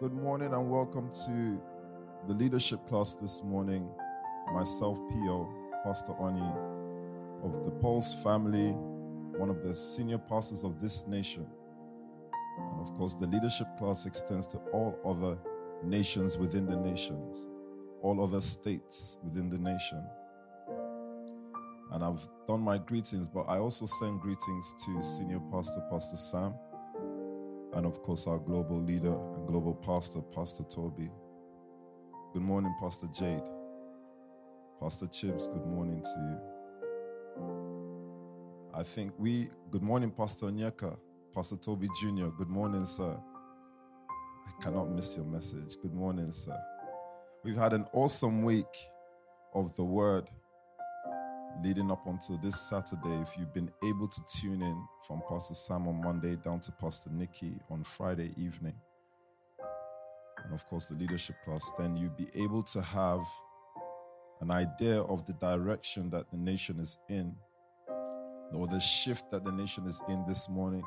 Good morning and welcome to the leadership class this morning. Myself, Pio, Pastor Oni of the Pulse family, one of the senior pastors of this nation. And of course, the leadership class extends to all other nations within the nations, all other states within the nation. And I've done my greetings, but I also send greetings to Senior Pastor, Pastor Sam, and of course, our global leader and global pastor, Pastor Toby. Good morning, Pastor Jade. Pastor Chips, good morning to you. I think we, good morning, Pastor Onyeka, Pastor Toby Jr., good morning, sir. I cannot miss your message. Good morning, sir. We've had an awesome week of the word leading up until this Saturday. If you've been able to tune in from Pastor Sam on Monday down to Pastor Nikki on Friday evening, and of course the leadership class, then you'll be able to have an idea of the direction that the nation is in or the shift that the nation is in this morning.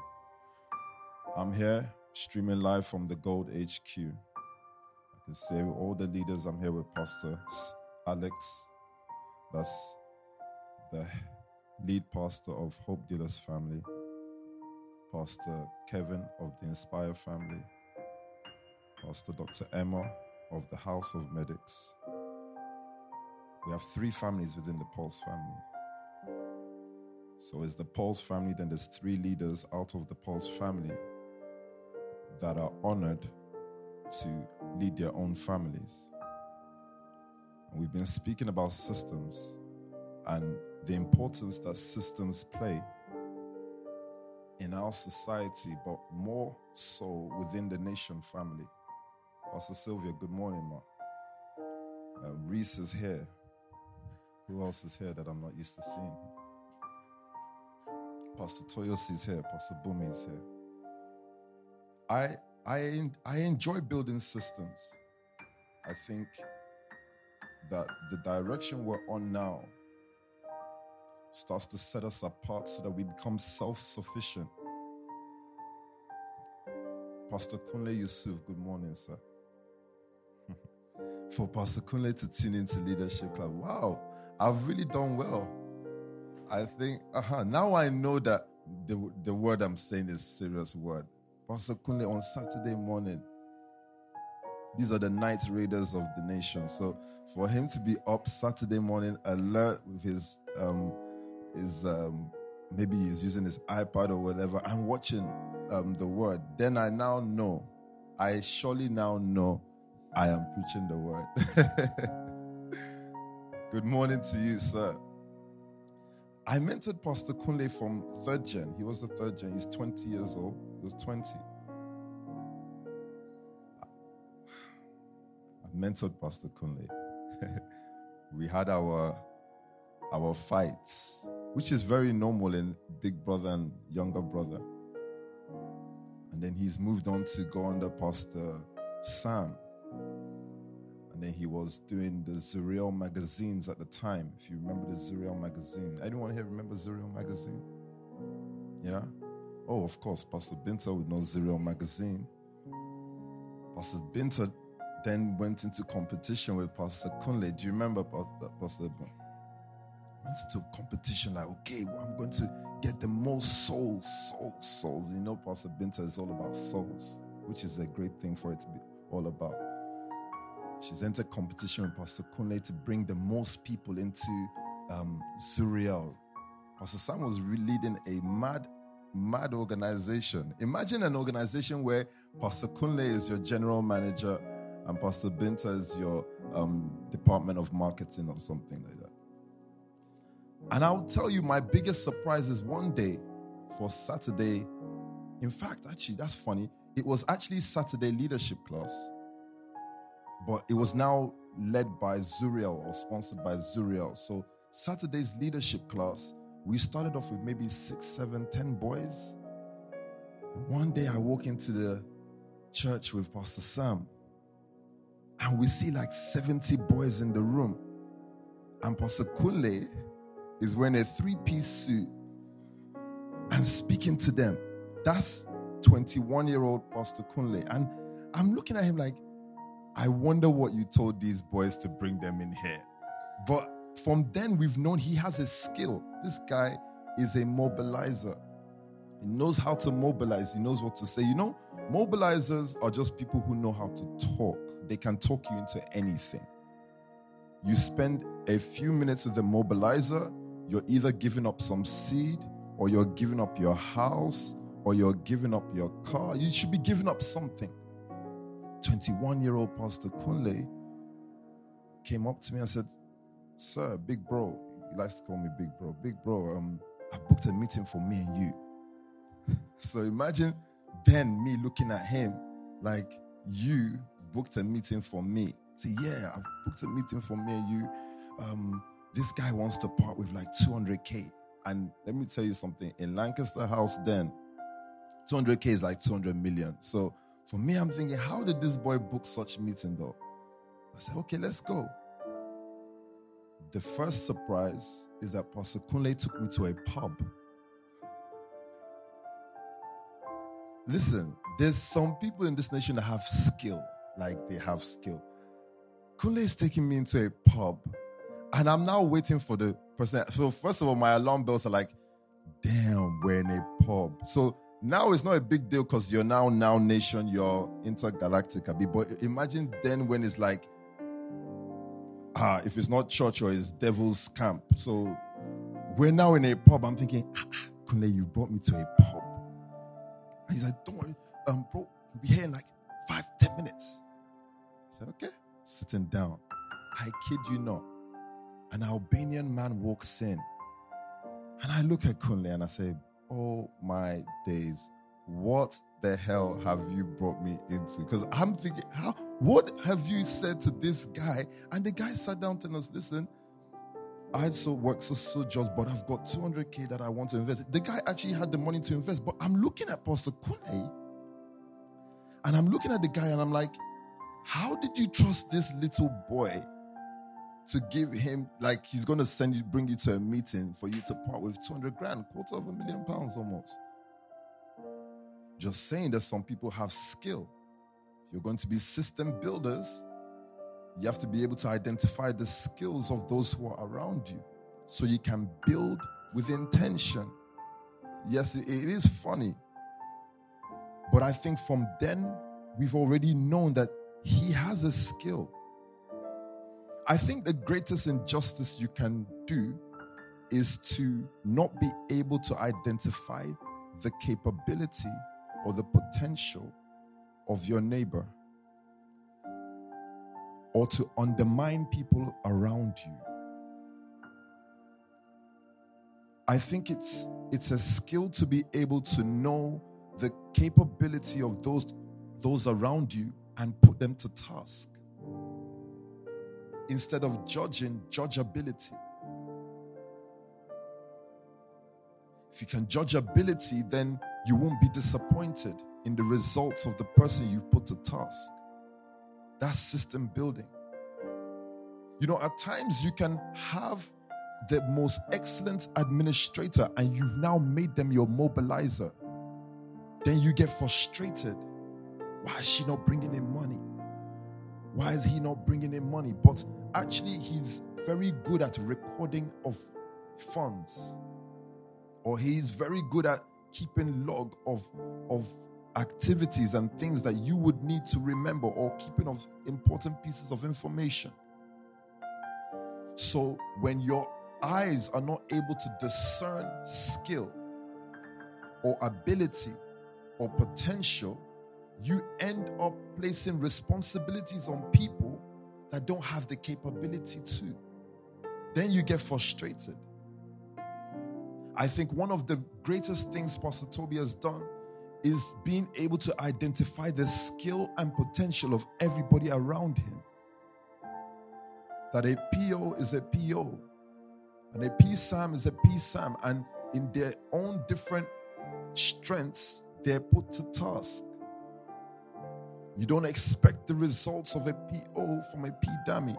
I'm here streaming live from the Gold HQ. I can say all the leaders, I'm here with Pastor Alex. That's the lead pastor of Hope Dealers family, Pastor Kevin of the Inspire family, Pastor Dr. Emma of the House of Medics. We have three families within the Pulse family. So it's the Pulse family, then there's three leaders out of the Pulse family that are honored to lead their own families. And we've been speaking about systems and the importance that systems play in our society, but more so within the nation family. Pastor Sylvia, good morning, ma. Uh, Reese is here. Who else is here that I'm not used to seeing? Pastor Toyos is here. Pastor Bumi is here. I I I enjoy building systems. I think that the direction we're on now starts to set us apart so that we become self-sufficient. Pastor Kunle Yusuf, good morning, sir. For Pastor Kunle to tune into Leadership Club, wow, I've really done well. I think, uh-huh, now I know that the, the word I'm saying is serious word. Pastor Kunle on Saturday morning. These are the night raiders of the nation. So for him to be up Saturday morning, alert with his um his um maybe he's using his iPad or whatever, I'm watching um the word, then I now know. I surely now know I am preaching the word. Good morning to you, sir. I mentored Pastor Kunle from third gen. He was the third gen. He's 20 years old. He was 20. I mentored Pastor Kunle. we had our our fights, which is very normal in big brother and younger brother. And then he's moved on to go under Pastor Sam. And then he was doing the Zuriel magazines at the time. If you remember the Zuriel magazine. Anyone here remember Zuriel magazine? Yeah? Oh, of course, Pastor Binta would know Zuriel magazine. Pastor Binta then went into competition with Pastor Kunle. Do you remember Pastor, Pastor Went into competition like, okay, well, I'm going to get the most souls, souls, souls. You know, Pastor Binta is all about souls, which is a great thing for it to be all about. She's entered competition with Pastor Kunle to bring the most people into um, Zuriel. Pastor Sam was leading a mad, mad organization. Imagine an organization where Pastor Kunle is your general manager and Pastor Binta is your um, department of marketing or something like that. And I'll tell you, my biggest surprise is one day for Saturday. In fact, actually, that's funny. It was actually Saturday leadership class, but it was now led by Zuriel or sponsored by Zuriel. So, Saturday's leadership class, we started off with maybe six, seven, ten boys. One day I walk into the church with Pastor Sam, and we see like 70 boys in the room. And Pastor Kunle is wearing a three piece suit and speaking to them. That's 21 year old Pastor Kunle. And I'm looking at him like, I wonder what you told these boys to bring them in here. But from then, we've known he has a skill. This guy is a mobilizer. He knows how to mobilize, he knows what to say. You know, mobilizers are just people who know how to talk, they can talk you into anything. You spend a few minutes with the mobilizer, you're either giving up some seed, or you're giving up your house, or you're giving up your car. You should be giving up something. 21 year old Pastor Kunle came up to me and said, Sir, big bro, he likes to call me big bro. Big bro, um, I booked a meeting for me and you. So imagine then me looking at him like you booked a meeting for me. Say, yeah, I've booked a meeting for me and you. Um, this guy wants to part with like 200k. And let me tell you something. In Lancaster House, then 200k is like 200 million. So for me, I'm thinking, how did this boy book such meeting though? I said, okay, let's go. The first surprise is that Pastor Kunle took me to a pub. Listen, there's some people in this nation that have skill, like they have skill. Kunle is taking me into a pub, and I'm now waiting for the person. So, first of all, my alarm bells are like, damn, we're in a pub. So now it's not a big deal because you're now now nation, you're intergalactic. But imagine then when it's like, ah, if it's not church or it's devil's camp. So we're now in a pub. I'm thinking, ah, ah, Kunle, you brought me to a pub. And he's like, don't worry, um, bro, you'll be here in like five, ten minutes. I said, okay, sitting down. I kid you not. An Albanian man walks in. And I look at Kunle and I say, oh my days, what the hell have you brought me into? Because I'm thinking, how what have you said to this guy? And the guy sat down telling us, listen, I so work so so jobs, but I've got 200k that I want to invest. The guy actually had the money to invest, but I'm looking at Pastor Kunle and I'm looking at the guy and I'm like, how did you trust this little boy to give him like he's going to send you, bring you to a meeting for you to part with 200 grand, quarter of a million pounds almost? Just saying that some people have skill. If you're going to be system builders, you have to be able to identify the skills of those who are around you so you can build with intention. Yes, it is funny. But I think from then, we've already known that he has a skill. I think the greatest injustice you can do is to not be able to identify the capability or the potential of your neighbor or to undermine people around you. I think it's it's a skill to be able to know the capability of those those around you and put them to task. Instead of judging, judgeability. If you can judge ability, then you won't be disappointed in the results of the person you've put to task. That's system building. You know, at times you can have the most excellent administrator and you've now made them your mobilizer. Then you get frustrated. Why is she not bringing in money? Why is he not bringing in money? But actually, he's very good at recording of funds, or he's very good at keeping log of, of activities and things that you would need to remember or keeping of important pieces of information. So when your eyes are not able to discern skill or ability or potential, you end up placing responsibilities on people that don't have the capability to. Then you get frustrated. I think one of the greatest things Pastor Toby has done is being able to identify the skill and potential of everybody around him. That a PO is a PO, and a PSAM is a PSAM, and in their own different strengths, they're put to task. You don't expect the results of a PO from a P dummy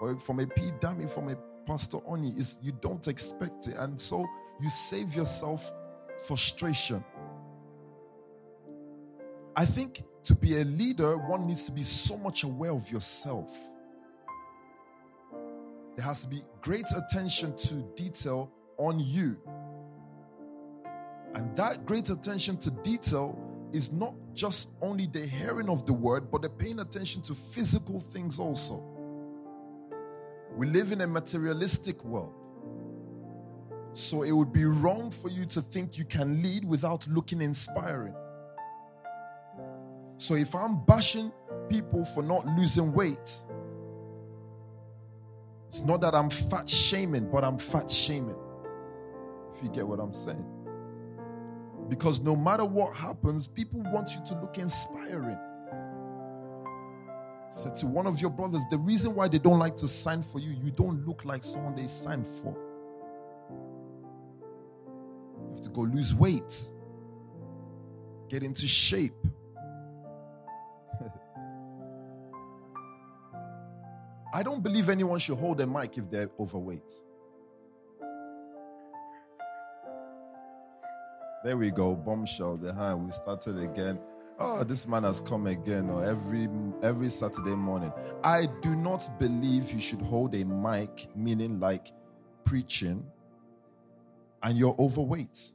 or from a P dummy from a Pastor Oni. Is you don't expect it, and so you save yourself frustration. I think to be a leader, one needs to be so much aware of yourself. There has to be great attention to detail on you. And that great attention to detail is not just only the hearing of the word, but they're paying attention to physical things also. We live in a materialistic world. So it would be wrong for you to think you can lead without looking inspiring. So if I'm bashing people for not losing weight, it's not that I'm fat shaming, but I'm fat shaming. If you get what I'm saying. Because no matter what happens, people want you to look inspiring. Said to one of your brothers, the reason why they don't like to sign for you, you don't look like someone they sign for. You have to go lose weight, get into shape. I don't believe anyone should hold a mic if they're overweight. There we go, bombshell. The hand we started again. Oh, this man has come again, or every every Saturday morning. I do not believe you should hold a mic, meaning like preaching, and you're overweight.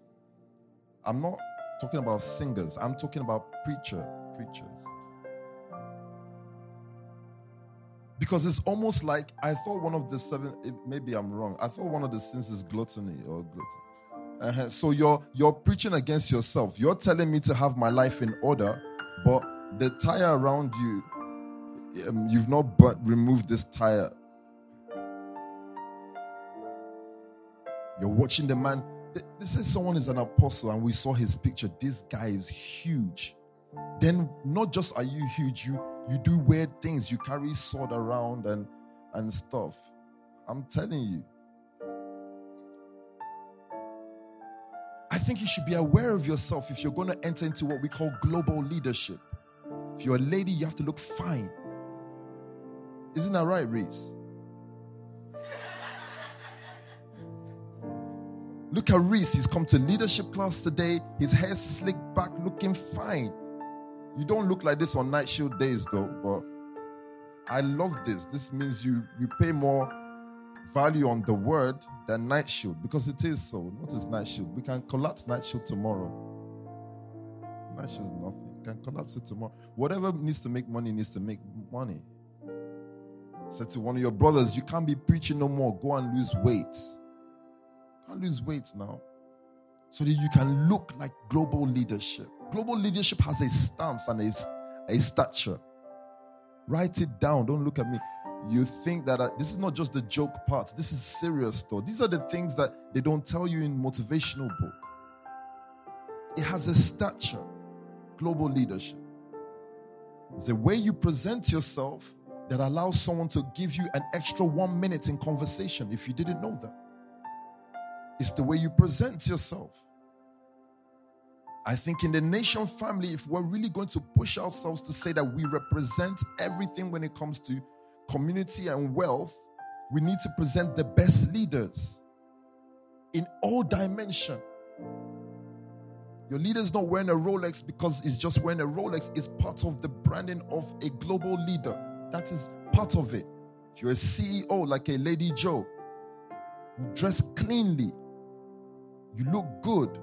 I'm not talking about singers. I'm talking about preacher preachers. Because it's almost like I thought one of the seven. Eh, maybe I'm wrong. I thought one of the sins is gluttony or gluttony. Uh-huh. So you're you're preaching against yourself. You're telling me to have my life in order, but the tire around you, um, you've not but removed this tire. You're watching the man. This is someone is an apostle, and we saw his picture. This guy is huge. Then not just are you huge, you you do weird things. You carry sword around and and stuff. I'm telling you. Think you should be aware of yourself if you're going to enter into what we call global leadership. If you're a lady, you have to look fine. Isn't that right, Reese? Look at Reese. He's come to leadership class today. His hair slicked back, looking fine. You don't look like this on night shield days, though, but I love this. This means you you pay more value on the word than night shield because it is so. What is night shield? We can collapse night shield tomorrow. Night shield is nothing. You can collapse it tomorrow. Whatever needs to make money needs to make money. Said to one of your brothers, you can't be preaching no more. Go and lose weight. Can't lose weight now. So that you can look like global leadership. Global leadership has a stance and a, a stature. Write it down. Don't look at me you think that uh, this is not just the joke part this is serious though. These are the things that they don't tell you in motivational book. It has a stature global leadership. The way you present yourself that allows someone to give you an extra one minute in conversation if you didn't know that. It's the way you present yourself. I think in the nation family, if we're really going to push ourselves to say that we represent everything when it comes to community, and wealth, we need to present the best leaders in all dimension. Your leader is not wearing a Rolex because it's just wearing a Rolex. It's part of the branding of a global leader. That is part of it. If you're a CEO like a Lady Joe, you dress cleanly, you look good,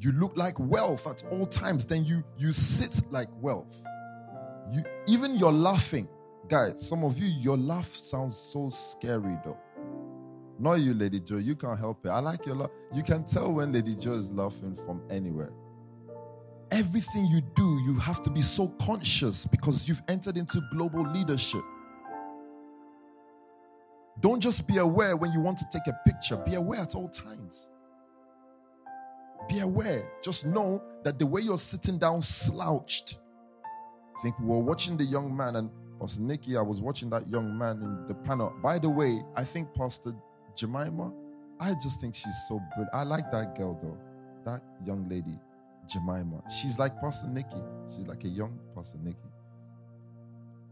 you look like wealth at all times, then you you sit like wealth. You even your laughing, guys. Some of you, your laugh sounds so scary though. Not you, Lady Joe. You can't help it. I like your laugh. You can tell when Lady Joe is laughing from anywhere. Everything you do, you have to be so conscious because you've entered into global leadership. Don't just be aware when you want to take a picture, be aware at all times. Be aware. Just know that the way you're sitting down slouched think we were watching the young man, and Pastor Nikki, I was watching that young man in the panel. By the way, I think Pastor Jemima, I just think she's so brilliant. I like that girl though, that young lady, Jemima. She's like Pastor Nikki. She's like a young Pastor Nikki.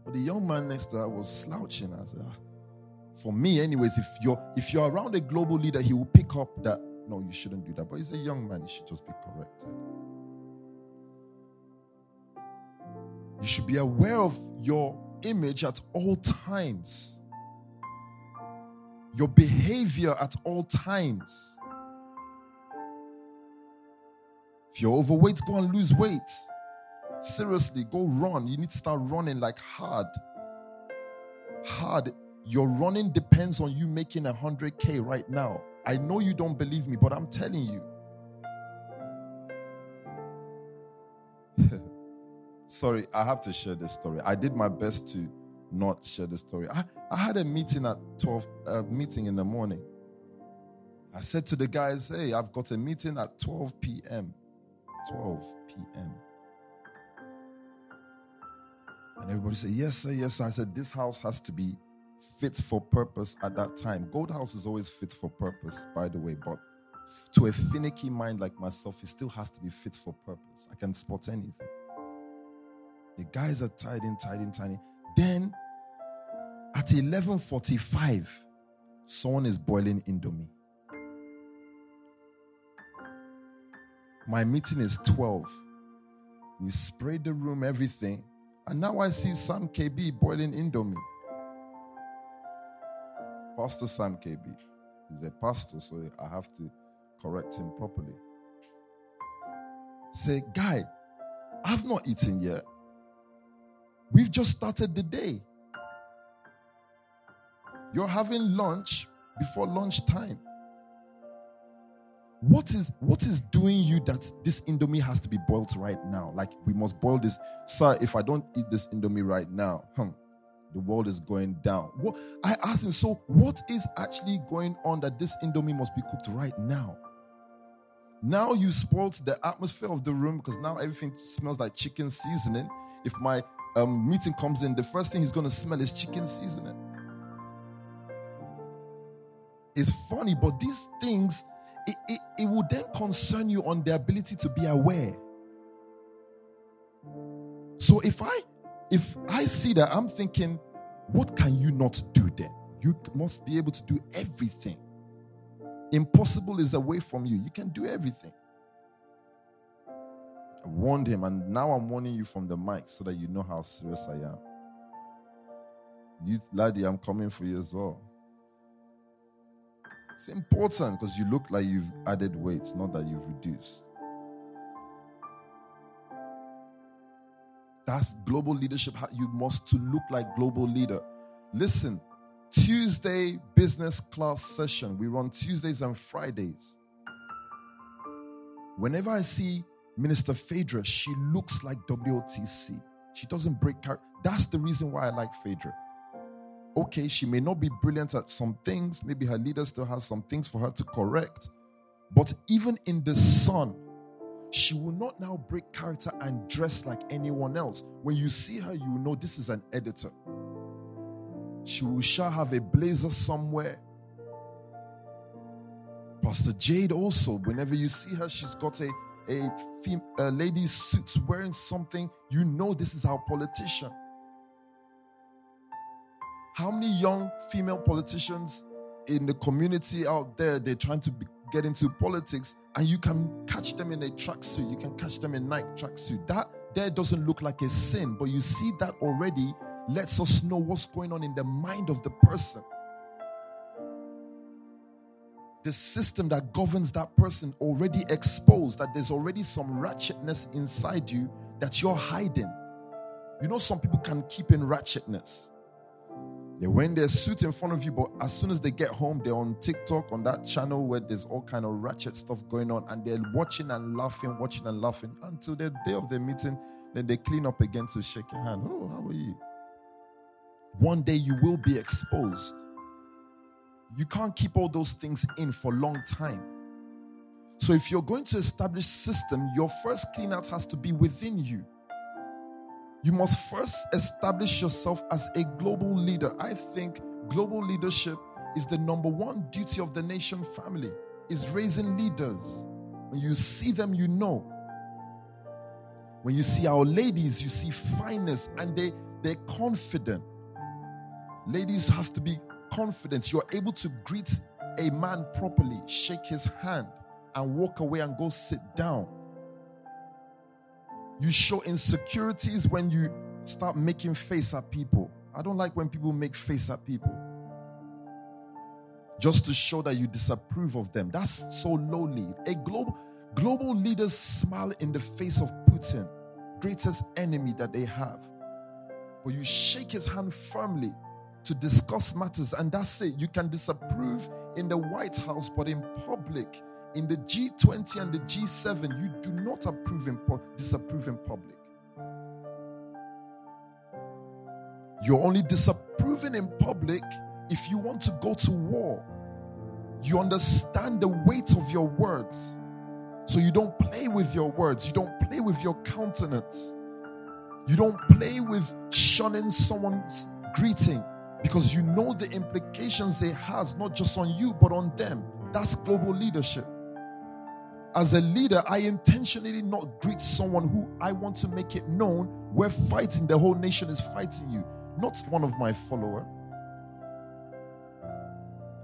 But the young man next to her was slouching. I said, ah. for me, anyways, if you're if you're around a global leader, he will pick up that no, you shouldn't do that. But he's a young man, he should just be corrected. You should be aware of your image at all times, your behavior at all times. If you're overweight, go and lose weight. Seriously, go run. You need to start running like hard. Hard. Your running depends on you making 100K right now. I know you don't believe me, but I'm telling you. Sorry, I have to share this story. I did my best to not share the story. I, I had a meeting at 12, uh, meeting in the morning. I said to the guys, hey, I've got a meeting at 12 p.m. 12 p.m. And everybody said, yes, sir, yes, sir. I said, this house has to be fit for purpose at that time. Gold House is always fit for purpose, by the way, but to a finicky mind like myself, it still has to be fit for purpose. I can spot anything. The guys are tied in, tied in, in. Then at 11:45, someone is boiling Indomie. My meeting is 12. We sprayed the room, everything. And now I see Sam KB boiling Indomie. Pastor Sam KB. He's a pastor, so I have to correct him properly. Say, guy, I've not eaten yet. We've just started the day. You're having lunch before lunchtime. What is what is doing you that this indomie has to be boiled right now? Like we must boil this, sir. If I don't eat this indomie right now, hmm, the world is going down. What I asked him, so what is actually going on that this indomie must be cooked right now? Now you spoiled the atmosphere of the room because now everything smells like chicken seasoning. If my um, meeting comes in, the first thing he's going to smell is chicken seasoning. It's funny, but these things, it, it, it will then concern you on the ability to be aware. So if I if I see that, I'm thinking, what can you not do then? You must be able to do everything. Impossible is away from you. You can do everything. I warned him, and now I'm warning you from the mic so that you know how serious I am. You, laddie, I'm coming for you as well. It's important because you look like you've added weight, not that you've reduced. That's global leadership. You must to look like global leader. Listen, Tuesday business class session. We run Tuesdays and Fridays. Whenever I see Minister Phaedra, she looks like WOTC. She doesn't break character. That's the reason why I like Phaedra. Okay, she may not be brilliant at some things. Maybe her leader still has some things for her to correct. But even in the sun, she will not now break character and dress like anyone else. When you see her, you will know this is an editor. She will have a blazer somewhere. Pastor Jade also, whenever you see her, she's got a a, fem- a lady's suit wearing something, you know this is our politician. How many young female politicians in the community out there they're trying to be, get into politics, and you can catch them in a tracksuit, you can catch them in Nike tracksuit. That there doesn't look like a sin, but you see that already lets us know what's going on in the mind of the person the system that governs that person already exposed that there's already some ratchetness inside you that you're hiding. You know, some people can keep in ratchetness. They wear their suit in front of you, but as soon as they get home, they're on TikTok on that channel where there's all kind of ratchet stuff going on, and they're watching and laughing, watching and laughing until the day of the meeting. Then they clean up again to shake your hand. Oh, how are you? One day you will be exposed. You can't keep all those things in for a long time. So if you're going to establish system, your first clean out has to be within you. You must first establish yourself as a global leader. I think global leadership is the number one duty of the nation family is raising leaders. When you see them, you know. When you see our ladies, you see fineness and they, they're confident. Ladies have to be confidence, you're able to greet a man properly, shake his hand, and walk away and go sit down. You show insecurities when you start making face at people. I don't like when people make face at people just to show that you disapprove of them. That's so lowly. A global global leaders smile in the face of Putin, greatest enemy that they have. But you shake his hand firmly to discuss matters, and that's it. You can disapprove in the White House, but in public, in the G20 and the G7, you do not approve in disapprove in public. You're only disapproving in public if you want to go to war. You understand the weight of your words. So you don't play with your words, you don't play with your countenance. You don't play with shunning someone's greeting because you know the implications it has, not just on you, but on them. That's global leadership. As a leader, I intentionally not greet someone who I want to make it known we're fighting, the whole nation is fighting you, not one of my follower.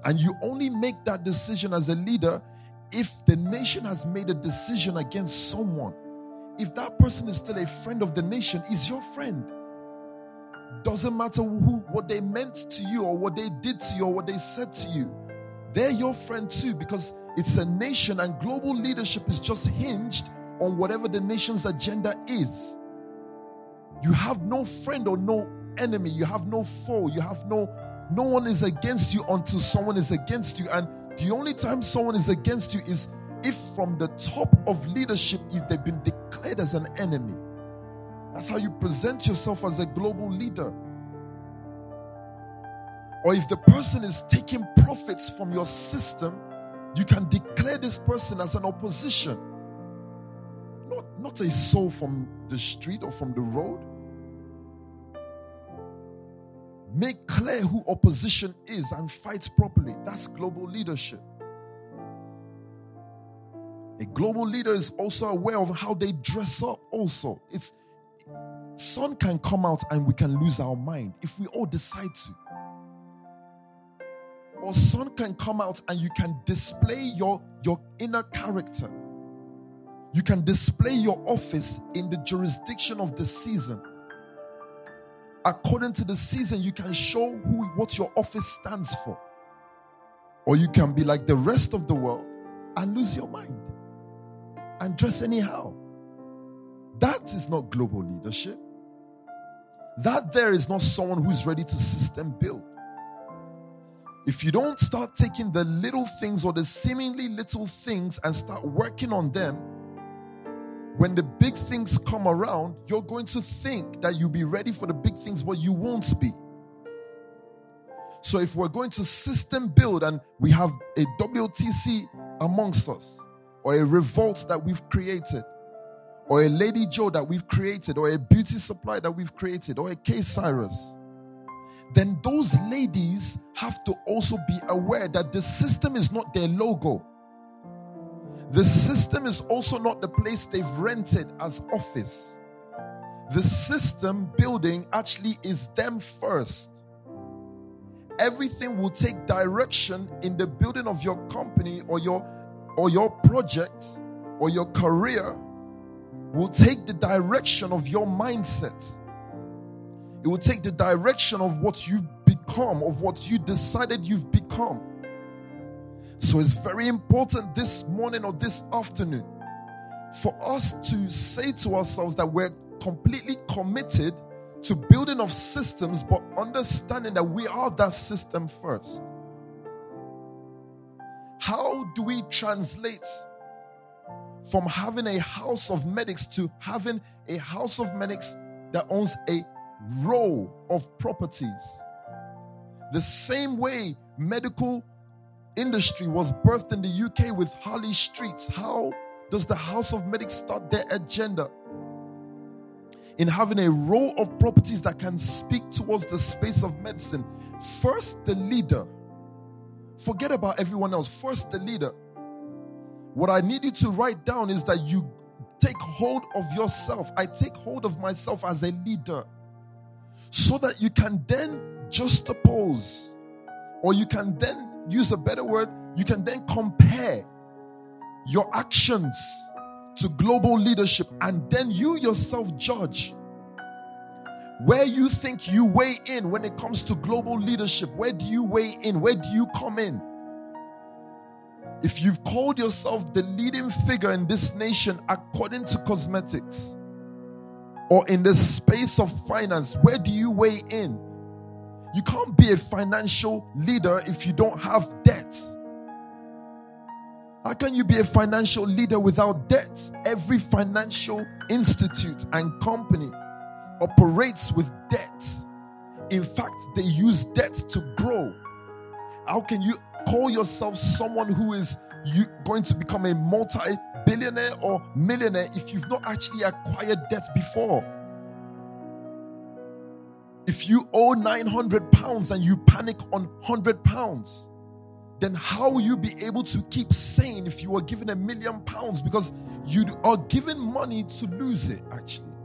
And you only make that decision as a leader if the nation has made a decision against someone. If that person is still a friend of the nation, is your friend. Doesn't matter who what they meant to you or what they did to you or what they said to you. They're your friend too because it's a nation and global leadership is just hinged on whatever the nation's agenda is. You have no friend or no enemy, you have no foe, you have no no one is against you until someone is against you and the only time someone is against you is if from the top of leadership if they've been declared as an enemy. That's how you present yourself as a global leader. Or if the person is taking profits from your system, you can declare this person as an opposition. Not, not a soul from the street or from the road. Make clear who opposition is and fight properly. That's global leadership. A global leader is also aware of how they dress up, also. It's sun can come out and we can lose our mind if we all decide to. Or sun can come out and you can display your, your inner character. You can display your office in the jurisdiction of the season according to the season, you can show who what your office stands for. Or you can be like the rest of the world and lose your mind and dress anyhow. That is not global leadership. That there is not someone who's ready to system build. If you don't start taking the little things or the seemingly little things and start working on them, when the big things come around, you're going to think that you'll be ready for the big things, but you won't be. So, if we're going to system build and we have a WTC amongst us, or a revolt that we've created, or a Lady Joe that we've created, or a beauty supply that we've created, or a K Cyrus, then those ladies have to also be aware that the system is not their logo. The system is also not the place they've rented as office. The system building actually is them first. Everything will take direction in the building of your company or your or your project or your career will take the direction of your mindset. It will take the direction of what you've become, of what you decided you've become. So it's very important this morning or this afternoon for us to say to ourselves that we're completely committed to building of systems, but understanding that we are that system first. How do we translate from having a house of medics to having a house of medics that owns a row of properties? The same way medical industry was birthed in the UK with Harley Streets. How does the House of Medics start their agenda? In having a row of properties that can speak towards the space of medicine. First, the leader. Forget about everyone else. First, the leader. What I need you to write down is that you take hold of yourself. I take hold of myself as a leader so that you can then just oppose or you can then use a better word, you can then compare your actions to global leadership and then you yourself judge where you think you weigh in when it comes to global leadership. Where do you weigh in? Where do you come in? If you've called yourself the leading figure in this nation according to cosmetics or in the space of finance, where do you weigh in? You can't be a financial leader if you don't have debt. How can you be a financial leader without debts? Every financial institute and company operates with debt. In fact, they use debt to grow. How can you call yourself someone who is you going to become a multi-billionaire or millionaire if you've not actually acquired debt before? If you owe 900 pounds and you panic on 100 pounds, then how will you be able to keep sane if you were given a million pounds? Because you are given money to lose it, actually.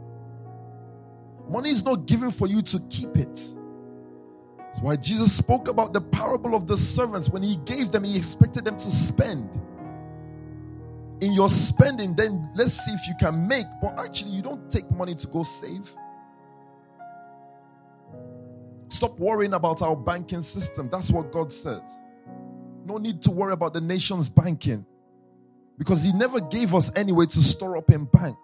Money is not given for you to keep it. That's why Jesus spoke about the parable of the servants. When he gave them, he expected them to spend. In your spending, then let's see if you can make, but actually, you don't take money to go save. Stop worrying about our banking system. That's what God says. No need to worry about the nation's banking because He never gave us anyway to store up in bank.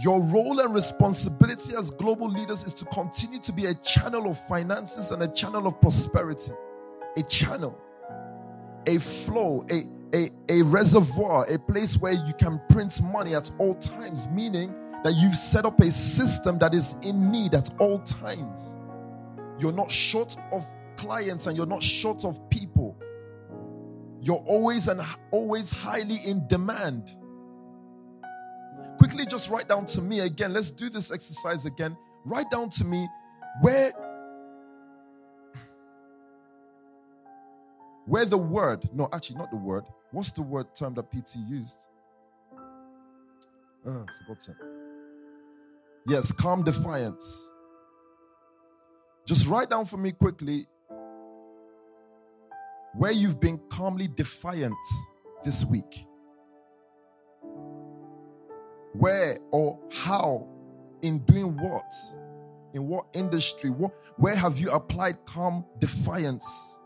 Your role and responsibility as global leaders is to continue to be a channel of finances and a channel of prosperity. A channel, a flow, a, a, a reservoir, a place where you can print money at all times, meaning that you've set up a system that is in need at all times. You're not short of clients and you're not short of people. You're always and always highly in demand. Quickly, just write down to me again. Let's do this exercise again. Write down to me where where the word no actually not the word what's the word term that pt used ah, oh forgotten yes calm defiance just write down for me quickly where you've been calmly defiant this week. Where or how, in doing what, in what industry, what, where have you applied calm defiance?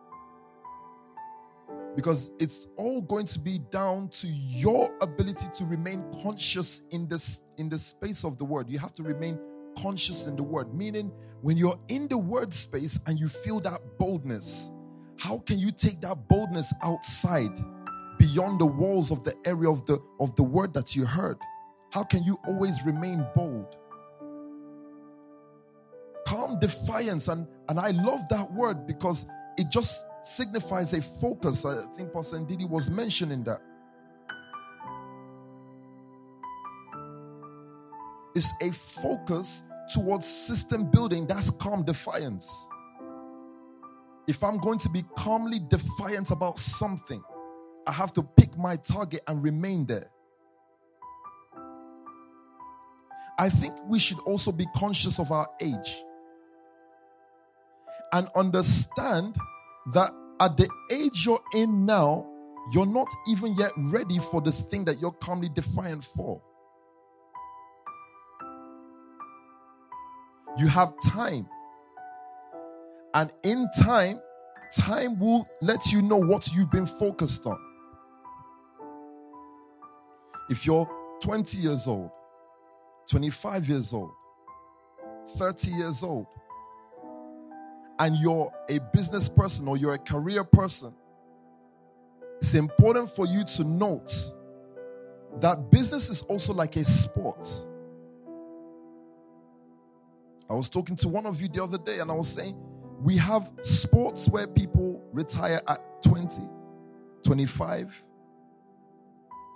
Because it's all going to be down to your ability to remain conscious in this in the space of the word. You have to remain conscious in the word, meaning when you're in the word space and you feel that boldness, how can you take that boldness outside beyond the walls of the area of the of the word that you heard? How can you always remain bold? Calm defiance and and I love that word because it just signifies a focus. I think Pastor Ndidi was mentioning that. It's a focus towards system building. That's calm defiance if I'm going to be calmly defiant about something, I have to pick my target and remain there. I think we should also be conscious of our age and understand that at the age you're in now, you're not even yet ready for this thing that you're calmly defiant for. You have time and in time, time will let you know what you've been focused on. If you're 20 years old, 25 years old, 30 years old, and you're a business person or you're a career person, it's important for you to note that business is also like a sport. I was talking to one of you the other day and I was saying, we have sports where people retire at 20, 25.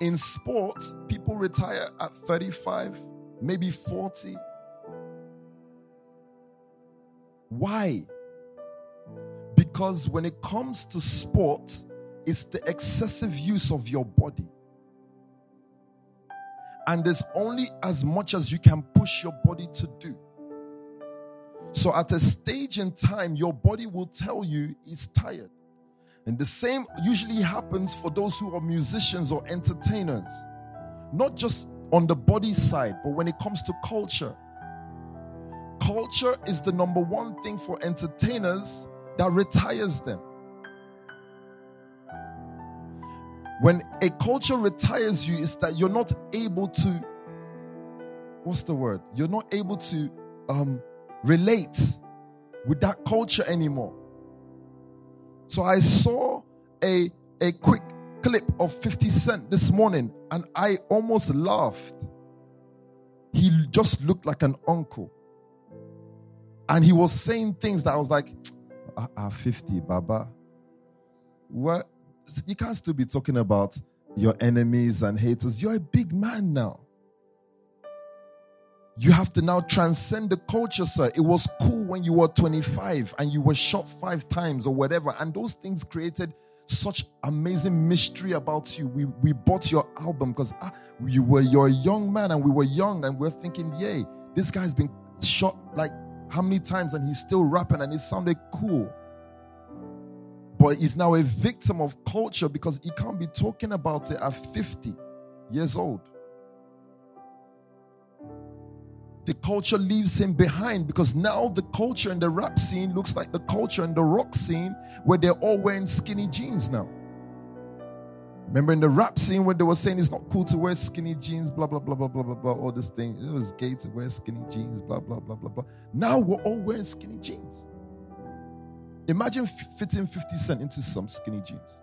In sports, people retire at 35, maybe 40. Why? Because when it comes to sports, it's the excessive use of your body. And there's only as much as you can push your body to do. So at a stage in time, your body will tell you it's tired. And the same usually happens for those who are musicians or entertainers, not just on the body side, but when it comes to culture. culture is the number one thing for entertainers that retires them. When a culture retires you, is that you're not able to, what's the word? You're not able to um, relate with that culture anymore. So I saw a, a quick clip of 50 Cent this morning and I almost laughed. He just looked like an uncle. And he was saying things that I was like, ah, ah 50, Baba. What? You can't still be talking about your enemies and haters. You're a big man now. You have to now transcend the culture, sir. It was cool when you were 25 and you were shot five times or whatever. And those things created such amazing mystery about you. We, we bought your album because ah, you were your young man and we were young and we we're thinking, yay, this guy's been shot like how many times and he's still rapping and it sounded cool. But he's now a victim of culture because he can't be talking about it at 50 years old. The culture leaves him behind because now the culture in the rap scene looks like the culture in the rock scene where they're all wearing skinny jeans now. Remember in the rap scene when they were saying it's not cool to wear skinny jeans, blah, blah, blah, blah, blah, blah, blah, all this thing. It was gay to wear skinny jeans, blah, blah, blah, blah, blah. Now we're all wearing skinny jeans. Imagine fitting 50 Cent into some skinny jeans.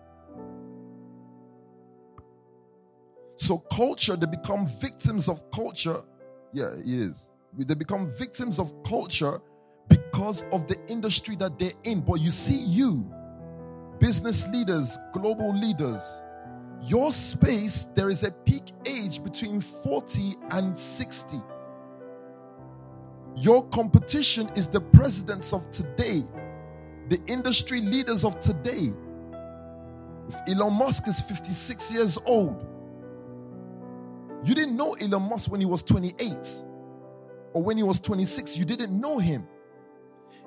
So, culture, they become victims of culture. Yeah, he is. They become victims of culture because of the industry that they're in. But you see, you, business leaders, global leaders, your space, there is a peak age between 40 and 60. Your competition is the presidents of today the industry leaders of today. If Elon Musk is 56 years old, you didn't know Elon Musk when he was 28 or when he was 26, you didn't know him.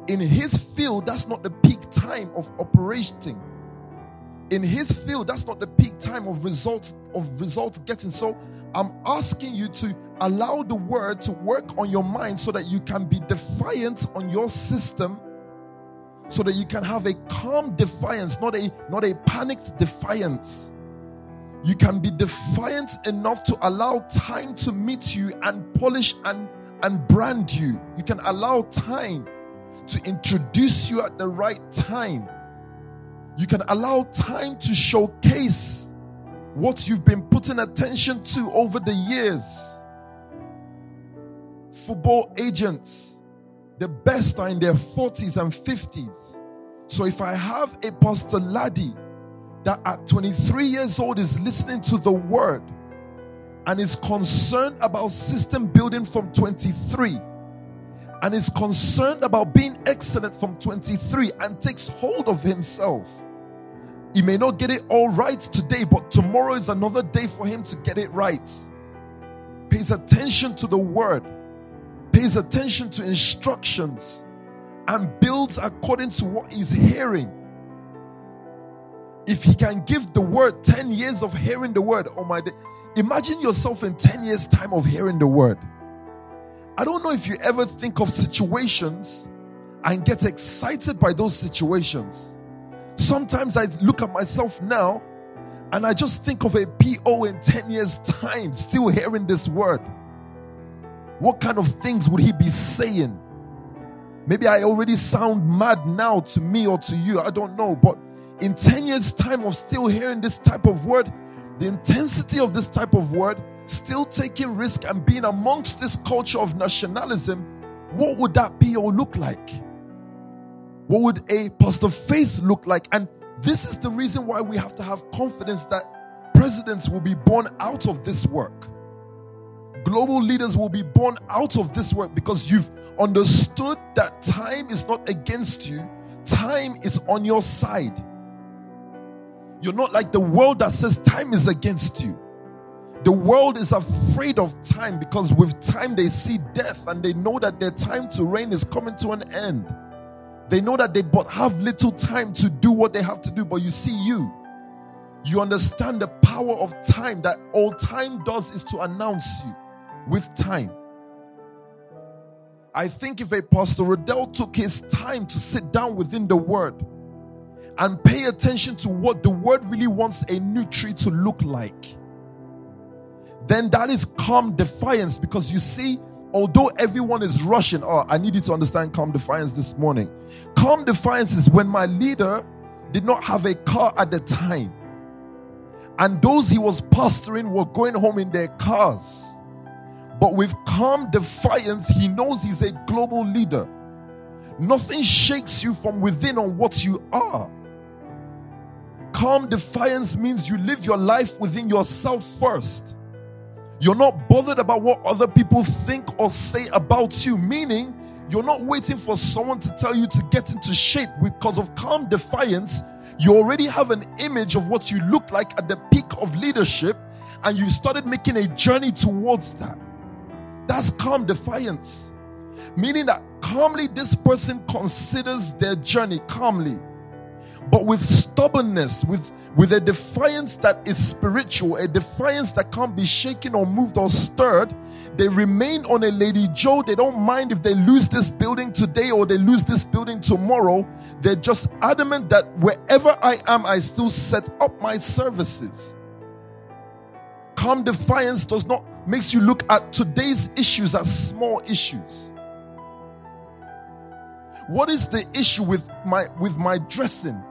In his field, that's not the peak time of operating. In his field, that's not the peak time of results of results getting. So I'm asking you to allow the word to work on your mind so that you can be defiant on your system so that you can have a calm defiance, not a not a panicked defiance. You can be defiant enough to allow time to meet you and polish and and brand you. You can allow time to introduce you at the right time. You can allow time to showcase what you've been putting attention to over the years. Football agents the best are in their 40s and 50s. So if I have a Pastor Laddie that at 23 years old is listening to the word and is concerned about system building from 23 and is concerned about being excellent from 23 and takes hold of himself. He may not get it all right today, but tomorrow is another day for him to get it right. Pays attention to the word pays attention to instructions and builds according to what he's hearing. If he can give the word 10 years of hearing the word, oh my, imagine yourself in 10 years' time of hearing the word. I don't know if you ever think of situations and get excited by those situations. Sometimes I look at myself now and I just think of a PO in 10 years' time, still hearing this word. What kind of things would he be saying? Maybe I already sound mad now to me or to you. I don't know. But in 10 years' time of still hearing this type of word, the intensity of this type of word, still taking risk and being amongst this culture of nationalism, what would that be or look like? What would a pastor faith look like? And this is the reason why we have to have confidence that presidents will be born out of this work global leaders will be born out of this work because you've understood that time is not against you, time is on your side. You're not like the world that says time is against you. The world is afraid of time because with time they see death and they know that their time to reign is coming to an end. They know that they but have little time to do what they have to do. But you see, you, you understand the power of time that all time does is to announce you with time. I think if a Pastor Rodell took his time to sit down within the Word and pay attention to what the Word really wants a new tree to look like, then that is calm defiance because you see, although everyone is rushing, oh, I need you to understand calm defiance this morning. Calm defiance is when my leader did not have a car at the time, and those he was pastoring were going home in their cars. But with calm defiance, he knows he's a global leader. Nothing shakes you from within on what you are. Calm defiance means you live your life within yourself first. You're not bothered about what other people think or say about you, meaning you're not waiting for someone to tell you to get into shape because of calm defiance. You already have an image of what you look like at the peak of leadership, and you've started making a journey towards that. That's calm defiance. Meaning that calmly, this person considers their journey calmly. But with stubbornness, with, with a defiance that is spiritual, a defiance that can't be shaken or moved or stirred, they remain on a Lady Joe. They don't mind if they lose this building today or they lose this building tomorrow. They're just adamant that wherever I am, I still set up my services. Calm defiance does not makes you look at today's issues as small issues. What is the issue with my with my dressing?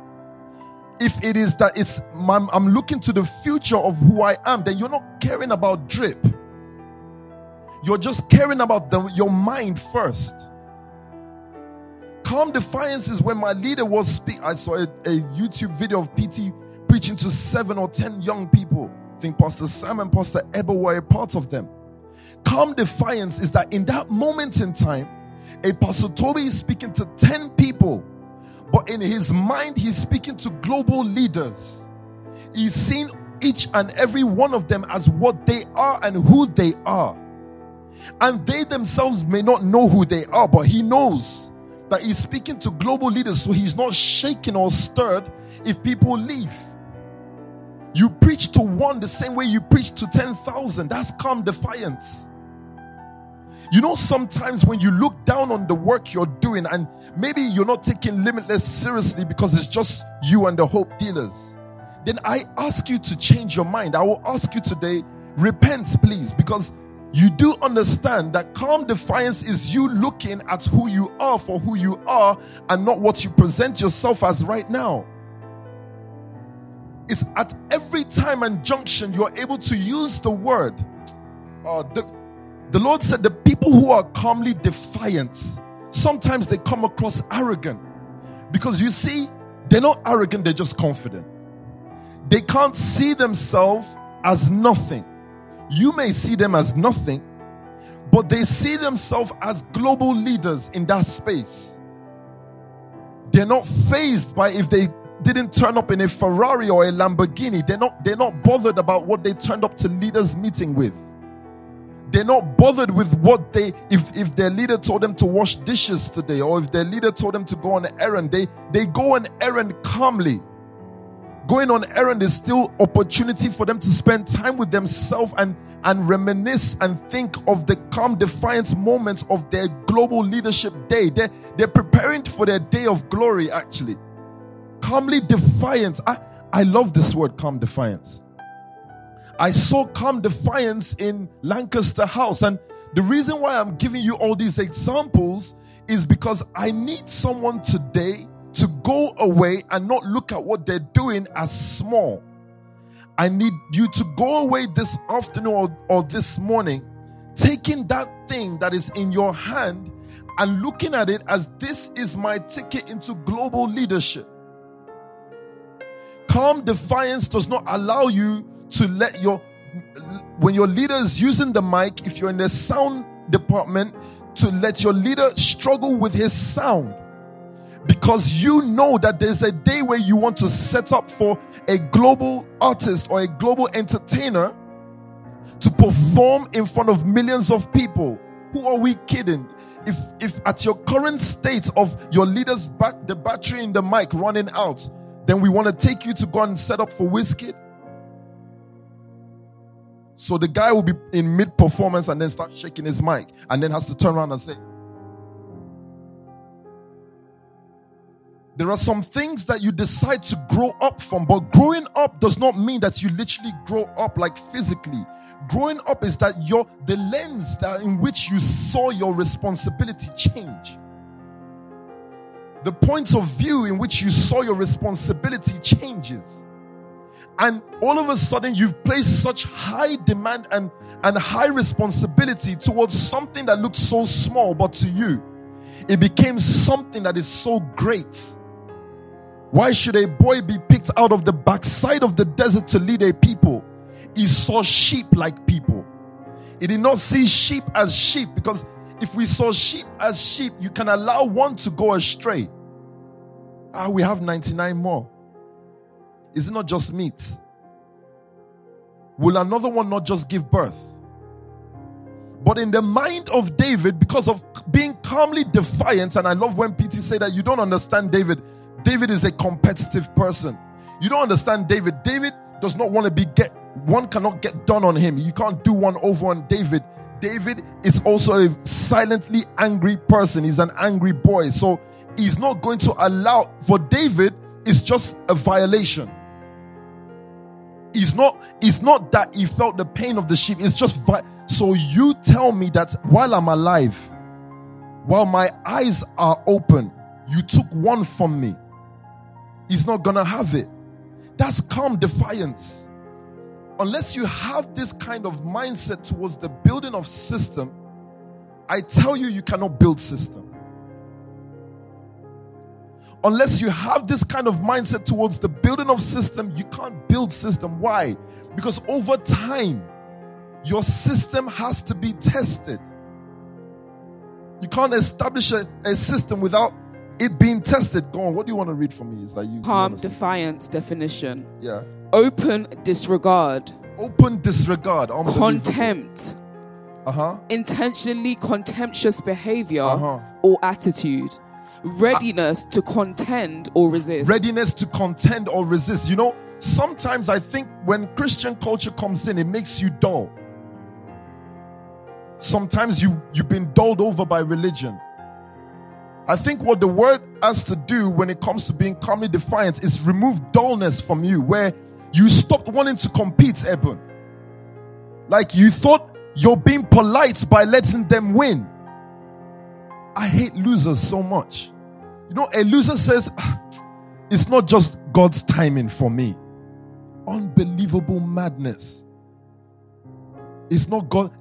If it is that it's I'm, I'm looking to the future of who I am, then you're not caring about drip. You're just caring about the, your mind first. Calm defiance is when my leader was speak. I saw a, a YouTube video of PT preaching to seven or ten young people I think Pastor Sam and Pastor Eber were a part of them. Calm defiance is that in that moment in time, a Pastor Toby is speaking to 10 people, but in his mind, he's speaking to global leaders. He's seen each and every one of them as what they are and who they are. And they themselves may not know who they are, but he knows that he's speaking to global leaders, so he's not shaken or stirred if people leave. You preach to one the same way you preach to 10,000. That's calm defiance. You know, sometimes when you look down on the work you're doing, and maybe you're not taking limitless seriously because it's just you and the hope dealers, then I ask you to change your mind. I will ask you today, repent, please, because you do understand that calm defiance is you looking at who you are for who you are and not what you present yourself as right now It's at every time and junction you're able to use the word. Uh, the, the Lord said the people who are calmly defiant, sometimes they come across arrogant. Because you see, they're not arrogant, they're just confident. They can't see themselves as nothing. You may see them as nothing, but they see themselves as global leaders in that space. They're not phased by if they didn't turn up in a Ferrari or a Lamborghini. They're not, they're not bothered about what they turned up to leaders meeting with. They're not bothered with what they, if, if their leader told them to wash dishes today, or if their leader told them to go on an errand, they, they go on errand calmly. Going on errand is still opportunity for them to spend time with themselves and, and reminisce and think of the calm defiance moments of their global leadership day. They're, they're preparing for their day of glory, actually calmly defiance. I, I love this word, calm defiance. I saw calm defiance in Lancaster House. And the reason why I'm giving you all these examples is because I need someone today to go away and not look at what they're doing as small. I need you to go away this afternoon or, or this morning, taking that thing that is in your hand and looking at it as this is my ticket into global leadership. Calm defiance does not allow you to let your when your leader is using the mic, if you're in the sound department, to let your leader struggle with his sound. Because you know that there's a day where you want to set up for a global artist or a global entertainer to perform in front of millions of people. Who are we kidding? If if at your current state of your leader's back the battery in the mic running out, then we want to take you to go and set up for Wizkid. So the guy will be in mid performance and then start shaking his mic and then has to turn around and say, There are some things that you decide to grow up from, but growing up does not mean that you literally grow up like physically. Growing up is that your the lens that in which you saw your responsibility change. The point of view in which you saw your responsibility changes. And all of a sudden, you've placed such high demand and, and high responsibility towards something that looks so small, but to you, it became something that is so great. Why should a boy be picked out of the backside of the desert to lead a people? He saw sheep like people. He did not see sheep as sheep because if we saw sheep as sheep, you can allow one to go astray. Ah, we have 99 more. Is it not just meat? Will another one not just give birth? But in the mind of David, because of being calmly defiant, and I love when PT say that you don't understand David. David is a competitive person. You don't understand David. David does not want to be get one cannot get done on him. You can't do one over on David. David is also a silently angry person. He's an angry boy. So he's not going to allow for David it's just a violation. It's not, it's not that he felt the pain of the sheep. It's just vi- so you tell me that while I'm alive, while my eyes are open, you took one from me. He's not gonna have it. That's calm defiance. Unless you have this kind of mindset towards the building of system, I tell you, you cannot build system unless you have this kind of mindset towards the building of system, you can't build system. Why? Because over time, your system has to be tested. You can't establish a, a system without it being tested. Go on. What do you want to read for me? Is that you? Calm defiance definition. Yeah. Open disregard. Open disregard. Contempt. Uh huh. Intentionally contemptuous behavior Uh-huh. or attitude readiness to contend or resist. Readiness to contend or resist. You know, sometimes I think when Christian culture comes in, it makes you dull. Sometimes you you've been dulled over by religion. I think what the word has to do when it comes to being calmly defiant is remove dullness from you, where you stopped wanting to compete, Eben. Like you thought you're being polite by letting them win. I hate losers so much. You know, a loser says, ah, it's not just God's timing for me. Unbelievable madness. It's not God.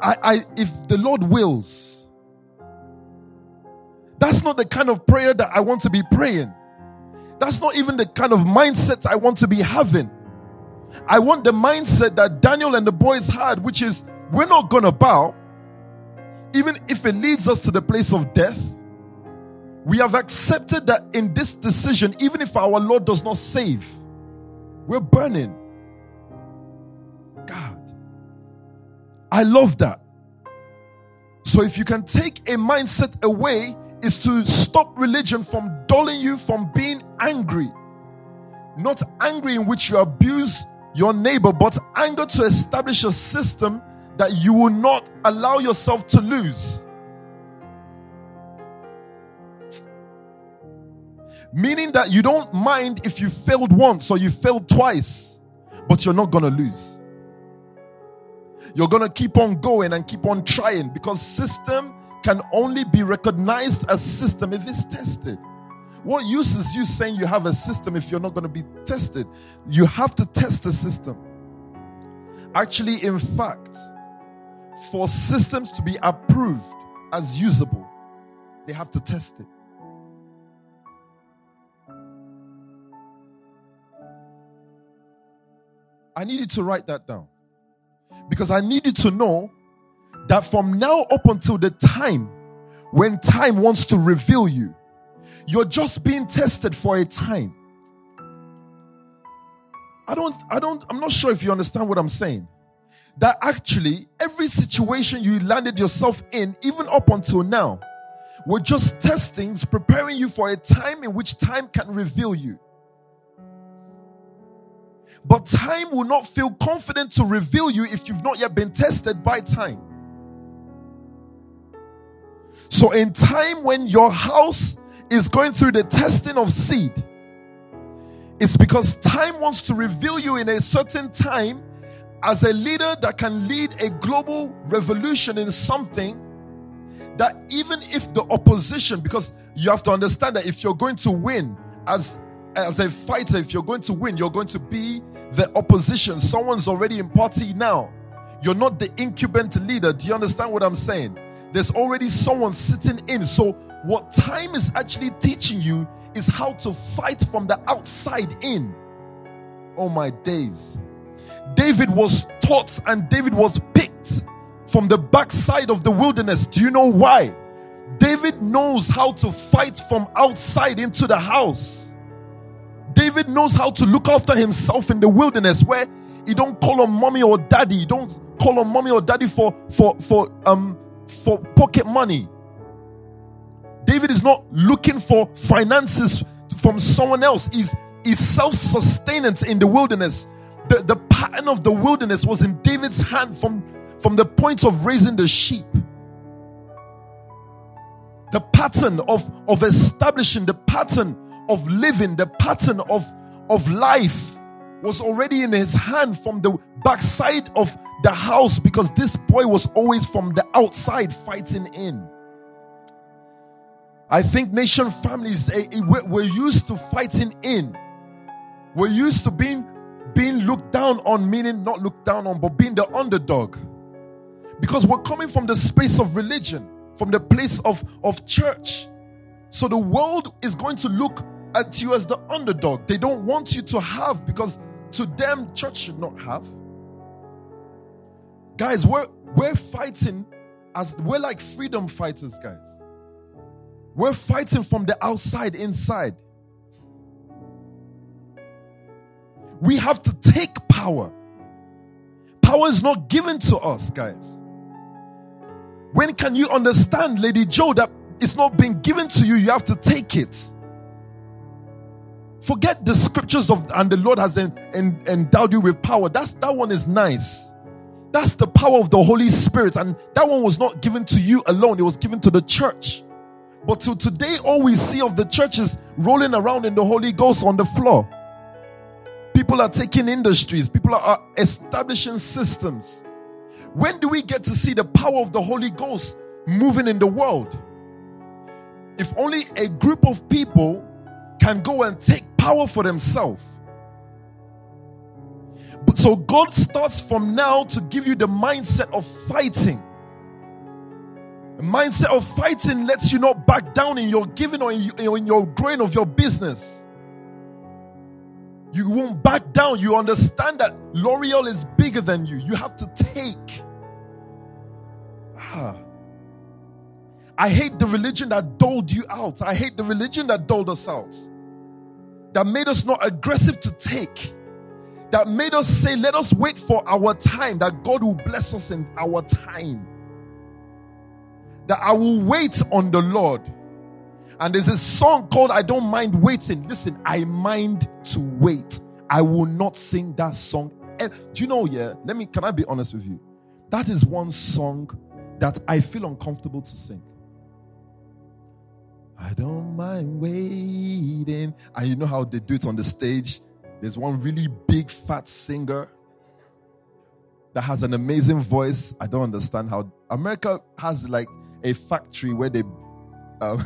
I, I, if the Lord wills, that's not the kind of prayer that I want to be praying. That's not even the kind of mindset I want to be having. I want the mindset that Daniel and the boys had, which is we're not going to bow, even if it leads us to the place of death. We have accepted that in this decision, even if our Lord does not save, we're burning. God. I love that. So if you can take a mindset away, is to stop religion from dulling you from being angry. Not angry in which you abuse your neighbor, but anger to establish a system that you will not allow yourself to lose. Meaning that you don't mind if you failed once or you failed twice, but you're not going to lose. You're going to keep on going and keep on trying because system can only be recognized as system if it's tested. What use is you saying you have a system if you're not going to be tested? You have to test the system. Actually, in fact, for systems to be approved as usable, they have to test it. I need you to write that down. Because I need you to know that from now up until the time when time wants to reveal you, you're just being tested for a time. I don't, I don't, I'm not sure if you understand what I'm saying. That actually, every situation you landed yourself in, even up until now, were just testings preparing you for a time in which time can reveal you. But time will not feel confident to reveal you if you've not yet been tested by time. So, in time when your house is going through the testing of seed, it's because time wants to reveal you in a certain time as a leader that can lead a global revolution in something that even if the opposition, because you have to understand that if you're going to win as as a fighter, if you're going to win, you're going to be the opposition. Someone's already in party now. You're not the incumbent leader. Do you understand what I'm saying? There's already someone sitting in. So, what time is actually teaching you is how to fight from the outside in. Oh, my days. David was taught and David was picked from the backside of the wilderness. Do you know why? David knows how to fight from outside into the house. David knows how to look after himself in the wilderness where he don't call on mommy or daddy. He don't call on mommy or daddy for for for um for pocket money. David is not looking for finances from someone else. He's, he's self-sustenance in the wilderness. The, the pattern of the wilderness was in David's hand from, from the point of raising the sheep. The pattern of, of establishing, the pattern of living, the pattern of, of life was already in his hand from the backside of the house because this boy was always from the outside fighting in. I think nation families eh, eh, we're used to fighting in. We're used to being being looked down on, meaning not looked down on, but being the underdog. Because we're coming from the space of religion, from the place of, of church. So the world is going to look at you as the underdog. They don't want you to have because to them, church should not have. Guys, we're we're fighting as we're like freedom fighters, guys. We're fighting from the outside inside. We have to take power. Power is not given to us, guys. When can you understand, Lady Joe, that it's not being given to you? You have to take it. Forget the scriptures of and the Lord has en, en, endowed you with power. That's that one is nice. That's the power of the Holy Spirit, and that one was not given to you alone, it was given to the church. But to today, all we see of the church is rolling around in the Holy Ghost on the floor. People are taking industries, people are establishing systems. When do we get to see the power of the Holy Ghost moving in the world? If only a group of people can go and take power for themselves. But so God starts from now to give you the mindset of fighting. The mindset of fighting lets you not back down in your giving or in your growing of your business. You won't back down. You understand that L'Oreal is bigger than you. You have to take. Ah. I hate the religion that doled you out. I hate the religion that doled us out. That made us not aggressive to take. That made us say, let us wait for our time, that God will bless us in our time. That I will wait on the Lord. And there's a song called I Don't Mind Waiting. Listen, I mind to wait. I will not sing that song. Eh, do you know, yeah? Let me, can I be honest with you? That is one song that I feel uncomfortable to sing. I don't mind waiting. And you know how they do it on the stage? There's one really big fat singer that has an amazing voice. I don't understand how America has like a factory where they um,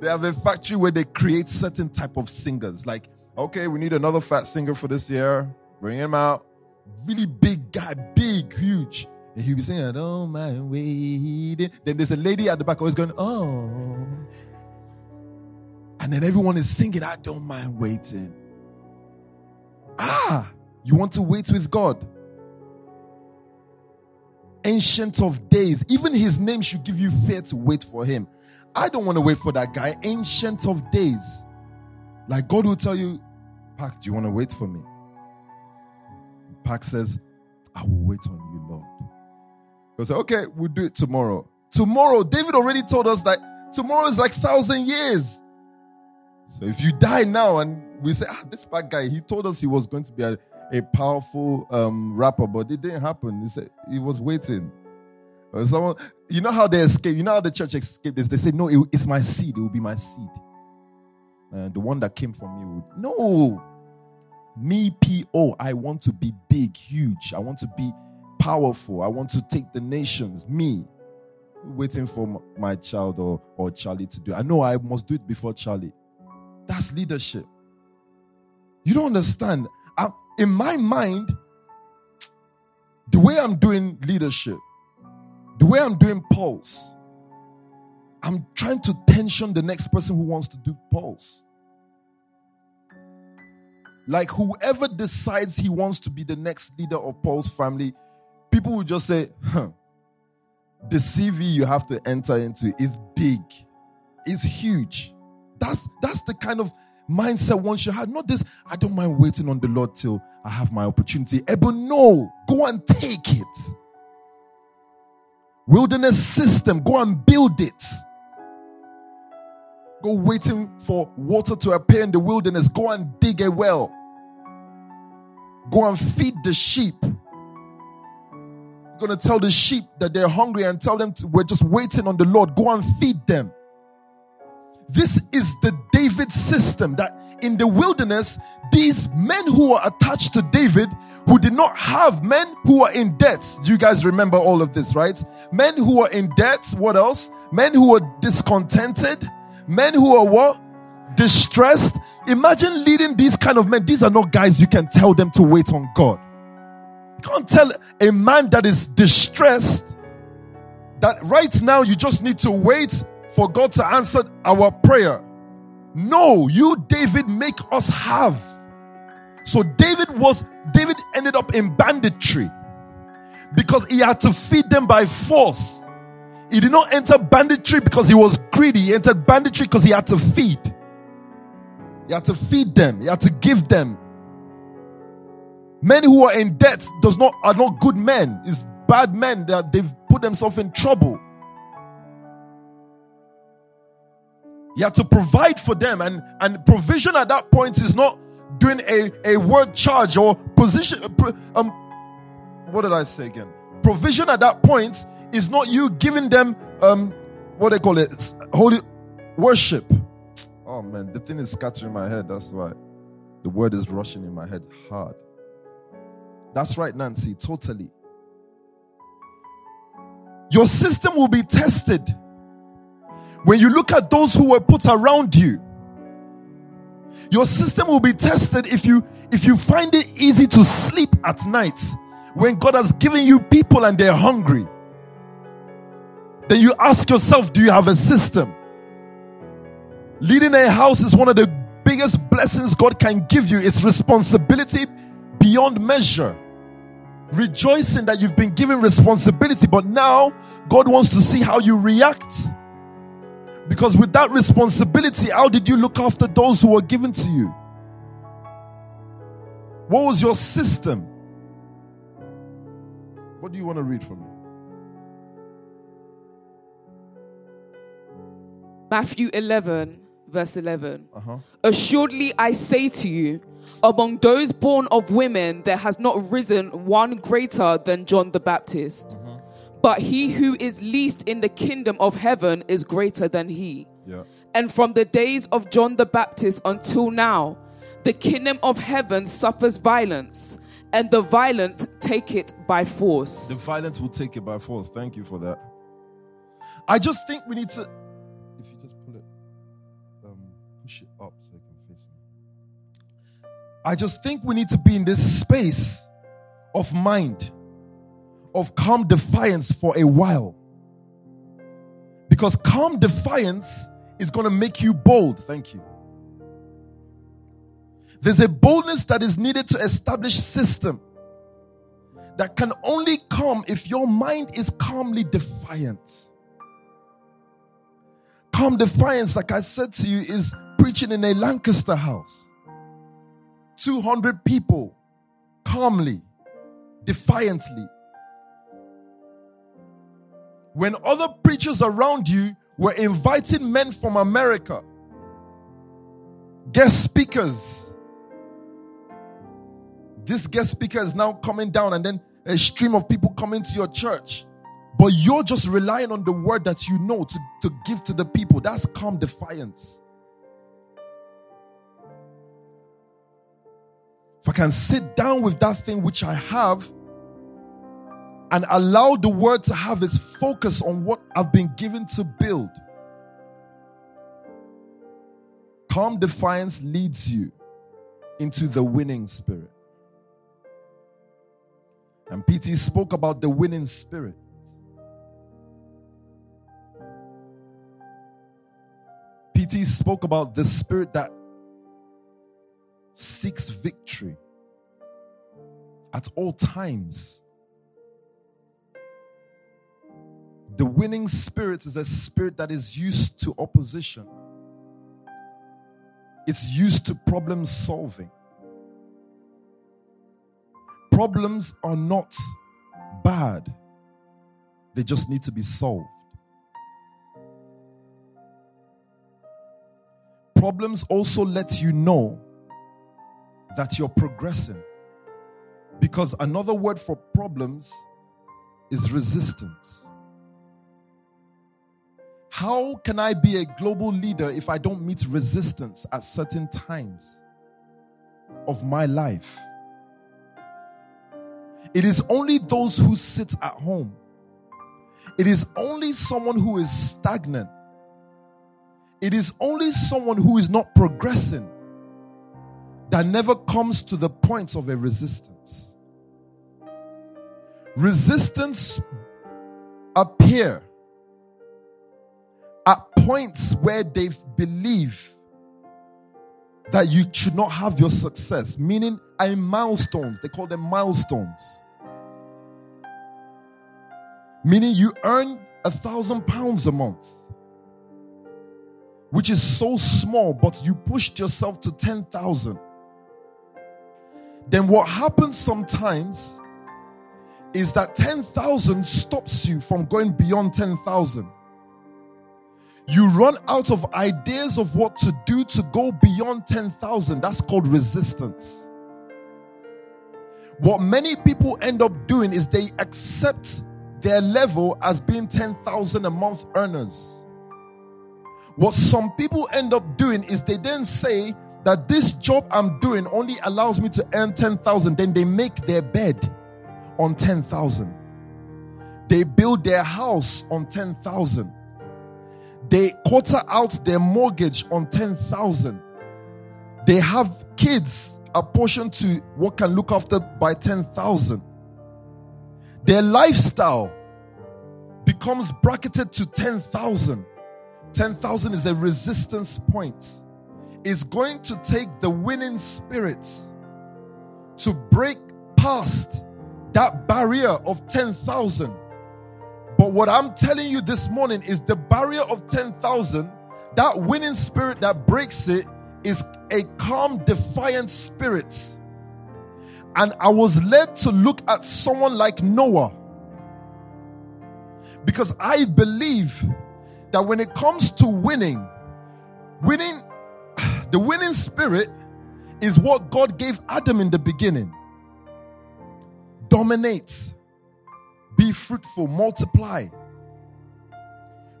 they have a factory where they create certain type of singers. Like, okay, we need another fat singer for this year. Bring him out. Really big guy, big, huge. And he'll be saying, I don't mind waiting. Then there's a lady at the back always going, Oh. And then everyone is singing, I don't mind waiting. Ah, you want to wait with God? Ancient of days. Even his name should give you fear to wait for him. I don't want to wait for that guy. Ancient of days. Like God will tell you, Pack, do you want to wait for me? Pack says, I will wait on you, He'll say, okay, we'll do it tomorrow. Tomorrow, David already told us that tomorrow is like thousand years. So if you die now and we say, ah, this bad guy, he told us he was going to be a, a powerful um, rapper, but it didn't happen. He said he was waiting. Or someone, you know how they escape? You know how the church escaped this? They say, No, it- it's my seed. It will be my seed. And the one that came from me would. No. Me, P.O. I want to be big, huge. I want to be powerful. I want to take the nations. Me. Waiting for my child or, or Charlie to do. I know I must do it before Charlie. That's leadership. You don't understand. i in my mind, the way I'm doing leadership, the way I'm doing pulse, I'm trying to tension the next person who wants to do pulse. Like whoever decides he wants to be the next leader of Paul's family, people will just say, huh, the CV you have to enter into is big, it's huge. That's that's the kind of mindset one should have. Not this, I don't mind waiting on the Lord till I have my opportunity. Eh, but no, go and take it. Wilderness system, go and build it. Go waiting for water to appear in the wilderness. Go and dig a well. Go and feed the sheep. Going to tell the sheep that they're hungry and tell them to, we're just waiting on the Lord. Go and feed them. This is the David system that in the wilderness, these men who are attached to David, who did not have men who are in debt. Do you guys remember all of this, right? Men who are in debt. What else? Men who are discontented. Men who are what? Distressed. Imagine leading these kind of men. These are not guys you can tell them to wait on God. Can't tell a man that is distressed that right now you just need to wait for God to answer our prayer. No, you, David, make us have. So David was, David ended up in banditry because he had to feed them by force. He did not enter banditry because he was greedy. He entered banditry because he had to feed. He had to feed them. He had to give them. Men who are in debt does not are not good men. It's bad men that they've put themselves in trouble. You have to provide for them, and and provision at that point is not doing a a word charge or position. Um, what did I say again? Provision at that point is not you giving them um what they call it it's holy worship. Oh man, the thing is scattering my head. That's why the word is rushing in my head hard. That's right, Nancy. Totally. Your system will be tested when you look at those who were put around you. Your system will be tested if you if you find it easy to sleep at night when God has given you people and they're hungry. Then you ask yourself, do you have a system? Leading a house is one of the biggest blessings God can give you. It's responsibility beyond measure. Rejoicing that you've been given responsibility, but now God wants to see how you react. Because with that responsibility, how did you look after those who were given to you? What was your system? What do you want to read for me? Matthew 11, verse 11. Uh-huh. Assuredly, I say to you, among those born of women, there has not risen one greater than John the Baptist. Mm-hmm. But he who is least in the kingdom of heaven is greater than he. Yeah. And from the days of John the Baptist until now, the kingdom of heaven suffers violence, and the violent take it by force. The violence will take it by force. Thank you for that. I just think we need to. I just think we need to be in this space of mind, of calm defiance for a while. Because calm defiance is going to make you bold. Thank you. There's a boldness that is needed to establish system that can only come if your mind is calmly defiant. Calm defiance, like I said to you, is preaching in a Lancaster house. 200 people, calmly, defiantly. When other preachers around you were inviting men from America, guest speakers, this guest speaker is now coming down, and then a stream of people coming to your church. but you're just relying on the word that you know to, to give to the people. That's calm defiance. If I can sit down with that thing which I have and allow the word to have its focus on what I've been given to build, calm defiance leads you into the winning spirit. And PT spoke about the winning spirit. PT spoke about the spirit that seeks victory at all times. The winning spirit is a spirit that is used to opposition, it's used to problem solving. Problems are not bad, they just need to be solved. Problems also let you know that you're progressing. Because another word for problems is resistance. How can I be a global leader if I don't meet resistance at certain times of my life? It is only those who sit at home. It is only someone who is stagnant. It is only someone who is not progressing that never comes to the point of a resistance. Resistance appear at points where they believe that you should not have your success, meaning in milestones. They call them milestones. Meaning you earn a thousand pounds a month, which is so small, but you pushed yourself to 10,000 then what happens sometimes is that 10,000 stops you from going beyond 10,000. You run out of ideas of what to do to go beyond 10,000. That's called resistance. What many people end up doing is they accept their level as being 10,000 a month earners. What some people end up doing is they then say, that this job I'm doing only allows me to earn 10,000, then they make their bed on 10,000. They build their house on 10,000. They quarter out their mortgage on 10,000. They have kids apportioned to what can look after by 10,000. Their lifestyle becomes bracketed to 10,000. 10,000 is a resistance point is going to take the winning spirit to break past that barrier of 10,000. But what I'm telling you this morning is the barrier of 10,000, that winning spirit that breaks it is a calm, defiant spirit. And I was led to look at someone like Noah because I believe that when it comes to winning, winning the winning spirit is what God gave Adam in the beginning. Dominate, be fruitful, multiply,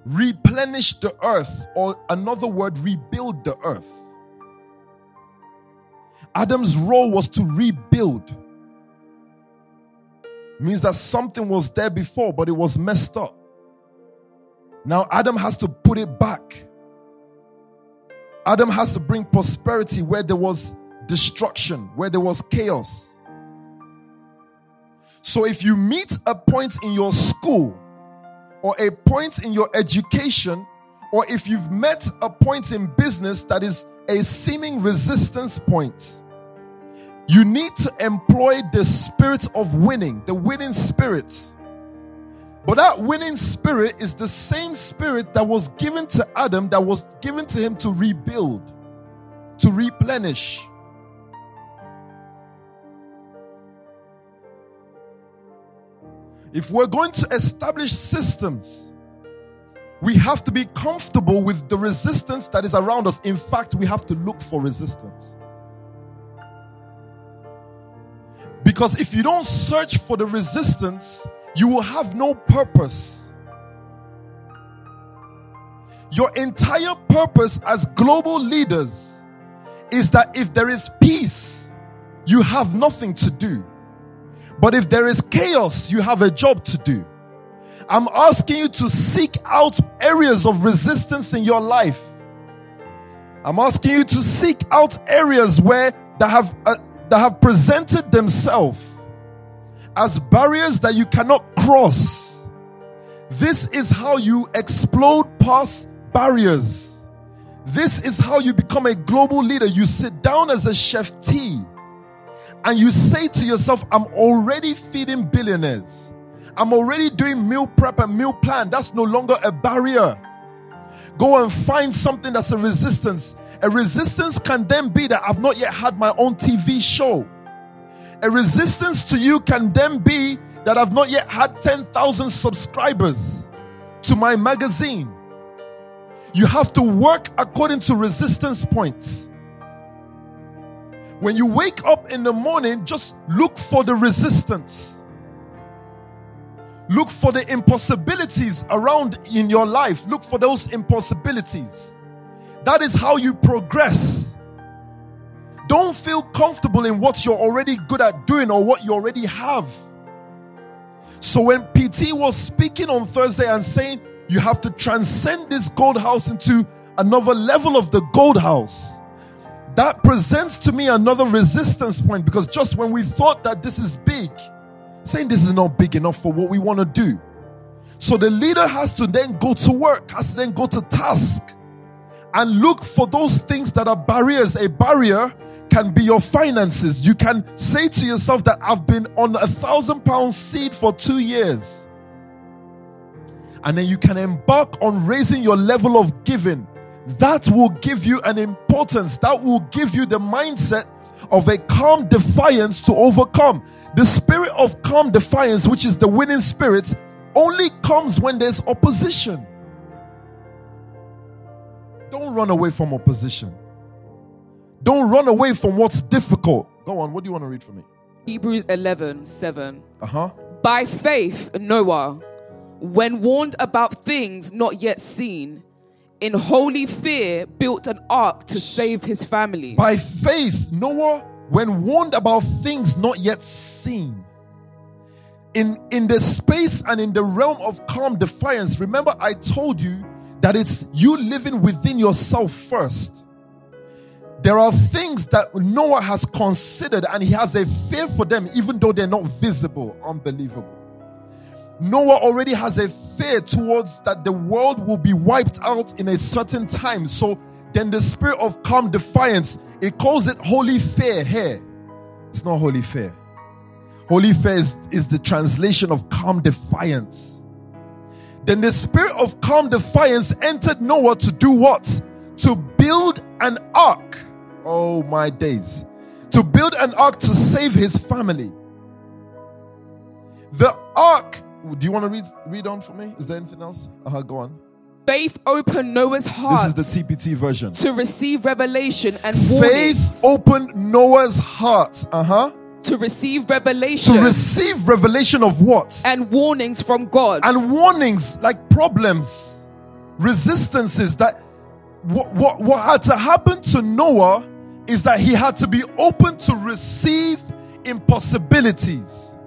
replenish the earth, or another word, rebuild the earth. Adam's role was to rebuild. Means that something was there before, but it was messed up. Now Adam has to put it back. Adam has to bring prosperity where there was destruction, where there was chaos. So if you meet a point in your school or a point in your education, or if you've met a point in business that is a seeming resistance point, you need to employ the spirit of winning, the winning spirit. But that winning spirit is the same spirit that was given to Adam, that was given to him to rebuild, to replenish. If we're going to establish systems, we have to be comfortable with the resistance that is around us. In fact, we have to look for resistance. Because if you don't search for the resistance, you will have no purpose. Your entire purpose as global leaders is that if there is peace, you have nothing to do. But if there is chaos, you have a job to do. I'm asking you to seek out areas of resistance in your life. I'm asking you to seek out areas where that have uh, that have presented themselves as barriers that you cannot cross. This is how you explode past barriers. This is how you become a global leader. You sit down as a chef T and you say to yourself, I'm already feeding billionaires. I'm already doing meal prep and meal plan. That's no longer a barrier. Go and find something that's a resistance. A resistance can then be that I've not yet had my own TV show. A resistance to you can then be that I've not yet had 10,000 subscribers to my magazine. You have to work according to resistance points. When you wake up in the morning, just look for the resistance. Look for the impossibilities around in your life. Look for those impossibilities. That is how you progress. Don't feel comfortable in what you're already good at doing or what you already have. So when PT was speaking on Thursday and saying you have to transcend this gold house into another level of the gold house, that presents to me another resistance point because just when we thought that this is big, saying this is not big enough for what we want to do. So the leader has to then go to work, has to then go to task and look for those things that are barriers. A barrier can be your finances. You can say to yourself that I've been on a thousand pound seed for two years. And then you can embark on raising your level of giving. That will give you an importance. That will give you the mindset of a calm defiance to overcome. The spirit of calm defiance, which is the winning spirit, only comes when there's opposition. Don't run away from opposition. Don't run away from what's difficult. Go on, what do you want to read for me? Hebrews 11 7. Uh huh. By faith, Noah, when warned about things not yet seen, in holy fear built an ark to save his family. By faith, Noah, when warned about things not yet seen, in, in the space and in the realm of calm defiance, remember I told you that it's you living within yourself first. There are things that Noah has considered and he has a fear for them, even though they're not visible. Unbelievable. Noah already has a fear towards that the world will be wiped out in a certain time. So then the spirit of calm defiance, it calls it holy fear here. It's not holy fear. Holy fear is, is the translation of calm defiance. Then the spirit of calm defiance entered Noah to do what? To build an ark. Oh my days. To build an ark to save his family. The ark, do you want to read read on for me? Is there anything else? Uh-huh, go on. Faith opened Noah's heart This is the TPT version. to receive revelation and warnings. Faith warnings. opened Noah's heart. Uh-huh. to receive revelation To receive revelation of what? and warnings from God. and warnings like problems, resistances that what, what, what had to happen to Noah is that he had to be open to receive impossibilities.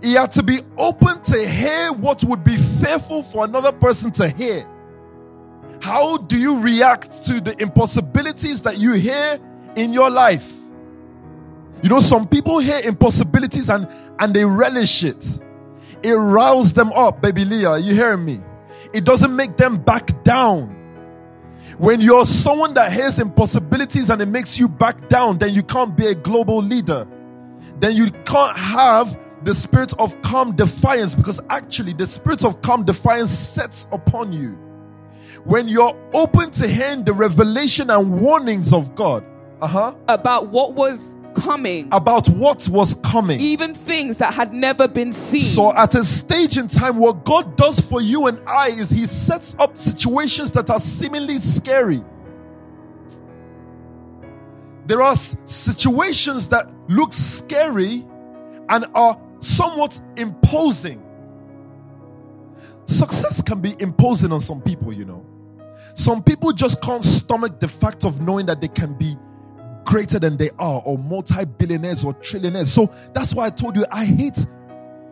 He had to be open to hear what would be fearful for another person to hear. How do you react to the impossibilities that you hear in your life? You know, some people hear impossibilities and, and they relish it. It riles them up, baby Leah. You hearing me? It doesn't make them back down. When you're someone that hears impossibilities and it makes you back down, then you can't be a global leader. Then you can't have the spirit of calm defiance because actually the spirit of calm defiance sets upon you. When you're open to hearing the revelation and warnings of God, uh huh, about what was coming, about what was coming. even things that had never been seen. So, at a stage in time, what God does for you and I is He sets up situations that are seemingly scary. There are situations that look scary and are somewhat imposing. Success can be imposing on some people, you know. Some people just can't stomach the fact of knowing that they can be greater than they are, or multi billionaires or trillionaires. So that's why I told you I hate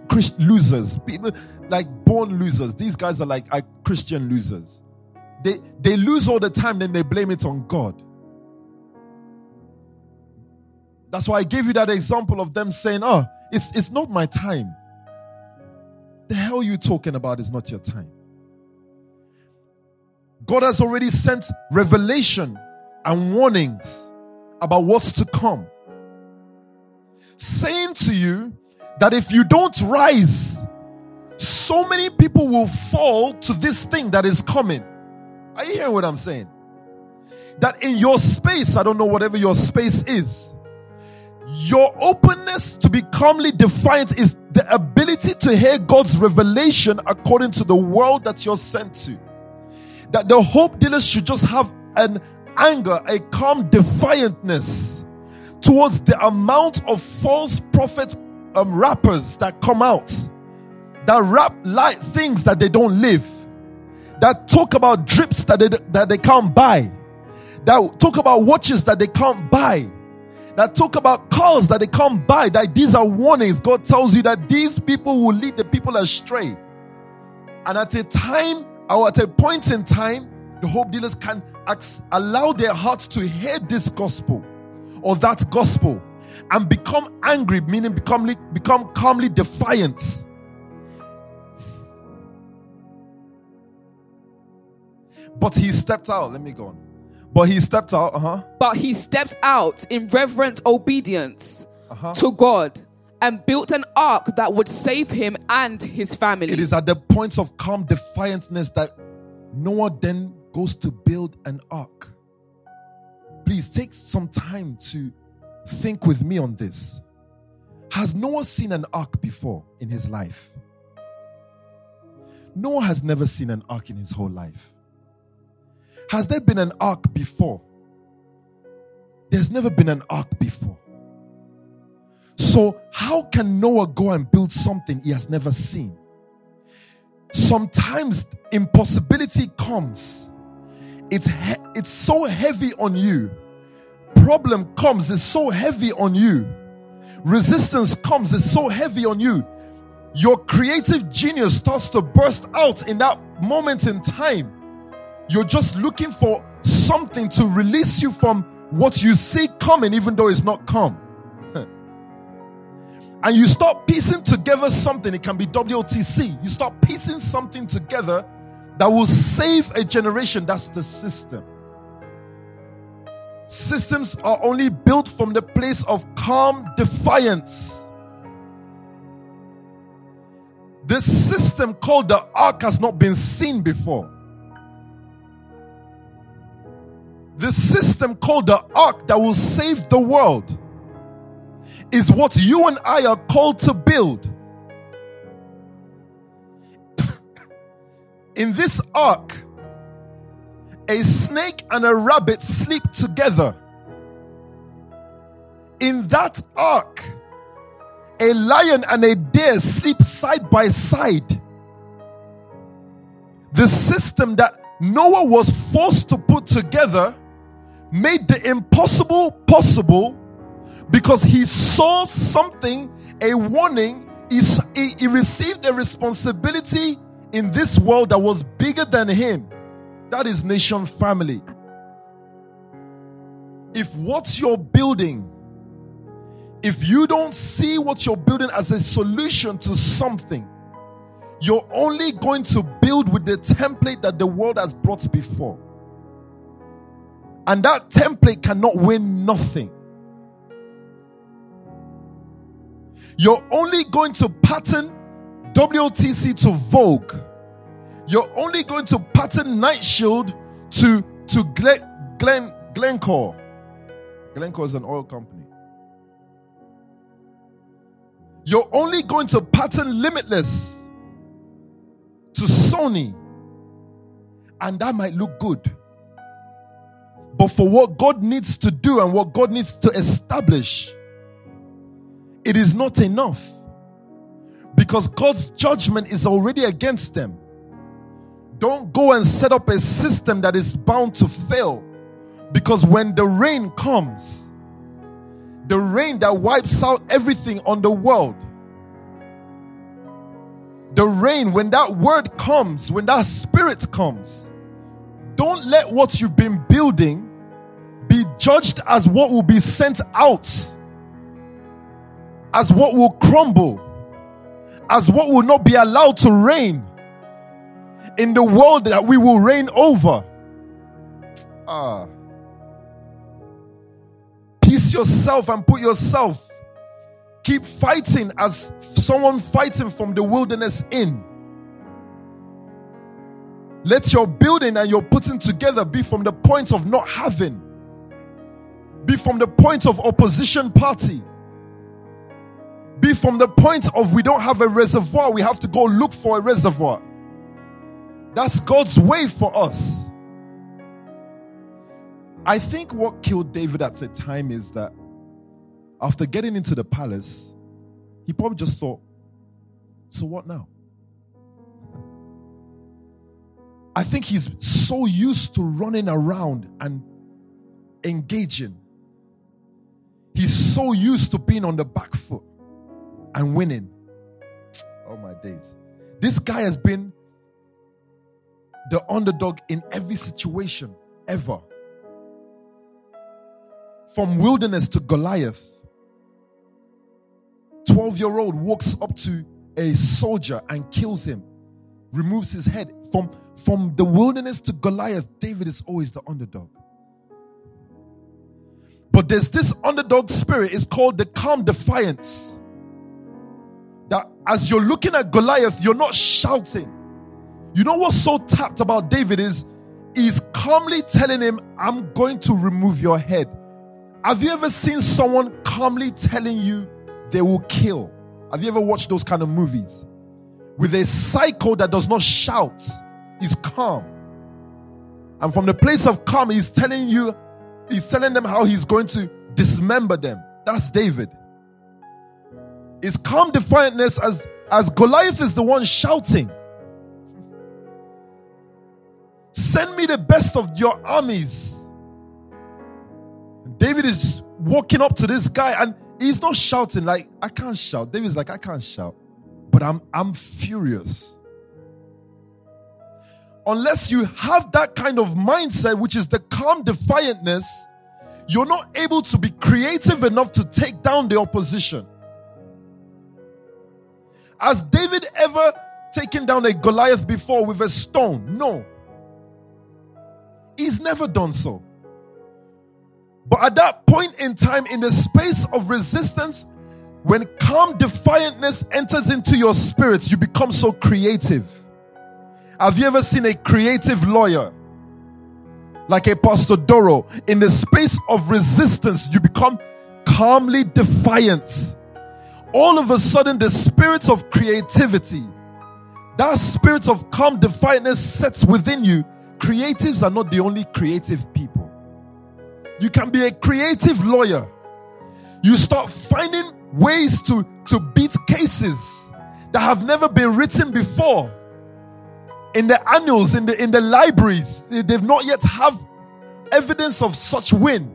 Christ losers, people like born losers. These guys are like Christian losers. They they lose all the time, then they blame it on God. That's why I gave you that example of them saying, "Oh, it's it's not my time." The hell you talking about is not your time. God has already sent revelation and warnings about what's to come. Saying to you that if you don't rise, so many people will fall to this thing that is coming. Are you hearing what I'm saying? That in your space, I don't know whatever your space is, your openness to be calmly defiant is the ability to hear God's revelation according to the world that you're sent to. That the hope dealers should just have an anger, a calm defiantness towards the amount of false prophet um, rappers that come out that rap like things that they don't live, that talk about drips that they, that they can't buy, that talk about watches that they can't buy, that talk about cars that they can't buy, that these are warnings. God tells you that these people will lead the people astray. And at a time or at a point in time, the hope dealers can allow their hearts to hear this gospel or that gospel and become angry, meaning become, become calmly defiant. But he stepped out. Let me go on. But he stepped out. Uh-huh. But he stepped out in reverent obedience uh-huh. to God and built an ark that would save him and his family. It is at the point of calm defiantness that Noah then goes to build an ark. Please take some time to think with me on this. Has Noah seen an ark before in his life? Noah has never seen an ark in his whole life. Has there been an ark before? There's never been an ark before. So, how can Noah go and build something he has never seen? Sometimes impossibility comes. It's, he- it's so heavy on you problem comes, it's so heavy on you. Resistance comes, it's so heavy on you. Your creative genius starts to burst out in that moment in time. You're just looking for something to release you from what you see coming, even though it's not come. and you start piecing together something, it can be WOTC. You start piecing something together that will save a generation. That's the system. Systems are only built from the place of calm defiance. This system called the ark has not been seen before. The system called the ark that will save the world is what you and I are called to build. In this ark, a snake and a rabbit sleep together. In that ark, a lion and a deer sleep side by side. The system that Noah was forced to put together made the impossible possible because he saw something, a warning. He, he, received a responsibility in this world that was bigger than him. That is nation family. If what you're building, if you don't see what you're building as a solution to something, you're only going to build with the template that the world has brought before. And that template cannot win nothing. You're only going to pattern WOTC to Vogue you're only going to pattern Night Shield to, to Glen, Glen, Glencore. Glencore is an oil company. You're only going to pattern Limitless to Sony. And that might look good. But for what God needs to do and what God needs to establish, it is not enough. Because God's judgment is already against them. Don't go and set up a system that is bound to fail. Because when the rain comes, the rain that wipes out everything on the world, the rain, when that word comes, when that spirit comes, don't let what you've been building be judged as what will be sent out, as what will crumble, as what will not be allowed to reign in the world that we will reign over. Ah. Peace yourself and put yourself. Keep fighting as someone fighting from the wilderness in. Let your building and your putting together be from the point of not having, be from the point of opposition party, be from the point of we don't have a reservoir, we have to go look for a reservoir. That's God's way for us. I think what killed David at the time is that after getting into the palace, he probably just thought, so what now? I think he's so used to running around and engaging. He's so used to being on the back foot and winning. Oh my days. This guy has been the underdog in every situation ever. From wilderness to Goliath. 12 year old walks up to a soldier and kills him, removes his head. From, from the wilderness to Goliath, David is always the underdog. But there's this underdog spirit, it's called the calm defiance. That as you're looking at Goliath, you're not shouting you know what's so tapped about David is he's calmly telling him, I'm going to remove your head. Have you ever seen someone calmly telling you they will kill? Have you ever watched those kind of movies? With a psycho that does not shout, he's calm. And from the place of calm, he's telling you, he's telling them how he's going to dismember them. That's David. His calm defiantness as, as Goliath is the one shouting. Send me the best of your armies. David is walking up to this guy and he's not shouting like I can't shout. David's like I can't shout. But I'm I'm furious. Unless you have that kind of mindset which is the calm defiantness, you're not able to be creative enough to take down the opposition. Has David ever taken down a Goliath before with a stone? No. He's never done so. But at that point in time, in the space of resistance, when calm defiantness enters into your spirits, you become so creative. Have you ever seen a creative lawyer? Like a Pastor Doro, in the space of resistance, you become calmly defiant. All of a sudden, the spirit of creativity, that spirit of calm defiance sets within you creatives are not the only creative people. You can be a creative lawyer. You start finding ways to, to beat cases that have never been written before. In the annals, in the in the libraries, they've not yet have evidence of such win.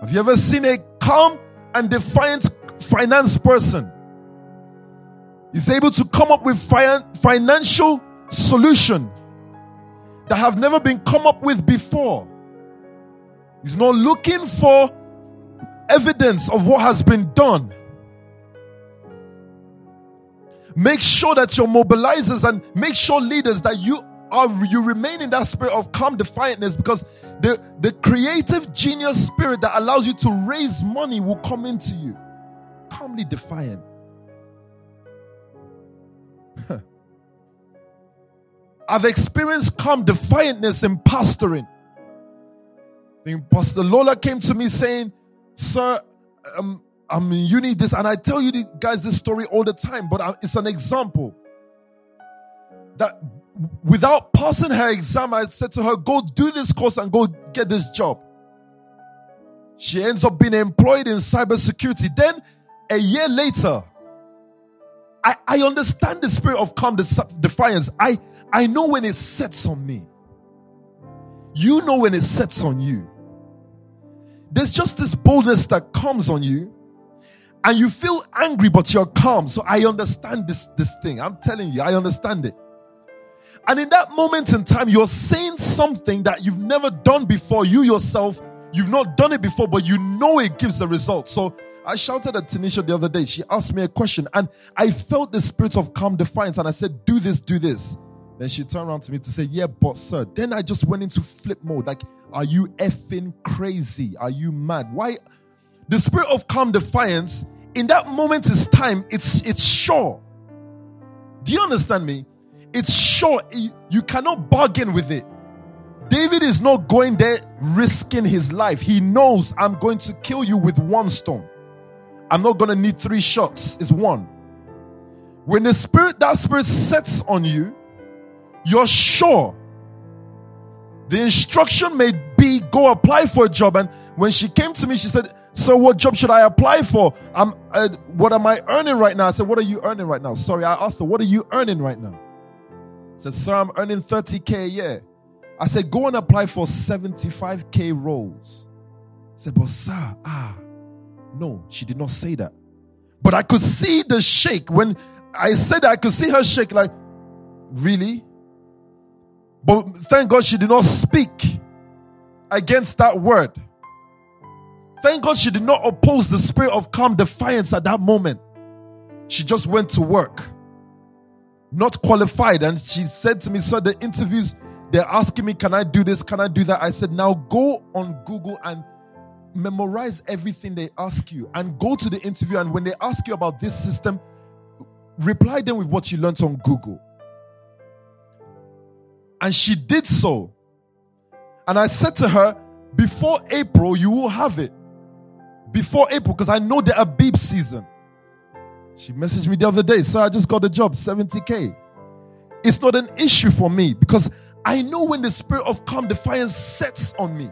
Have you ever seen a calm and defiant finance person? is able to come up with fi- financial solution that have never been come up with before. He's not looking for evidence of what has been done. Make sure that your mobilizers and make sure leaders that you are you remain in that spirit of calm defiantness because the, the creative genius spirit that allows you to raise money will come into you. Calmly defiant. I've experienced calm defiantness in pastoring. The Pastor Lola came to me saying, Sir, um, I'm in uni this, and I tell you guys this story all the time, but it's an example that without passing her exam, I said to her, Go do this course and go get this job. She ends up being employed in cybersecurity. Then, a year later, I, I understand the spirit of calm defiance. I, I know when it sets on me. You know when it sets on you. There's just this boldness that comes on you, and you feel angry, but you're calm. So I understand this, this thing. I'm telling you, I understand it. And in that moment in time, you're saying something that you've never done before. You yourself, you've not done it before, but you know it gives a result. So I shouted at Tanisha the other day. She asked me a question, and I felt the spirit of calm defiance. And I said, Do this, do this. Then she turned around to me to say, Yeah, but sir. Then I just went into flip mode. Like, are you effing crazy? Are you mad? Why? The spirit of calm defiance, in that moment is time, it's it's sure. Do you understand me? It's sure. You cannot bargain with it. David is not going there risking his life. He knows I'm going to kill you with one stone. I'm not going to need three shots. It's one. When the spirit, that spirit sets on you, you're sure. The instruction may be go apply for a job. And when she came to me, she said, So what job should I apply for? I'm, uh, what am I earning right now? I said, What are you earning right now? Sorry, I asked her, What are you earning right now? I said, Sir, I'm earning 30K a year. I said, Go and apply for 75K roles. I said, But sir, ah, no, she did not say that. But I could see the shake when I said that, I could see her shake like, Really? But thank God she did not speak against that word. Thank God she did not oppose the spirit of calm defiance at that moment. She just went to work, not qualified. And she said to me, Sir, the interviews, they're asking me, Can I do this? Can I do that? I said, Now go on Google and memorize everything they ask you and go to the interview. And when they ask you about this system, reply them with what you learned on Google. And she did so. And I said to her, Before April, you will have it. Before April, because I know the Abib season. She messaged me the other day, Sir, I just got a job, 70K. It's not an issue for me because I know when the spirit of calm defiance sets on me.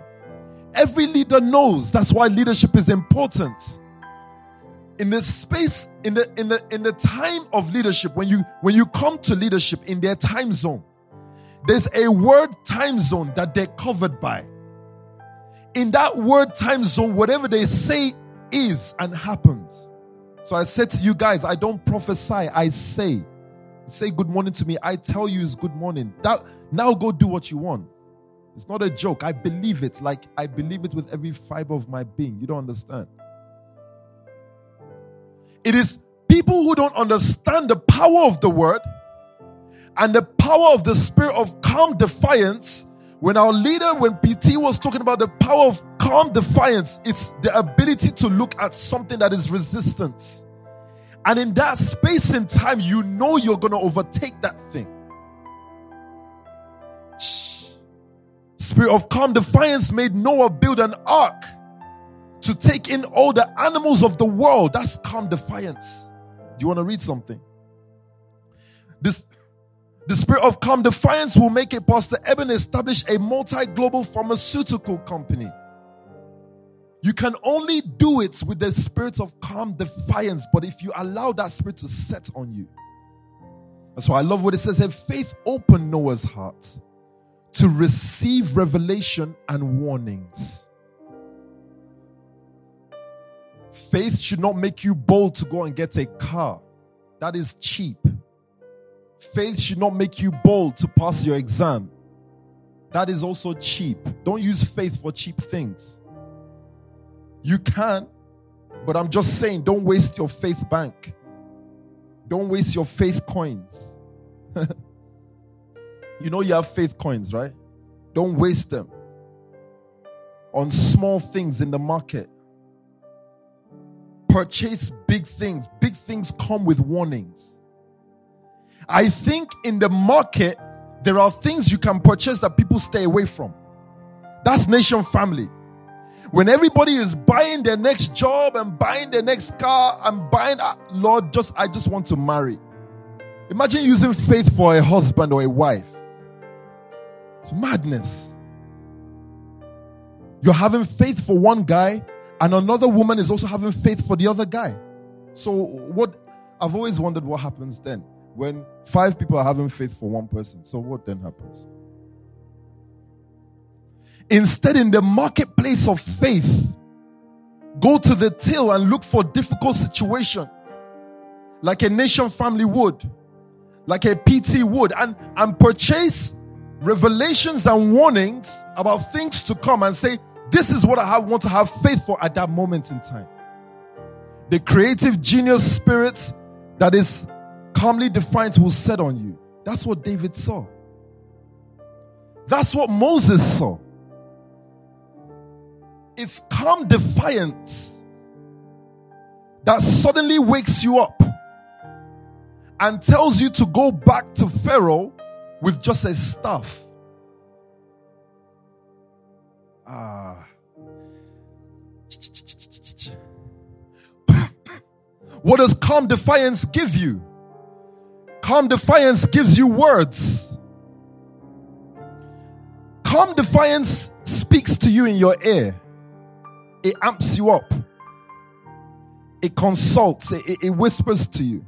Every leader knows that's why leadership is important. In the space, in the in the in the time of leadership, when you when you come to leadership in their time zone, there's a word time zone that they're covered by. In that word time zone, whatever they say is and happens. So I said to you guys, I don't prophesy, I say. Say good morning to me. I tell you it's good morning. That now go do what you want. It's not a joke. I believe it. Like I believe it with every fiber of my being. You don't understand. It is people who don't understand the power of the word and the power of the spirit of calm defiance. When our leader, when PT was talking about the power of calm defiance, it's the ability to look at something that is resistance. And in that space and time, you know you're going to overtake that thing. Spirit of calm defiance made Noah build an ark to take in all the animals of the world. That's calm defiance. Do you want to read something? This the spirit of calm defiance will make it Pastor Eben establish a multi global pharmaceutical company. You can only do it with the spirit of calm defiance, but if you allow that spirit to set on you. That's why I love what it says. If faith opened Noah's heart to receive revelation and warnings. Faith should not make you bold to go and get a car. That is cheap. Faith should not make you bold to pass your exam. That is also cheap. Don't use faith for cheap things. You can, but I'm just saying, don't waste your faith bank. Don't waste your faith coins. you know you have faith coins, right? Don't waste them on small things in the market. Purchase big things. Big things come with warnings. I think in the market, there are things you can purchase that people stay away from. That's nation family. When everybody is buying their next job and buying their next car and buying, uh, Lord, just I just want to marry. Imagine using faith for a husband or a wife. It's madness. You're having faith for one guy, and another woman is also having faith for the other guy. So, what I've always wondered what happens then when five people are having faith for one person. So, what then happens? Instead, in the marketplace of faith, go to the till and look for a difficult situation like a nation family would, like a PT would, and, and purchase revelations and warnings about things to come and say, This is what I have, want to have faith for at that moment in time. The creative genius spirit that is calmly defined will set on you. That's what David saw. That's what Moses saw. It's calm defiance that suddenly wakes you up and tells you to go back to Pharaoh with just a staff. Ah. What does calm defiance give you? Calm defiance gives you words. Calm defiance speaks to you in your ear. It amps you up. It consults. It, it, whispers to you.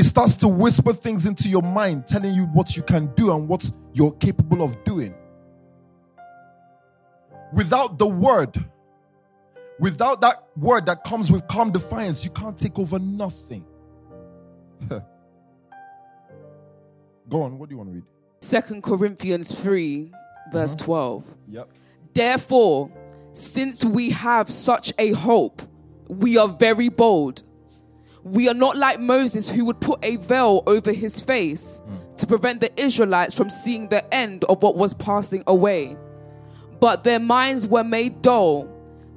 It starts to whisper things into your mind, telling you what you can do and what you're capable of doing. Without the word, without that word that comes with calm defiance, you can't take over nothing. Go on, what do you want to read? Second Corinthians 3, verse Uh-huh. 12. Yep. Therefore, since we have such a hope, we are very bold. We are not like Moses, who would put a veil over his face mm. to prevent the Israelites from seeing the end of what was passing away. But their minds were made dull,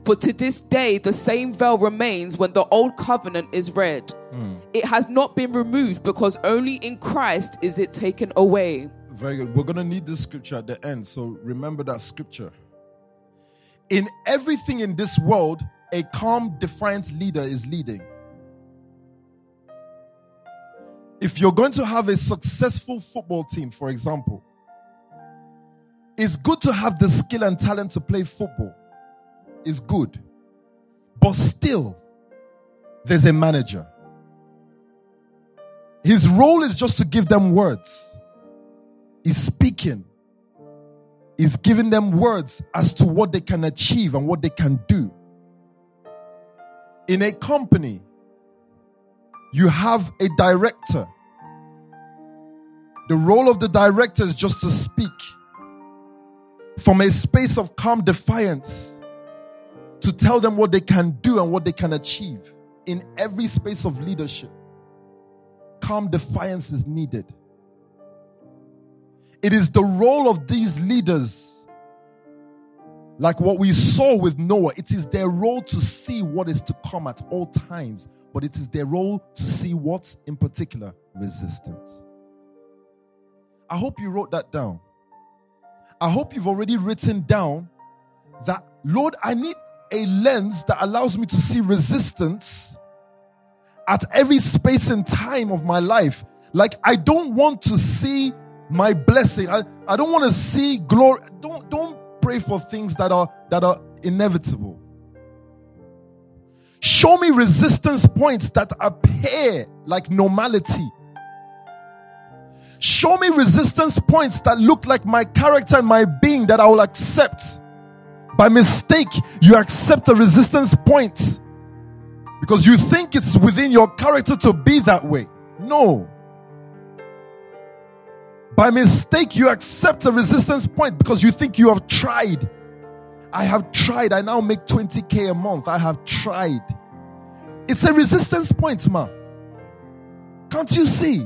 for to this day the same veil remains when the old covenant is read. Mm. It has not been removed because only in Christ is it taken away. Very good. We're going to need this scripture at the end. So remember that scripture. In everything in this world, a calm, defiant leader is leading. If you're going to have a successful football team, for example, it's good to have the skill and talent to play football. It's good. But still, there's a manager. His role is just to give them words. He's speaking. He's giving them words as to what they can achieve and what they can do. In a company, you have a director. The role of the director is just to speak from a space of calm defiance to tell them what they can do and what they can achieve in every space of leadership. Calm defiance is needed. It is the role of these leaders, like what we saw with Noah, it is their role to see what is to come at all times, but it is their role to see what's in particular resistance. I hope you wrote that down. I hope you've already written down that, Lord, I need a lens that allows me to see resistance at every space and time of my life. Like, I don't want to see my blessing. I, I don't want to see glory. Don't, don't pray for things that are, that are inevitable. Show me resistance points that appear like normality. Show me resistance points that look like my character and my being that I will accept. By mistake, you accept a resistance point because you think it's within your character to be that way. No. By mistake, you accept a resistance point because you think you have tried. I have tried. I now make 20K a month. I have tried. It's a resistance point, ma. Can't you see?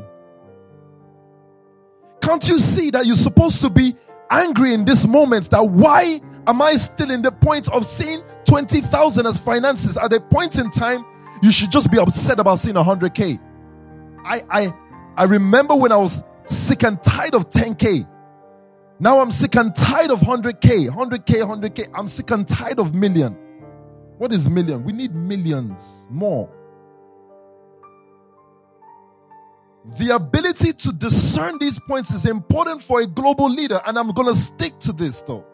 Can't you see that you're supposed to be angry in this moment? That why am I still in the point of seeing 20,000 as finances? At a point in time, you should just be upset about seeing 100K. I, I, I remember when I was sick and tired of 10K. Now I'm sick and tired of 100K, 100K, 100K. I'm sick and tired of million. What is million? We need millions more. The ability to discern these points is important for a global leader, and I'm going to stick to this though.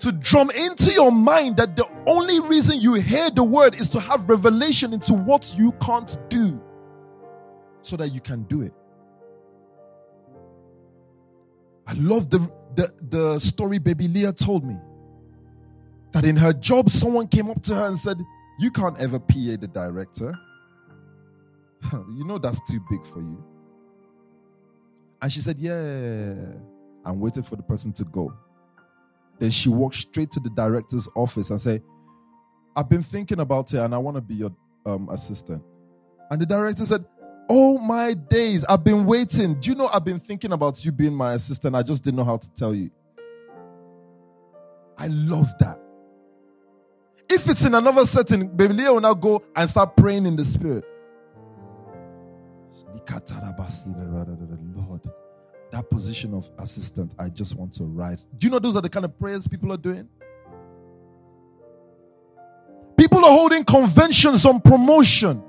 to drum into your mind that the only reason you hear the word is to have revelation into what you can't do so that you can do it. I love the, the, the story baby Leah told me that in her job, someone came up to her and said, You can't ever PA the director. you know that's too big for you. And she said, Yeah. And waited for the person to go. Then she walked straight to the director's office and said, I've been thinking about it and I want to be your um, assistant. And the director said, Oh my days, I've been waiting. Do you know I've been thinking about you being my assistant? I just didn't know how to tell you. I love that. If it's in another setting, baby Leah will now go and start praying in the spirit. Lord, that position of assistant, I just want to rise. Do you know those are the kind of prayers people are doing? People are holding conventions on promotion.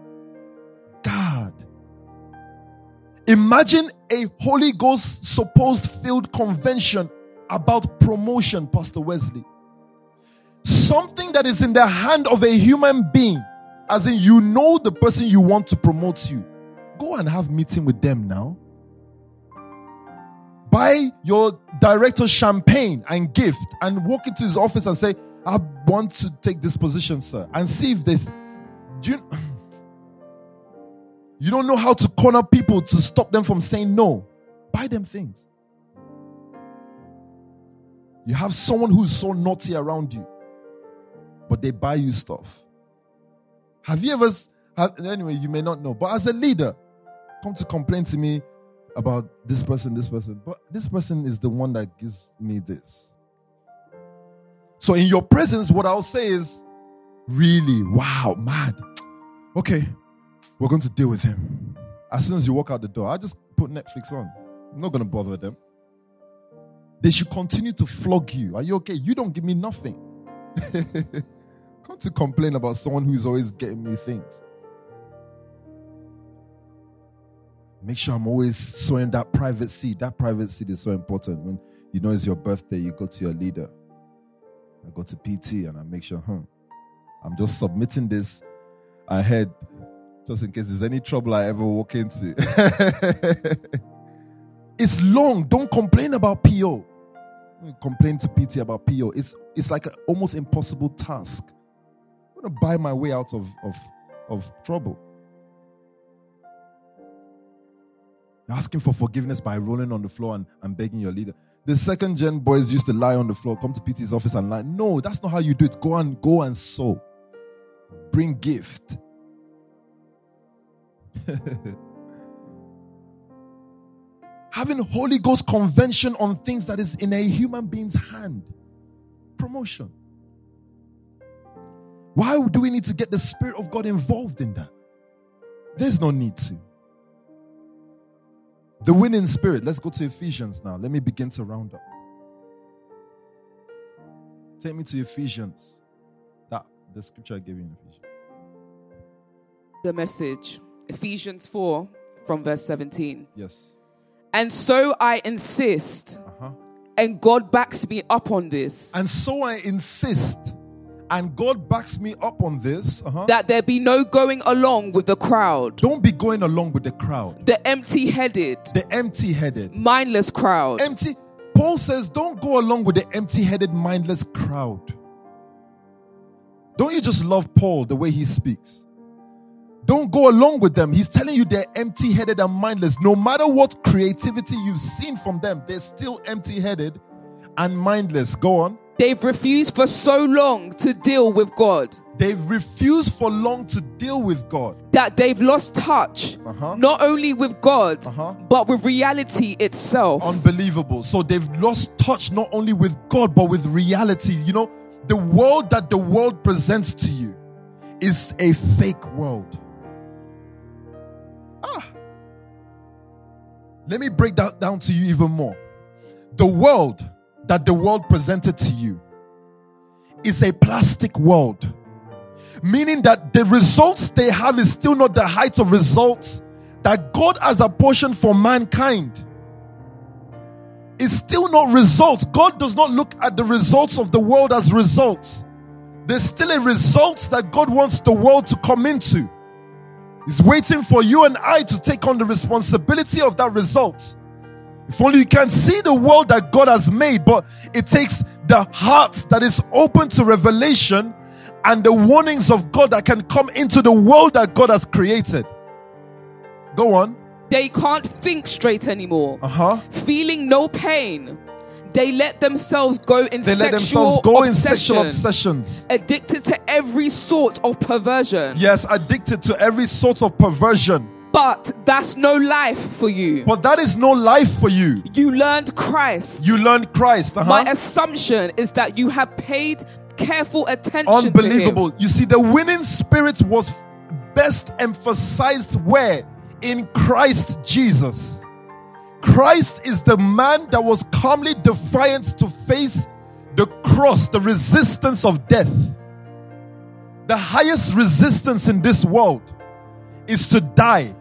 God. Imagine a Holy Ghost supposed filled convention about promotion, Pastor Wesley. Something that is in the hand of a human being, as in you know the person you want to promote you. Go and have meeting with them now. Buy your director champagne and gift and walk into his office and say, I want to take this position, sir. And see if this. Do you, you don't know how to corner people to stop them from saying no. Buy them things. You have someone who's so naughty around you, but they buy you stuff. Have you ever, have, anyway, you may not know, but as a leader, come to complain to me about this person, this person, but this person is the one that gives me this. So, in your presence, what I'll say is, really, wow, mad. Okay, we're going to deal with him. As soon as you walk out the door, I just put Netflix on. I'm not going to bother them. They should continue to flog you. Are you okay? You don't give me nothing. Come to complain about someone who's always getting me things. Make sure I'm always sowing that private seed. That private seed is so important. When you know it's your birthday, you go to your leader. I go to PT and I make sure, hmm, I'm just submitting this ahead just in case there's any trouble I ever walk into. it's long. Don't complain about PO. Complain to PT about PO. It's it's like an almost impossible task. I'm gonna buy my way out of of, of trouble. You're asking for forgiveness by rolling on the floor and, and begging your leader. The second gen boys used to lie on the floor, come to PT's office and lie. No, that's not how you do it. Go and go and sow. Bring gift. Having Holy Ghost convention on things that is in a human being's hand. Promotion. Why do we need to get the Spirit of God involved in that? There's no need to. The winning spirit. Let's go to Ephesians now. Let me begin to round up. Take me to Ephesians. That the scripture I gave you in Ephesians. The message. Ephesians 4 from verse 17. Yes. And so I insist, Uh-huh. and God backs me up on this, And so I insist, and God backs me up on this. Uh-huh. that there be no going along with the crowd, Don't be going along with the crowd, the empty headed, the empty headed. mindless crowd. Empty. Paul says, don't go along with the empty headed, mindless crowd. Don't you just love Paul the way he speaks? Don't go along with them. He's telling you they're empty headed and mindless. No matter what creativity you've seen from them, they're still empty headed and mindless. Go on. They've refused for so long to deal with God They've refused for long to deal with God. that they've lost touch, Uh-huh. not only with God, Uh-huh. but with reality itself. Unbelievable. So they've lost touch not only with God, but with reality. You know, the world that the world presents to you is a fake world. Ah. Let me break that down to you even more. The world that the world presented to you is a plastic world, meaning that the results they have is still not the height of results that God has apportioned for mankind. it's still not results. God does not look at the results of the world as results. There's still a result that God wants the world to come into. He's waiting for you and I to take on the responsibility of that result. If only you can see the world that God has made, but it takes the heart that is open to revelation and the warnings of God that can come into the world that God has created. Go on. They can't think straight anymore. Uh huh. Feeling no pain. They let themselves go in They sexual let themselves go in sexual obsessions. addicted to every sort of perversion. Yes, addicted to every sort of perversion. But that's no life for you. But that is no life for you. You learned Christ. You learned Christ. Uh-huh. My assumption is that you have paid careful attention. Unbelievable. You see, the winning spirit was best emphasized where? In Christ Jesus. Christ is the man that was calmly defiant to face the cross, the resistance of death. The highest resistance in this world is to die.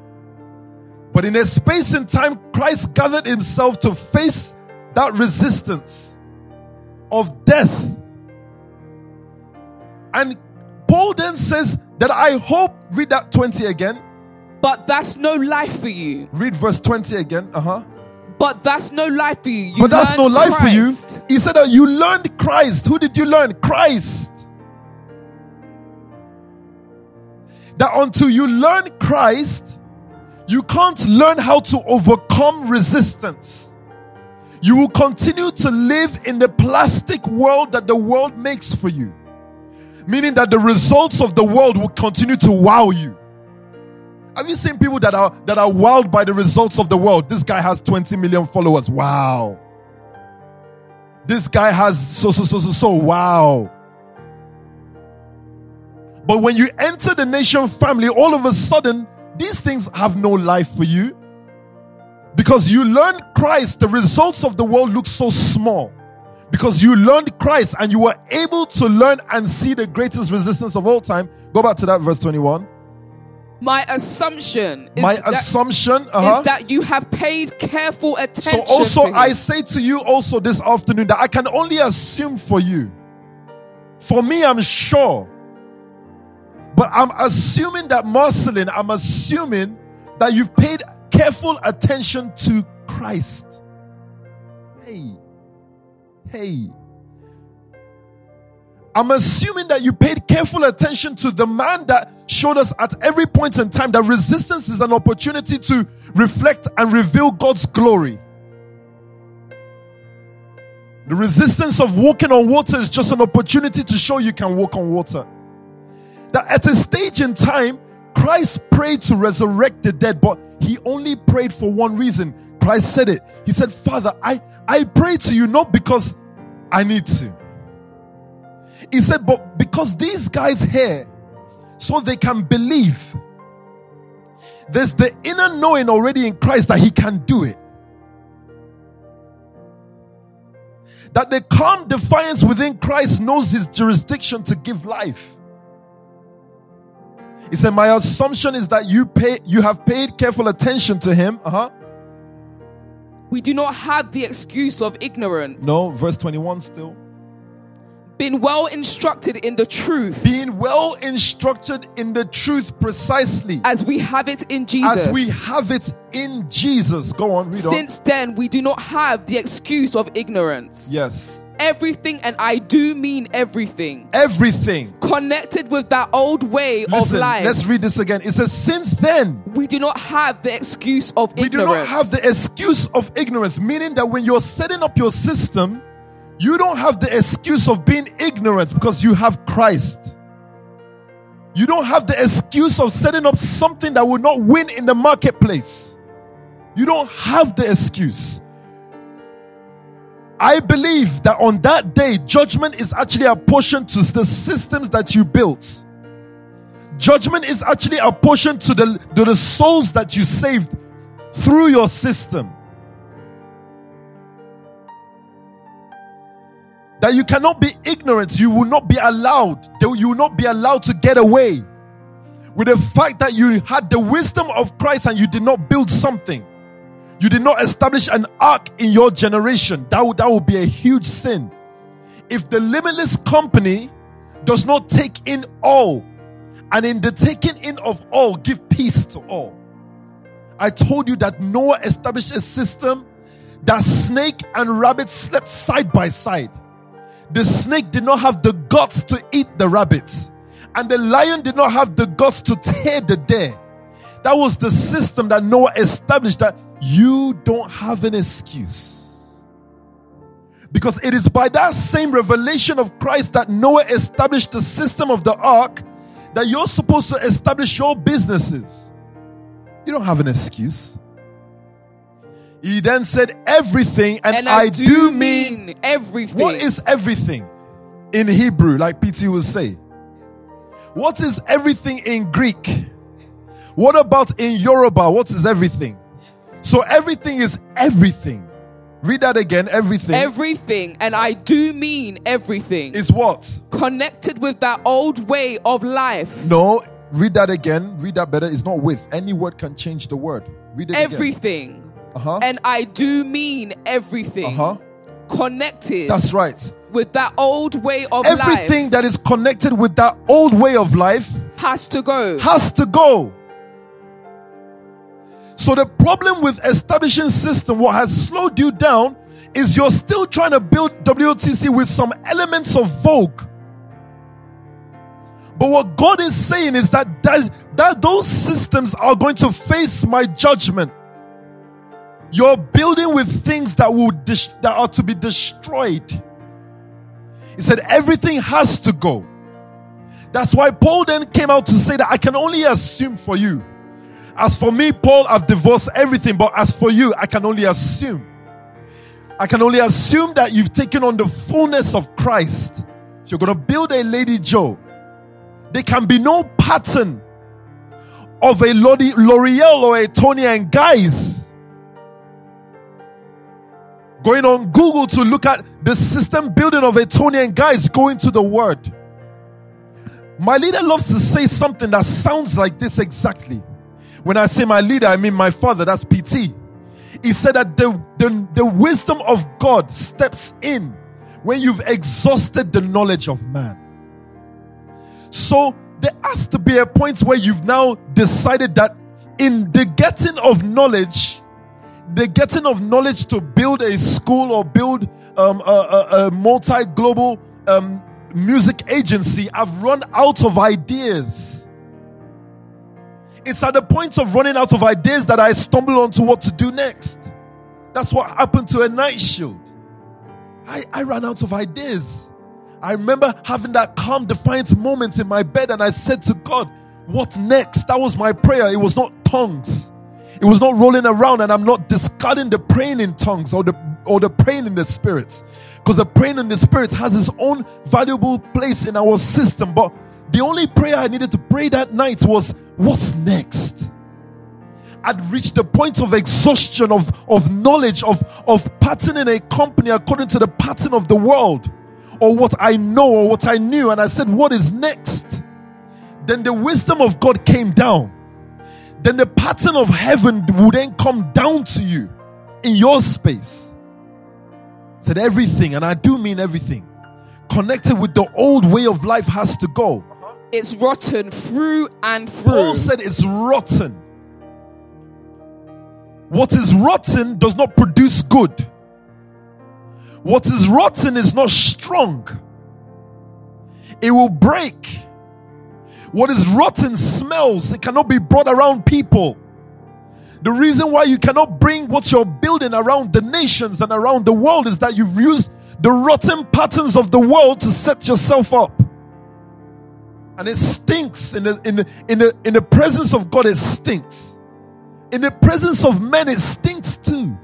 But in a space and time, Christ gathered himself to face that resistance of death. And Paul then says that I hope, read that 20 again. But that's no life for you. Read verse 20 again. Uh huh. But that's no life for you. You But that's no life for you. He said that you learned Christ. Who did you learn? Christ. That until you learn Christ, you can't learn how to overcome resistance. You will continue to live in the plastic world that the world makes for you. Meaning that the results of the world will continue to wow you. Have you seen people that are that are wowed by the results of the world? This guy has 20 million followers. Wow. This guy has so so so so so wow. But when you enter the nation family, all of a sudden, these things have no life for you. Because you learned Christ, the results of the world look so small. Because you learned Christ and you were able to learn and see the greatest resistance of all time. Go back to that verse 21. My assumption is, My that, assumption is uh-huh. that you have paid careful attention. So also. I say to you also this afternoon that I can only assume for you. For me, I'm sure. But I'm assuming that Marceline, I'm assuming that you've paid careful attention to Christ. Hey. Hey. I'm assuming that you paid careful attention to the man that showed us at every point in time that resistance is an opportunity to reflect and reveal God's glory. The resistance of walking on water is just an opportunity to show you can walk on water. That at a stage in time, Christ prayed to resurrect the dead, but he only prayed for one reason. Christ said it. He said, Father, I, I pray to you not because I need to. He said, but because these guys here, so they can believe. There's the inner knowing already in Christ that he can do it. That the calm defiance within Christ knows his jurisdiction to give life. He said, My assumption is that you pay you have paid careful attention to him. Uh-huh. we do not have the excuse of ignorance. No, verse 21 still. Been well instructed in the truth Being well instructed in the truth precisely as we have it in Jesus. as we have it in Jesus. Go on, read on. Since then, we do not have the excuse of ignorance. Yes. Everything, and I do mean everything, Everything. connected with that old way of life. let's read this again. It says, Since then, we do not have the excuse of ignorance. we do not have the excuse of ignorance, meaning that when you're setting up your system, you don't have the excuse of being ignorant because you have Christ. You don't have the excuse of setting up something that will not win in the marketplace. You don't have the excuse. I believe that on that day, judgment is actually apportioned to the systems that you built. Judgment is actually apportioned to the, to the souls that you saved through your system. That you cannot be ignorant, you will not be allowed, you will not be allowed to get away with the fact that you had the wisdom of Christ and you did not build something. You did not establish an ark in your generation. That would, that would be a huge sin. If the limitless company does not take in all, and in the taking in of all, give peace to all. I told you that Noah established a system that snake and rabbit slept side by side. The snake did not have the guts to eat the rabbits, and the lion did not have the guts to tear the deer. That was the system that Noah established that you don't have an excuse. Because it is by that same revelation of Christ that Noah established the system of the ark that you're supposed to establish your businesses. You don't have an excuse. He then said, Everything, and, And I, do, mean, everything. what is everything in Hebrew, like PT will say? What is everything in Greek? What about in Yoruba? What is everything? So everything is everything. Read that again. Everything everything? And I do mean everything. is what? connected with that old way of life. No, read that again. Read that better. It's not with. Any word can change the word. Read it again. Everything. Uh-huh. And I do mean everything. Uh-huh. Connected That's right. with that old way of Everything life Everything that is connected with that old way of life has to go. has to go. So the problem with establishing system, what has slowed you down, is you're still trying to build WTC with some elements of vogue. But what God is saying is that, that, that those systems are going to face my judgment. You're building with things that will dis- that are to be destroyed. He said everything has to go. That's why Paul then came out to say that I can only assume for you. As for me, Paul, I've divorced everything, but as for you, I can only assume. I can only assume that you've taken on the fullness of Christ. If you're going to build a Lady Joe, there can be no pattern of a L'Oreal or a Toni and Guys going on Google to look at the system building of a Toni and Guys going to the word. My leader loves to say something that sounds like this exactly. When I say my leader, I mean my father, that's PT. He said that the, the, the wisdom of God steps in when you've exhausted the knowledge of man. So there has to be a point where you've now decided that in the getting of knowledge, the getting of knowledge to build a school or build um, a, a, a multi global um, music agency, I've run out of ideas. It's at the point of running out of ideas that I stumble onto what to do next. That's what happened to a night shield. I, I ran out of ideas. I remember having that calm, defiant moment in my bed, and I said to God, What next? That was my prayer. It was not tongues. It was not rolling around, and I'm not discarding the praying in tongues or the or the praying in the spirits. Because the praying in the spirits has its own valuable place in our system. But the only prayer I needed to pray that night was, What's next? I'd reached the point of exhaustion of, of knowledge, of, of patterning a company according to the pattern of the world, or what I know, or what I knew. And I said, What is next? Then the wisdom of God came down. Then the pattern of heaven would then come down to you in your space. Said everything, and I do mean everything, connected with the old way of life has to go. It's rotten through and through. Paul said it's rotten. What is rotten does not produce good. What is rotten is not strong. It will break. What is rotten smells. It cannot be brought around people. The reason why you cannot bring what you're building around the nations and around the world is that you've used the rotten patterns of the world to set yourself up. And it stinks in the, in the, in the, in the presence of God, it stinks. In the presence of men, it stinks too.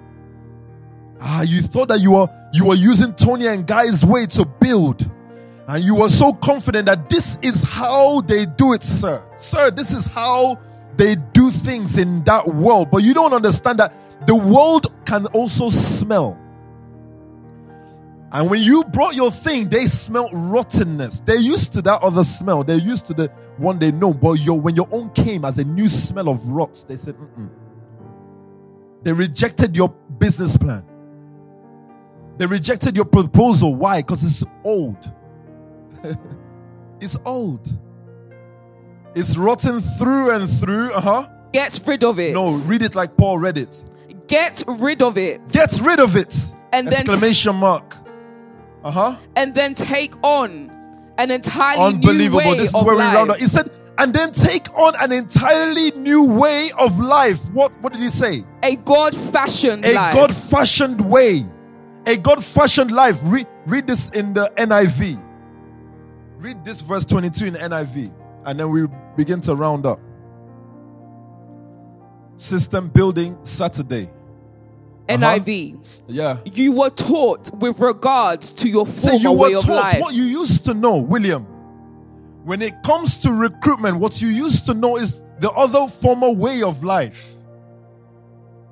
Ah, you thought that you were you were using Toni and Guy's way to build. And you were so confident that this is how they do it, sir. Sir, this is how they do things in that world. But you don't understand that the world can also smell. And when you brought your thing, they smelled rottenness. They're used to that other smell. They're used to the one they know. But your, when your own came as a new smell of rot, they said, Mm-mm. They rejected your business plan. They rejected your proposal. Why? Because it's old. it's old. It's rotten through and through. Uh huh. Get rid of it. No, read it like Paul read it. Get rid of it. Get rid of it. And then Exclamation mark. Uh huh. and then take on an entirely Unbelievable. new way Unbelievable. This is of where we life. round up. He said, and then take on an entirely new way of life. What, what did he say? a God-fashioned A. God fashioned way. A God fashioned life. Read, read this in the NIV. Read this verse 22 in NIV. And then we begin to round up. System building Saturday. NIV. Yeah. You were taught with regard to your So former you way were of taught life. what you used to know, William. When it comes to recruitment, what you used to know is the other former way of life.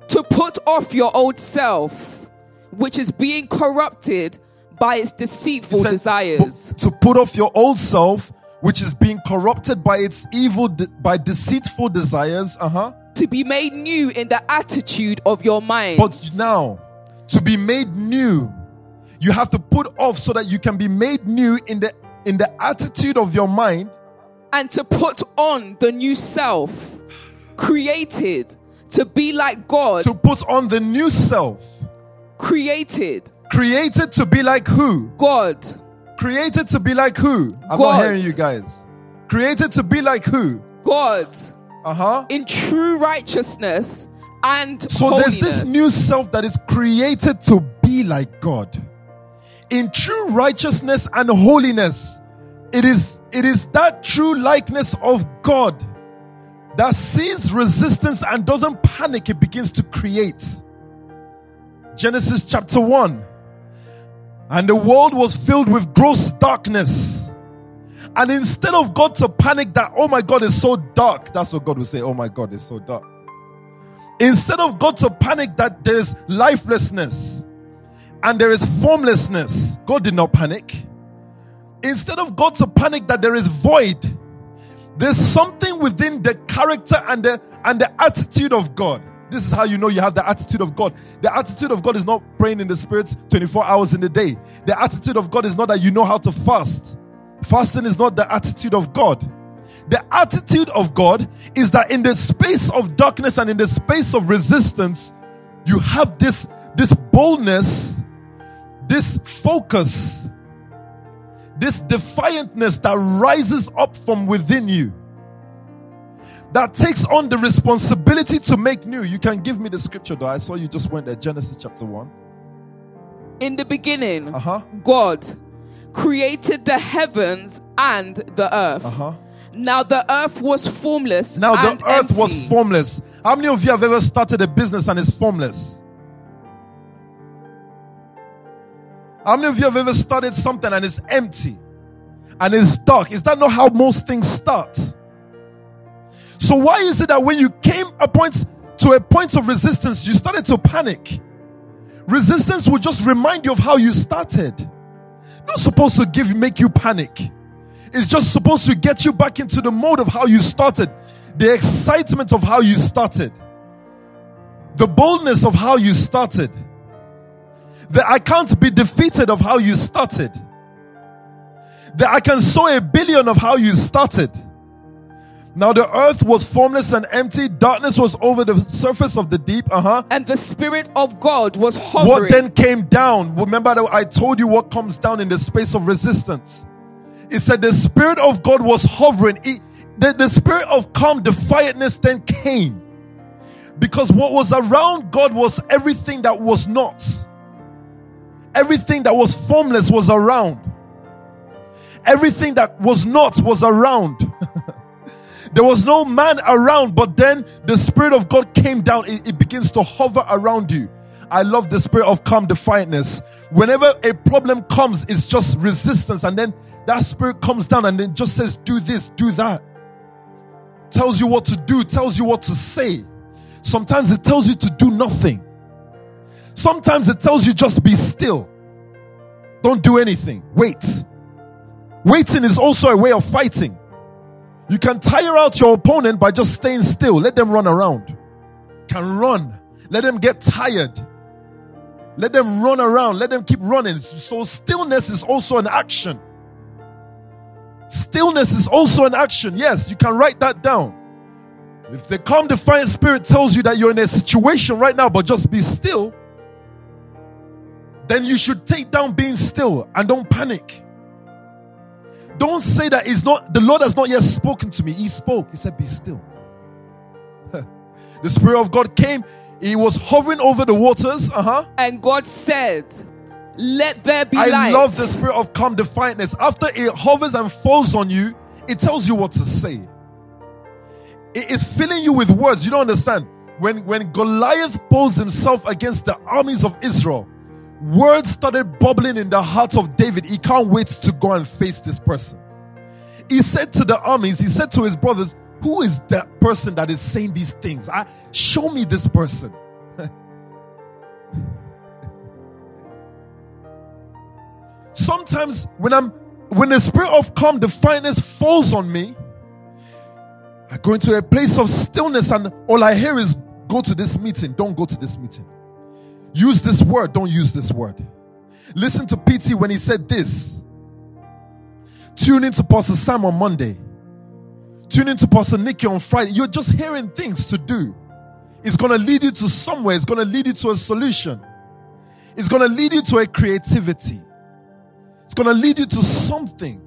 to put off your old self, which is being corrupted by its deceitful said, desires, To put off your old self, which is being corrupted by its evil, de- by deceitful desires. Uh huh. To be made new in the attitude of your mind. But now, to be made new, you have to put off so that you can be made new in the in the attitude of your mind and to put on the new self, created to be like God, to put on the new self, created created to be like who? God, Created to be like who? I'm God. not hearing you guys. Created to be like who? God Uh huh. in true righteousness and So holiness. there's this new self that is created to be like God. In true righteousness and holiness, it is it is that true likeness of God that sees resistance and doesn't panic, it begins to create. Genesis chapter 1. And the world was filled with gross darkness. And instead of God to panic that, oh my God, it's so dark, that's what God will say, oh my God, it's so dark. Instead of God to panic that there is lifelessness and there is formlessness, God did not panic. Instead of God to panic that there is void, there's something within the character and the and the attitude of God. This is how you know you have the attitude of God. The attitude of God is not praying in the spirit 24 hours in the day. The attitude of God is not that you know how to fast. Fasting is not the attitude of God. The attitude of God is that in the space of darkness and in the space of resistance, you have this, this boldness, this focus, this defiantness that rises up from within you, that takes on the responsibility to make new. You can give me the scripture though. I saw you just went there, Genesis chapter 1. in the beginning, Uh huh. God created the heavens and the earth. Uh huh. Now the earth was formless. Now the earth was formless. How many of you have ever started a business and it's formless? How many of you have ever started something and it's empty and it's dark? Is that not how most things start? So why is it that when you came a point to a point of resistance, you started to panic? Resistance will just remind you of how you started. Not supposed to give make you panic. It's just supposed to get you back into the mode of how you started, the excitement of how you started, the boldness of how you started, the I can't be defeated of how you started, the I can sow a billion of how you started. Now the earth was formless and empty, darkness was over the surface of the deep. Uh huh. and the spirit of God was hovering. What then came down? Remember that I told you what comes down in the space of resistance. It said the Spirit of God was hovering. It- the, the spirit of calm defiantness then came. Because what was around God was everything that was not. Everything that was formless was around. Everything that was not was around. There was no man around, but then the Spirit of God came down. It, it begins to hover around you. I love the spirit of calm defiantness. Whenever a problem comes, it's just resistance, and then that spirit comes down and then just says, Do this, do that. Tells you what to do, tells you what to say. Sometimes it tells you to do nothing. Sometimes it tells you just be still. Don't do anything. Wait. Waiting is also a way of fighting. You can tire out your opponent by just staying still. Let them run around. Can run Let them get tired. Let them run around. Let them keep running. So, stillness is also an action. Stillness is also an action. Yes, you can write that down. If the calm, defiant spirit tells you that you're in a situation right now, but just be still, then you should take down being still and don't panic. Don't say that it's not the Lord has not yet spoken to me. He spoke. He said, Be still. the Spirit of God came, he was hovering over the waters. Uh-huh. And God said, Let there be I light. love the spirit of calm defiantness. After it hovers and falls on you, it tells you what to say. It is filling you with words. You don't understand. When when Goliath posed himself against the armies of Israel, words started bubbling in the heart of David. He can't wait to go and face this person. He said to the armies, he said to his brothers, Who is that person that is saying these things? I, show me this person. Sometimes when I'm when the spirit of calm defiantness falls on me, I go into a place of stillness and all I hear is go to this meeting, don't go to this meeting. Use this word, don't use this word. Listen to PT when he said this. Tune into Pastor Sam on Monday. Tune into Pastor Nikki on Friday. You're just hearing things to do. It's going to lead you to somewhere. It's going to lead you to a solution. It's going to lead you to a creativity. It's going to lead you to something.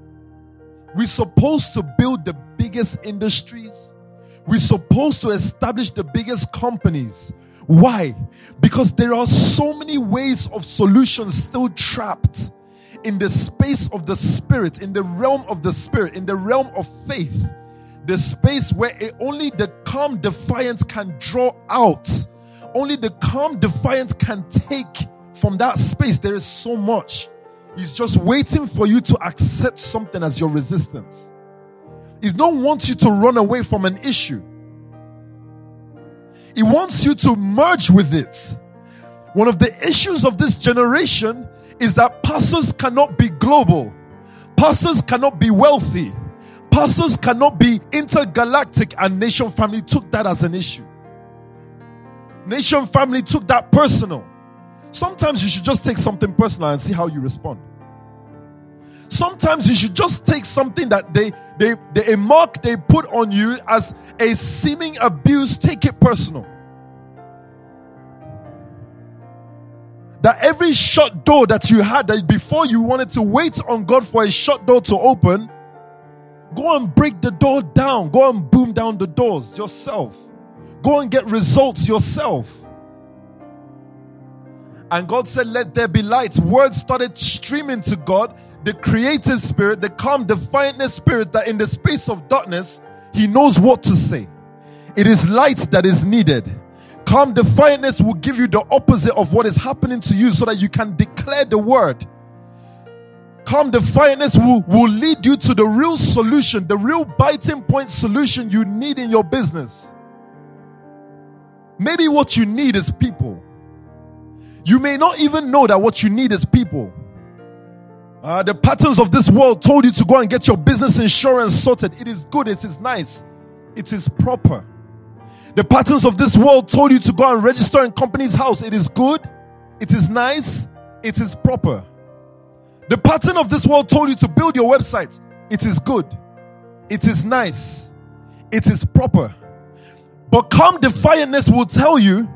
We're supposed to build the biggest industries. We're supposed to establish the biggest companies. Why? Because there are so many ways of solutions still trapped in the space of the spirit, in the realm of the spirit, in the realm of faith. The space where it, only the calm defiance can draw out. Only the calm defiance can take from that space. There is so much. He's just waiting for you to accept something as your resistance. He don't want you to run away from an issue. He wants you to merge with it. One of the issues of this generation is that pastors cannot be global. Pastors cannot be wealthy. Pastors cannot be intergalactic and Nation Family took that as an issue. Nation Family took that personal. Sometimes you should just take something personal and see how you respond. Sometimes you should just take something that they, they, they a mark they put on you as a seeming abuse, take it personal. That every shut door that you had that before you wanted to wait on God for a shut door to open, go and break the door down. Go and boom down the doors yourself. Go and get results yourself. And God said, Let there be light. Words started streaming to God. The creative spirit, the calm, defiantness spirit, that in the space of darkness, He knows what to say. It is light that is needed. Calm defiantness will give you the opposite of what is happening to you so that you can declare the word. Calm defiantness will, will lead you to the real solution, the real biting point solution you need in your business. Maybe what you need is people. You may not even know that what you need is people. Uh, the patterns of this world told you to go and get your business insurance sorted. It is good, it is nice, it is proper. The patterns of this world told you to go and register in Companies House. It is good, it is nice, it is proper. The pattern of this world told you to build your website. It is good, it is nice, it is proper. But calm defiantness will tell you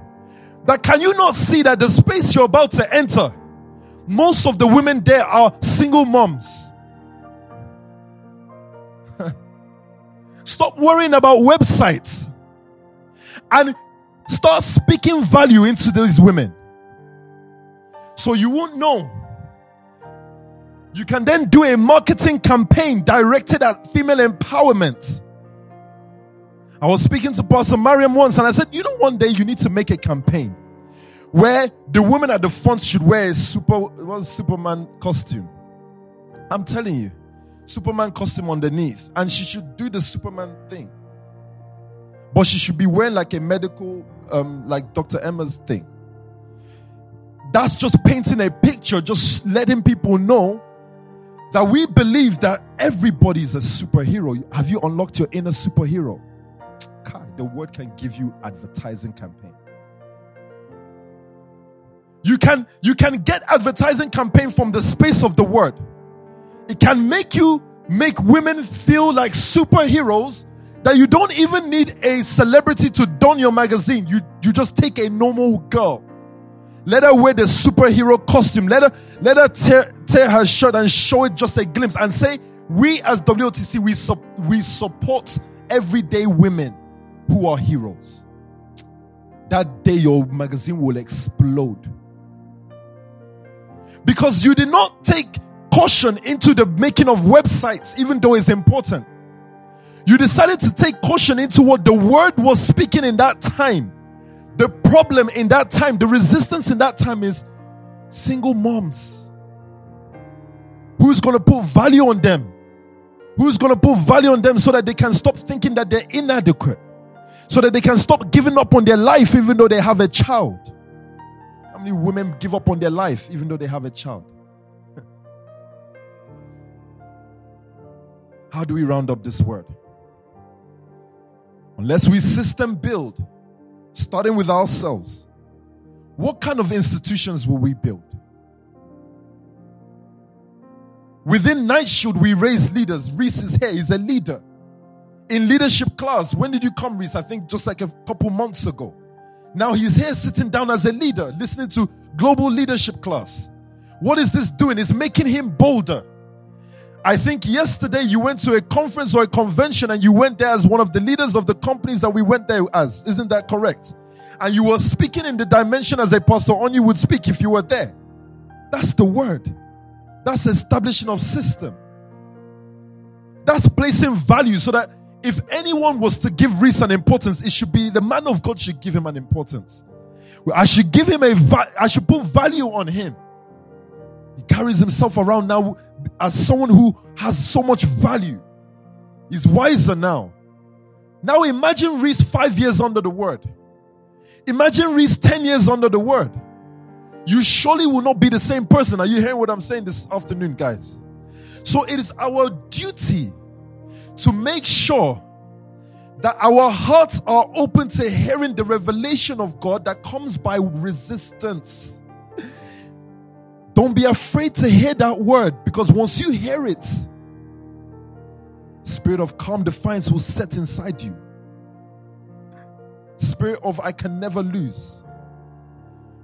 that can you not see that the space you're about to enter, most of the women there are single moms. Stop worrying about websites and start speaking value into these women. So you won't know. You can then do a marketing campaign directed at female empowerment. I was speaking to Pastor Mariam once and I said, you know, one day you need to make a campaign where the woman at the front should wear a super what's Superman costume. I'm telling you, Superman costume underneath, and she should do the Superman thing. But she should be wearing like a medical, um, like Dr. Emma's thing. That's just painting a picture, just letting people know that we believe that everybody is a superhero. Have you unlocked your inner superhero? God, the word can give you advertising campaign. You can you can get advertising campaign from the space of the word. It can make you make women feel like superheroes that you don't even need a celebrity to don your magazine. You you just take a normal girl. Let her wear the superhero costume. Let her let her tear, tear her shirt and show it just a glimpse and say, "We as WOTC we su- we support everyday women who are heroes." That day your magazine will explode. Because you did not take caution into the making of websites, even though it's important. You decided to take caution into what the word was speaking in that time. The problem in that time, the resistance in that time is single moms. Who's going to put value on them? Who's going to put value on them so that they can stop thinking that they're inadequate? So that they can stop giving up on their life even though they have a child? How many women give up on their life even though they have a child? How do we round up this word? Unless we system build, starting with ourselves, what kind of institutions will we build? Within Night Shield we raise leaders. Reese is here, he's a leader. In leadership class, when did you come, Reese? I think just like a couple months ago. Now he's here sitting down as a leader, listening to global leadership class. What is this doing? It's making him bolder. I think yesterday you went to a conference or a convention and you went there as one of the leaders of the companies that we went there as. Isn't that correct? And you were speaking in the dimension as a pastor only would speak if you were there. That's the word. That's establishing of system. That's placing value so that if anyone was to give Reese an importance, it should be the man of God should give him an importance. I should give him a va- I should put value on him. He carries himself around now as someone who has so much value. He's wiser now. Now imagine Reese five years under the word. Imagine Reese 10 years under the word. You surely will not be the same person. Are you hearing what I'm saying this afternoon, guys? So it is our duty to make sure that our hearts are open to hearing the revelation of God that comes by resistance. Don't be afraid to hear that word because once you hear it, spirit of calm defiance will set inside you. Spirit of I can never lose.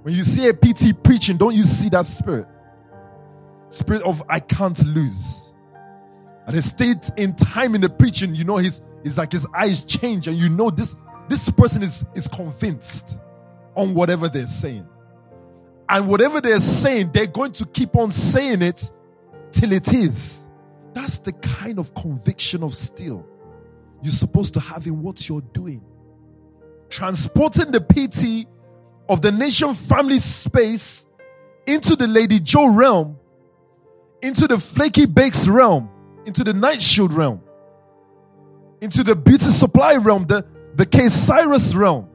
When you see a PT preaching, don't you see that spirit? Spirit of I can't lose. At he state in time in the preaching, you know his it's like his eyes change, and you know this this person is is convinced on whatever they're saying. And whatever they're saying, they're going to keep on saying it till it is. That's the kind of conviction of steel you're supposed to have in what you're doing. Transporting the PT of the nation family space into the Lady Joe realm, into the flaky bakes realm, into the night shield realm, into the beauty supply realm, the, the K Cyrus realm.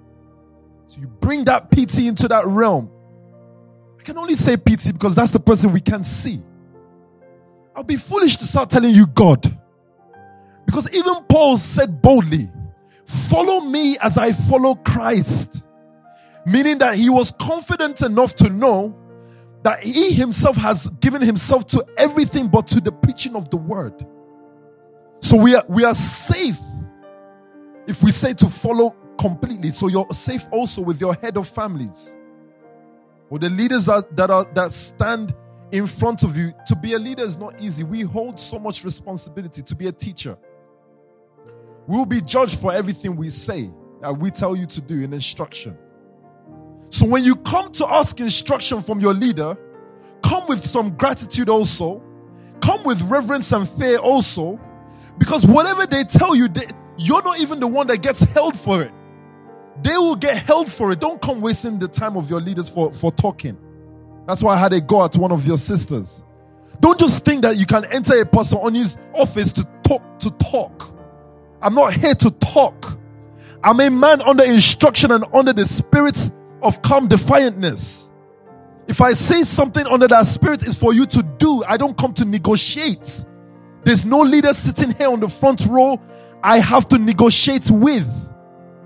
So you bring that PT into that realm I can only say PT because that's the person we can see. I'll be foolish to start telling you God. Because even Paul said boldly, Follow me as I follow Christ. Meaning that he was confident enough to know that he himself has given himself to everything but to the preaching of the word. So we are, we are safe if we say to follow completely. So you're safe also with your head of families or the leaders that, that are that stand in front of you. To be a leader is not easy. We hold so much responsibility to be a teacher. We will be judged for everything we say that we tell you to do in instruction. So when you come to ask instruction from your leader, come with some gratitude also. Come with reverence and fear also. Because whatever they tell you, they, you're not even the one that gets held for it they will get held for it. Don't come wasting the time of your leaders for, for talking. That's why I had a go at one of your sisters. Don't just think that you can enter a pastor on his office to talk to talk. I'm not here to talk. I'm a man under instruction and under the spirit of calm defiantness. If I say something under that spirit is for you to do, I don't come to negotiate. There's no leader sitting here on the front row I have to negotiate with.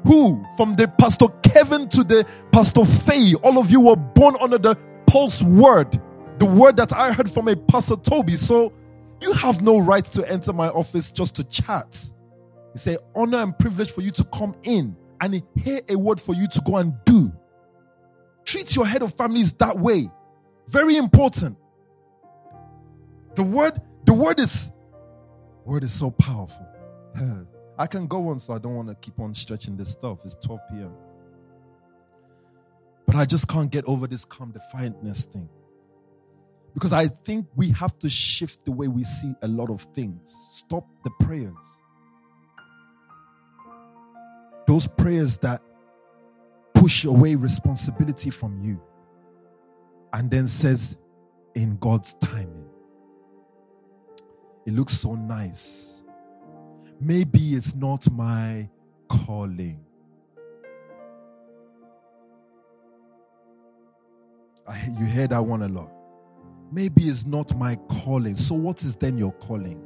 Who, from the Pastor Kevin to the Pastor Faye, all of you were born under the Paul's word, the word that I heard from a Pastor Toby. So you have no right to enter my office just to chat. It's said, honor and privilege for you to come in and hear a word for you to go and do. Treat your head of families that way. Very important. The word, the word is, word is so powerful. I can go on, so I don't want to keep on stretching this stuff. It's 12 p.m. But I just can't get over this calm defiantness thing. Because I think we have to shift the way we see a lot of things. Stop the prayers. Those prayers that push away responsibility from you and then says, in God's timing. It looks so nice. Maybe it's not my calling. I, you hear that one a lot. Maybe it's not my calling. So, what is then your calling?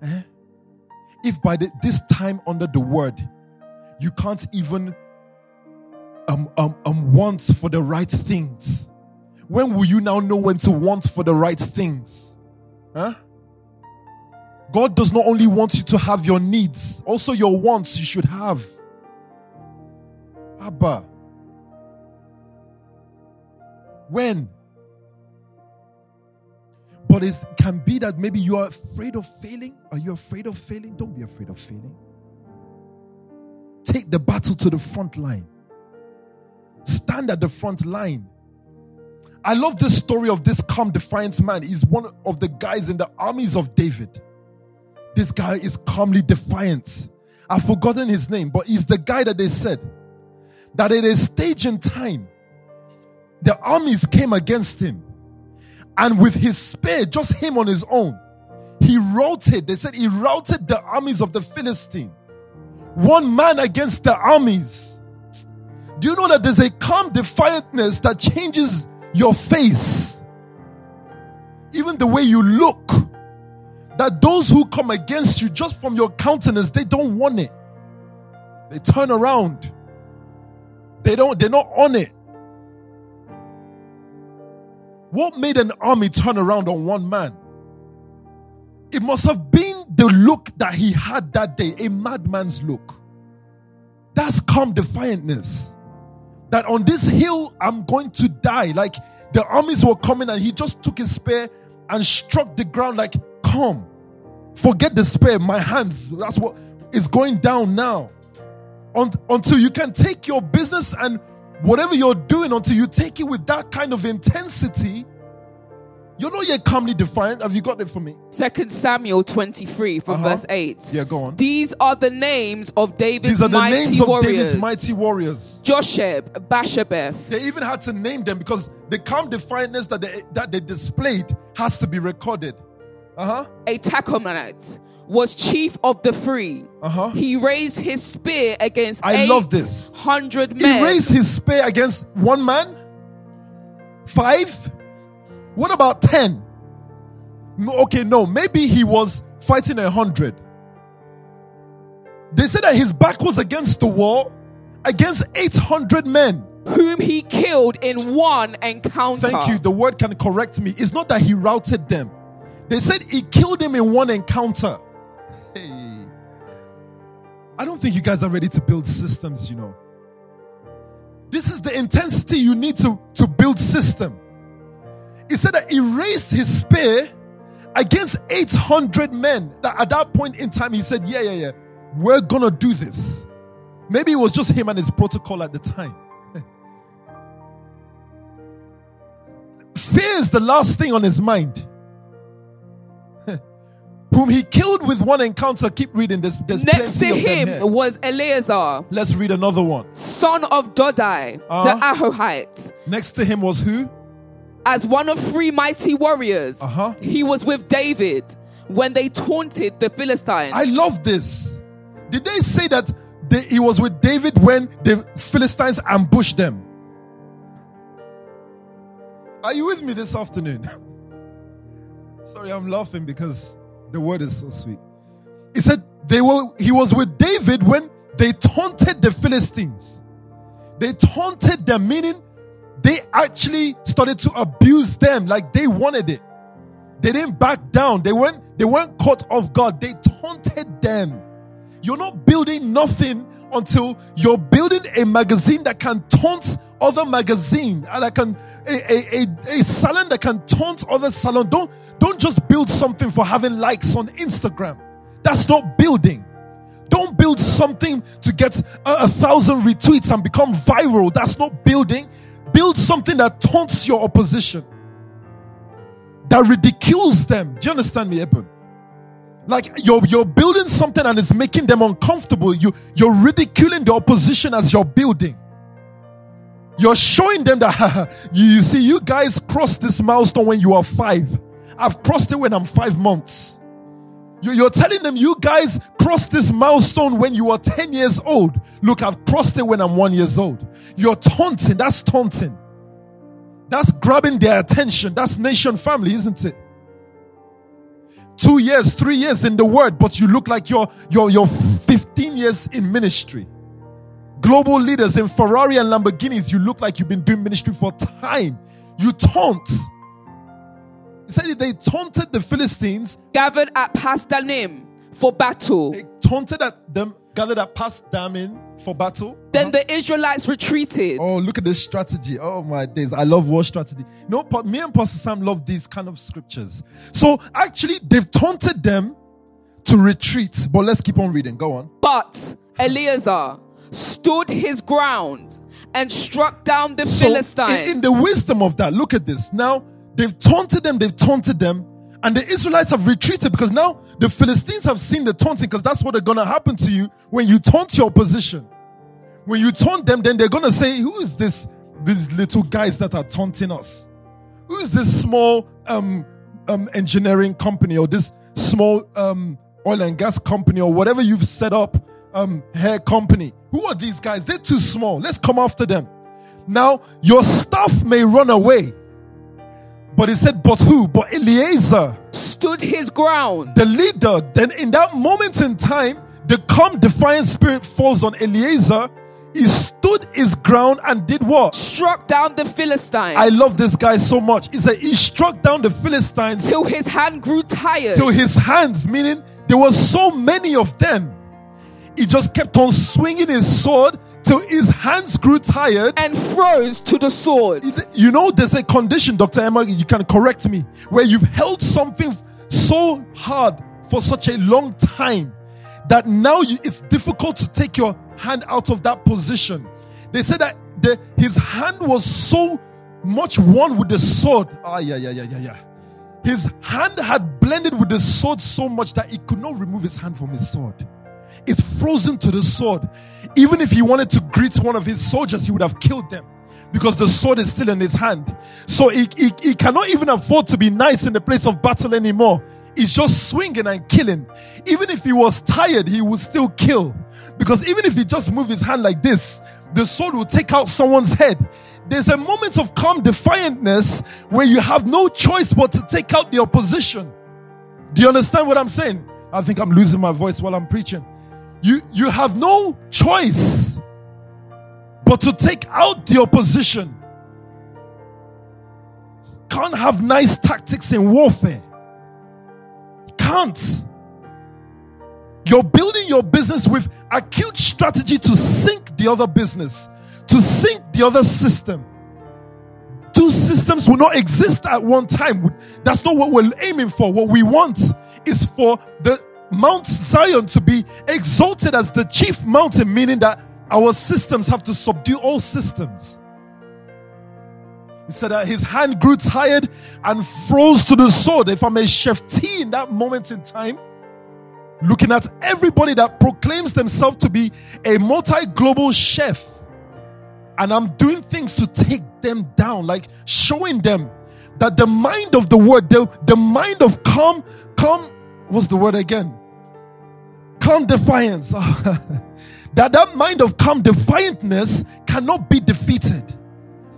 Eh? If by the, this time under the word, you can't even um, um, um, want for the right things, when will you now know when to want for the right things? Huh? God does not only want you to have your needs, also your wants you should have. Abba. When? But it can be that maybe you are afraid of failing. Are you afraid of failing? Don't be afraid of failing. Take the battle to the front line. Stand at the front line. I love this story of this calm, defiant man. He's one of the guys in the armies of David. This guy is calmly defiant. I've forgotten his name, but he's the guy that they said that at a stage in time, the armies came against him. And with his spear, just him on his own, he routed, they said he routed the armies of the Philistine. One man against the armies. Do you know that there's a calm defiantness that changes your face? Even the way you look that those who come against you just from your countenance, they don't want it. They turn around. They don't, they're not on it. What made an army turn around on one man? It must have been the look that he had that day, a madman's look. That's calm defiantness. That on this hill, I'm going to die. Like the armies were coming and he just took his spear and struck the ground like come. Forget the spare, my hands. That's what is going down now. until you can take your business and whatever you're doing, until you take it with that kind of intensity, you're not yet calmly defiant. Have you got it for me? Second Samuel 23 from uh-huh. verse 8. Yeah, go on. These are the names of David's mighty warriors. These are the names warriors. of David's mighty warriors. Josheb, Basshebeth. They even had to name them because the calm defiantness that they, that they displayed has to be recorded. Uh-huh. A Tahkemonite was chief of the free. Uh-huh. He raised his spear against I love this. Hundred men. He raised his spear against one man? Five? What about ten? Okay, no, maybe he was fighting a hundred. They said that his back was against the wall against 800 men. Whom he killed in one encounter. Thank you. The word can correct me. It's not that he routed them, they said he killed him in one encounter. Hey. I don't think you guys are ready to build systems, you know. This is the intensity you need to, to build system. He said that he raised his spear against 800 men. That at that point in time, he said, Yeah, yeah, yeah, we're gonna do this. Maybe it was just him and his protocol at the time. Fear is the last thing on his mind whom he killed with one encounter. Keep reading this. There's Next to him was Eleazar. Let's read another one. Son of Dodai, uh-huh. the Ahohite. Next to him was who? As one of three mighty warriors, uh-huh. he was with David when they taunted the Philistines. I love this. Did they say that they, he was with David when the Philistines ambushed them? Are you with me this afternoon? Sorry, I'm laughing because the word is so sweet. He said they were he was with David when they taunted the Philistines. They taunted them, meaning they actually started to abuse them like they wanted it. They didn't back down. They weren't they weren't caught off guard. They taunted them. You're not building nothing until you're building a magazine that can taunt other magazine and that can a, a, a, a salon that can taunt other salon. Don't don't just build something for having likes on Instagram. That's not building. Don't build something to get a, a thousand retweets and become viral. That's not building. Build something that taunts your opposition, that ridicules them. Do you understand me, Eben? Like you're you're building something and it's making them uncomfortable. You you're ridiculing the opposition as you're building. You're showing them that you see, you guys crossed this milestone when you are five. I've crossed it when I'm five months. You're telling them you guys crossed this milestone when you were 10 years old. Look, I've crossed it when I'm one years old. You're taunting. That's taunting. That's grabbing their attention. That's nation family, isn't it? Two years, three years in the word, but you look like you're, you're, you're 15 years in ministry. Global leaders in Ferrari and Lamborghinis, you look like you've been doing ministry for time. You taunt. He said they taunted the Philistines. Gathered at Pas Dammim for battle. They taunted at them, gathered at Pas Dammim for battle. Then uh-huh. the Israelites retreated. Oh, look at this strategy. Oh my days. I love war strategy. You know, me and Pastor Sam love these kind of scriptures. So actually, they've taunted them to retreat. But let's keep on reading. Go on. But Eleazar stood his ground and struck down the So, Philistines. in, in the wisdom of that, look at this. Now, they've taunted them, they've taunted them, and the Israelites have retreated because now the Philistines have seen the taunting because that's what are going to happen to you when you taunt your opposition. When you taunt them, then they're going to say, Who is this? These little guys that are taunting us? Who is this small um, um, engineering company or this small um, oil and gas company or whatever you've set up, um, hair company? Who are these guys? They're too small. Let's come after them. Now, your staff may run away. But he said, But who? But Eleazar, stood his ground. the leader. Then, in that moment in time, the calm, defiant spirit falls on Eleazar. He stood his ground and did what? struck down the Philistines. I love this guy so much. He said, He struck down the Philistines till his hand grew tired. till his hands, meaning there were so many of them. He just kept on swinging his sword till his hands grew tired. and froze to the sword. You know, there's a condition, Dr. Emma, you can correct me, where you've held something so hard for such a long time that now you, it's difficult to take your hand out of that position. They said that the, his hand was so much one with the sword. Ah, yeah, yeah, yeah, yeah, yeah. His hand had blended with the sword so much that he could not remove his hand from his sword. It's frozen to the sword. Even if he wanted to greet one of his soldiers, he would have killed them because the sword is still in his hand. So he, he, he cannot even afford to be nice in the place of battle anymore. He's just swinging and killing. Even if he was tired, he would still kill. Because even if he just moved his hand like this, the sword will take out someone's head. There's a moment of calm defiantness where you have no choice but to take out the opposition. Do you understand what I'm saying? I think I'm losing my voice while I'm preaching. You you have no choice but to take out the opposition. Can't have nice tactics in warfare. Can't. You're building your business with acute strategy to sink the other business, to sink the other system. Two systems will not exist at one time. That's not what we're aiming for. What we want is for the Mount Zion to be exalted as the chief mountain, meaning that our systems have to subdue all systems. He said that his hand grew tired and froze to the sword. If I'm a chef T in that moment in time, looking at everybody that proclaims themselves to be a multi global chef, and I'm doing things to take them down, like showing them that the mind of the word, the, the mind of calm, calm, what's the word again? Calm defiance. that that mind of calm defiantness cannot be defeated.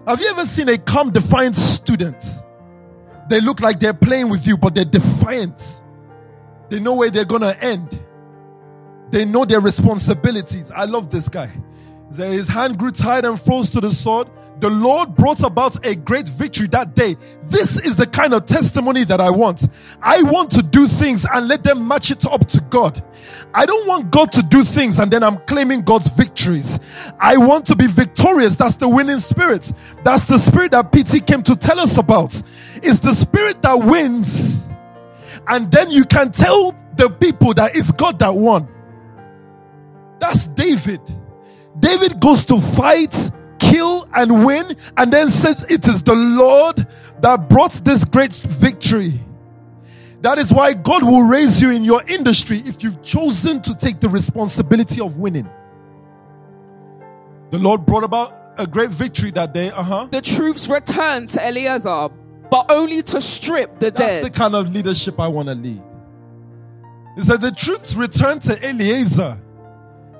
Have you ever seen a calm defiant student? They look like they're playing with you, but they're defiant. They know where they're gonna end. They know their responsibilities. I love this guy. His hand grew tired and froze to the sword. The Lord brought about a great victory that day. This is the kind of testimony that I want. I want to do things and let them match it up to God. I don't want God to do things and then I'm claiming God's victories. I want to be victorious. That's the winning spirit. That's the spirit that PT came to tell us about. It's the spirit that wins. And then you can tell the people that it's God that won. That's David. David goes to fight, kill, and win, and then says, It is the Lord that brought this great victory. That is why God will raise you in your industry if you've chosen to take the responsibility of winning. The Lord brought about a great victory that day. Uh huh. The troops returned to Eleazar, but only to strip the That's dead. That's the kind of leadership I want to lead. It said the troops returned to Eleazar,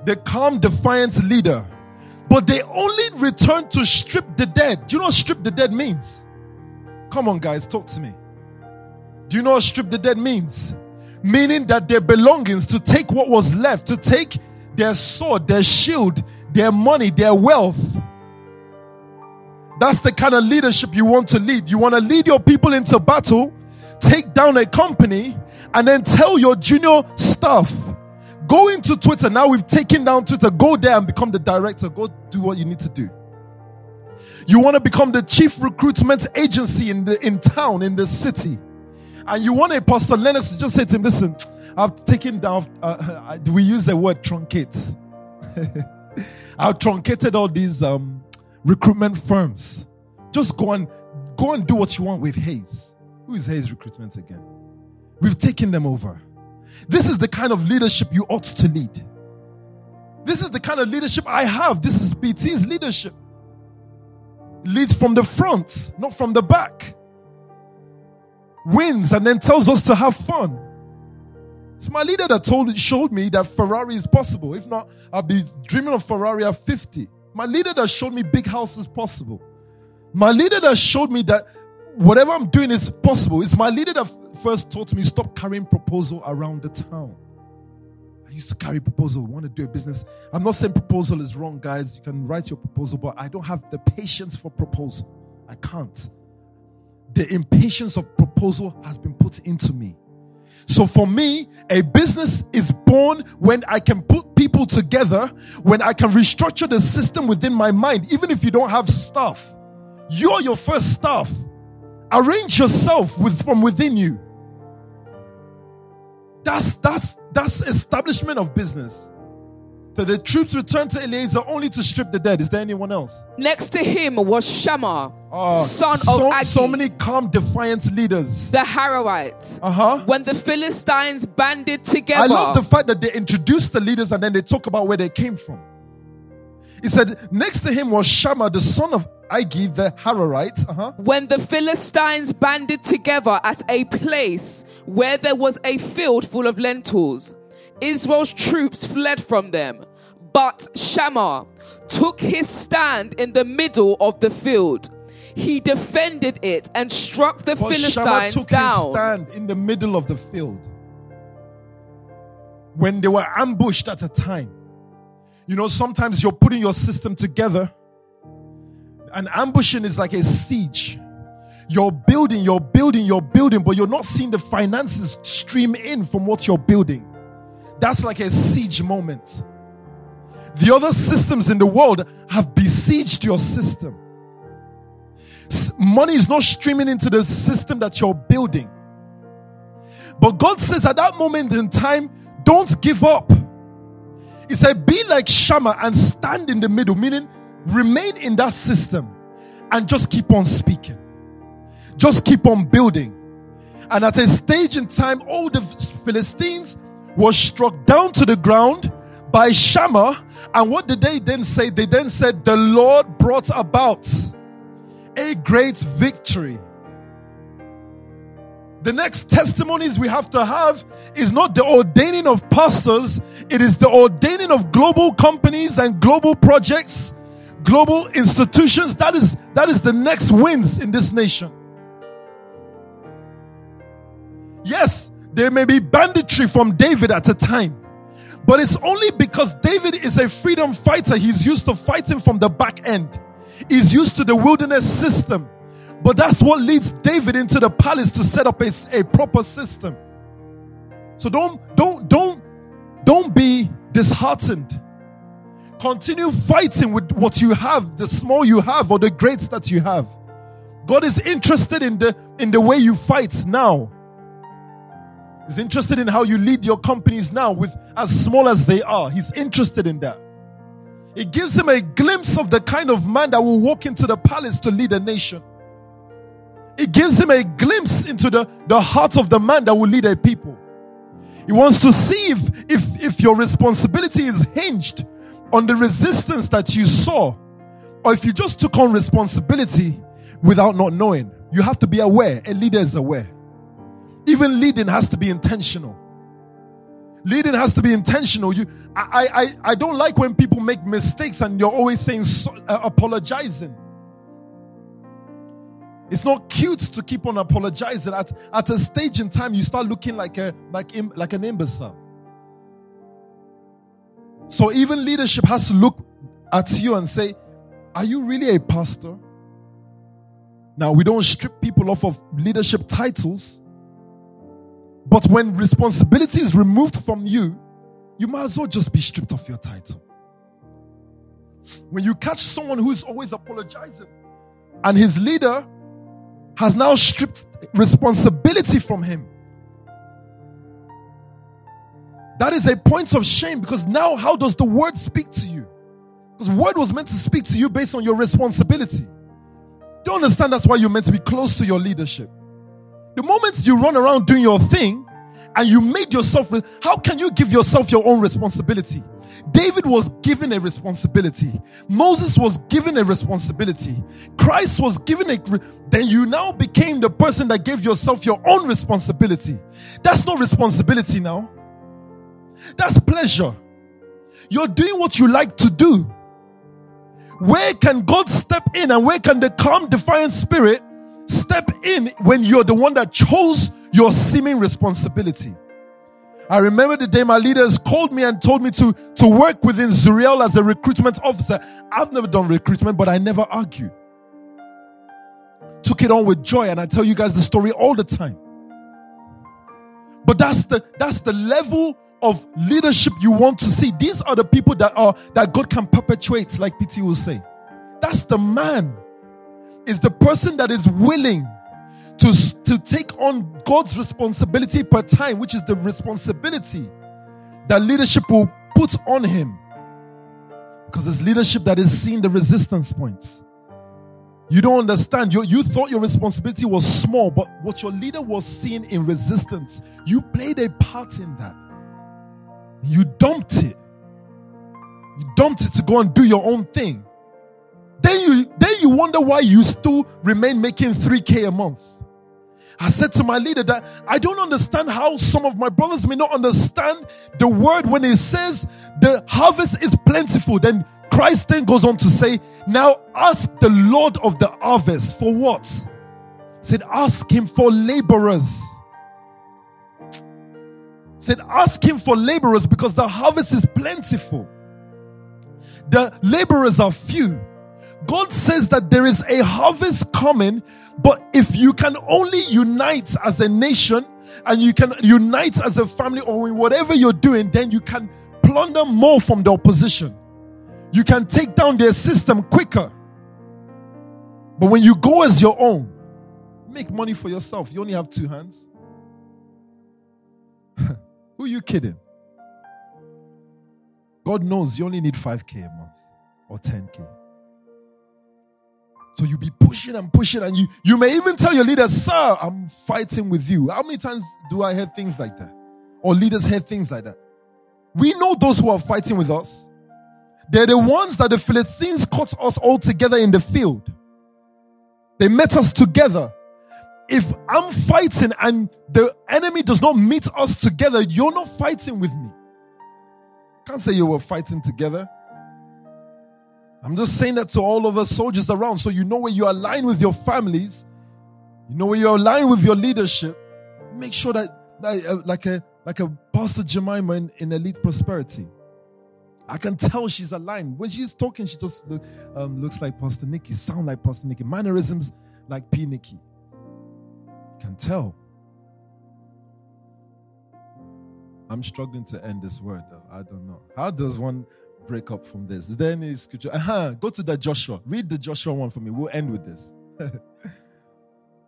the calm, defiant leader, but they only returned to strip the dead. Do you know what strip the dead means? Come on, guys, talk to me. Do you know what strip the dead means? Meaning that their belongings, to take what was left, to take their sword, their shield, their money, their wealth. That's the kind of leadership you want to lead. You want to lead your people into battle, take down a company, and then tell your junior staff, go into Twitter. Now we've taken down Twitter. Go there and become the director. Go do what you need to do. You want to become the chief recruitment agency in the in town, in the city. And you want a Pastor Lennox to just say to him, listen, I've taken down, uh, we use the word truncate. I've truncated all these um, recruitment firms. Just go and go and do what you want with Hays. Who is Hays Recruitment again? We've taken them over. This is the kind of leadership you ought to lead. This is the kind of leadership I have. This is PT's leadership. Leads from the front, not from the back. Wins and then tells us to have fun. It's my leader that told showed me that Ferrari is possible. If not, I'll be dreaming of Ferrari at 50. My leader that showed me big house is possible. My leader that showed me that whatever I'm doing is possible. It's my leader that first taught me stop carrying proposal around the town. I used to carry proposal, want to do a business. I'm not saying proposal is wrong, guys. You can write your proposal, but I don't have the patience for proposal. I can't. The impatience of proposal has been put into me. So for me, a business is born when I can put people together, when I can restructure the system within my mind, even if you don't have staff. You're your first staff. Arrange yourself with from within you. That's that's that's establishment of business. So the troops returned to Eleazar only to strip the dead. Is there anyone else? Next to him was Shammah, Oh, son so, of Agee, so many calm, defiant leaders. the Hararite. Uh huh. When the Philistines banded together, I love the fact that they introduced the leaders and then they talk about where they came from. He said, next to him was Shammah, the son of Agee, the Hararite. Uh-huh. when the Philistines banded together at a place where there was a field full of lentils, Israel's troops fled from them. But Shammah took his stand in the middle of the field. He defended it and struck the But Shammah Philistines took down. his stand in the middle of the field. When they were ambushed at a time. You know, sometimes you're putting your system together. An ambushing is like a siege. You're building, you're building, you're building, but you're not seeing the finances stream in from what you're building. That's like a siege moment. The other systems in the world have besieged your system. Money is not streaming into the system that you're building. But God says at that moment in time, don't give up. He said, be like Shammah and stand in the middle, meaning remain in that system and just keep on speaking. Just keep on building. And at a stage in time, all the Philistines were struck down to the ground by Shammah. And what did they then say? They then said, The Lord brought about a great victory. The next testimonies we have to have is not the ordaining of pastors, it is the ordaining of global companies and global projects, global institutions. That is that is the next wins in this nation. Yes, there may be banditry from David at a time, But it's only because David is a freedom fighter. He's used to fighting from the back end. He's used to the wilderness system. But that's what leads David into the palace to set up a, a proper system. So don't don't don't don't be disheartened. Continue fighting with what you have, the small you have or the greats that you have. God is interested in the in the way you fight now. He's interested in how you lead your companies now with as small as they are. He's interested in that. It gives him a glimpse of the kind of man that will walk into the palace to lead a nation. It gives him a glimpse into the, the heart of the man that will lead a people. He wants to see if, if, if your responsibility is hinged on the resistance that you saw, or if you just took on responsibility without not knowing. You have to be aware. A leader is aware. Even leading has to be intentional. Leading has to be intentional. You, I, I, I don't like when people make mistakes and you're always saying so, uh, apologizing. It's not cute to keep on apologizing. At, at a stage in time, you start looking like a like like an imbecile. So even leadership has to look at you and say, "Are you really a pastor?" Now we don't strip people off of leadership titles, but when responsibility is removed from you, you might as well just be stripped of your title. When you catch someone who's always apologizing and his leader has now stripped responsibility from him. That is a point of shame because now how does the word speak to you? Because word was meant to speak to you based on your responsibility. Do you understand that's why you're meant to be close to your leadership? The moment you run around doing your thing and you made yourself, how can you give yourself your own responsibility? David was given a responsibility. Moses was given a responsibility. Christ was given a. Then you now became the person that gave yourself your own responsibility. That's not responsibility now. That's pleasure. You're doing what you like to do. Where can God step in and where can the calm, defiant spirit step in when you're the one that chose your seeming responsibility? I remember the day my leaders called me and told me to, to work within Zuriel as a recruitment officer. I've never done recruitment, but I never argue. Took it on with joy, and I tell you guys the story all the time. But that's the that's the level of leadership you want to see. These are the people that are that God can perpetuate, like PT will say. That's the man. Is the person that is willing to, to take on God's responsibility per time, which is the responsibility that leadership will put on him. Because it's leadership that is seeing the resistance points. You don't understand. You, you thought your responsibility was small, but what your leader was seeing in resistance, you played a part in that. You dumped it. You dumped it to go and do your own thing. Then you then you wonder why you still remain making 3k a month. I said to my leader that I don't understand how some of my brothers may not understand the word when it says the harvest is plentiful. Then Christ then goes on to say, Now ask the Lord of the harvest for what? He Said, Ask him for laborers. Said, Ask him for laborers because the harvest is plentiful. The laborers are few. God says that there is a harvest coming, but if you can only unite as a nation and you can unite as a family or in whatever you're doing, then you can plunder more from the opposition. You can take down their system quicker. But when you go as your own, make money for yourself. You only have two hands. Who are you kidding? God knows you only need 5K a month or 10K. So you be pushing and pushing, and you you may even tell your leader, "Sir, I'm fighting with you." How many times do I hear things like that, or leaders hear things like that? We know those who are fighting with us. They're the ones that the Philistines caught us all together in the field. They met us together. If I'm fighting and the enemy does not meet us together, you're not fighting with me. Can't say you were fighting together. I'm just saying that to all of the soldiers around so you know where you align with your families, you know where you align with your leadership. Make sure that, that uh, like a like a Pastor Jemima in, in Elite Prosperity. I can tell she's aligned. When she's talking, she just look, um, looks like Pastor Nikki, sound like Pastor Nikki, mannerisms like P. Nikki. Can tell. I'm struggling to end this word though. I don't know. How does one break up from this? Then Is scripture? Uh-huh. Go to the Joshua. Read the Joshua one for me. We'll end with this.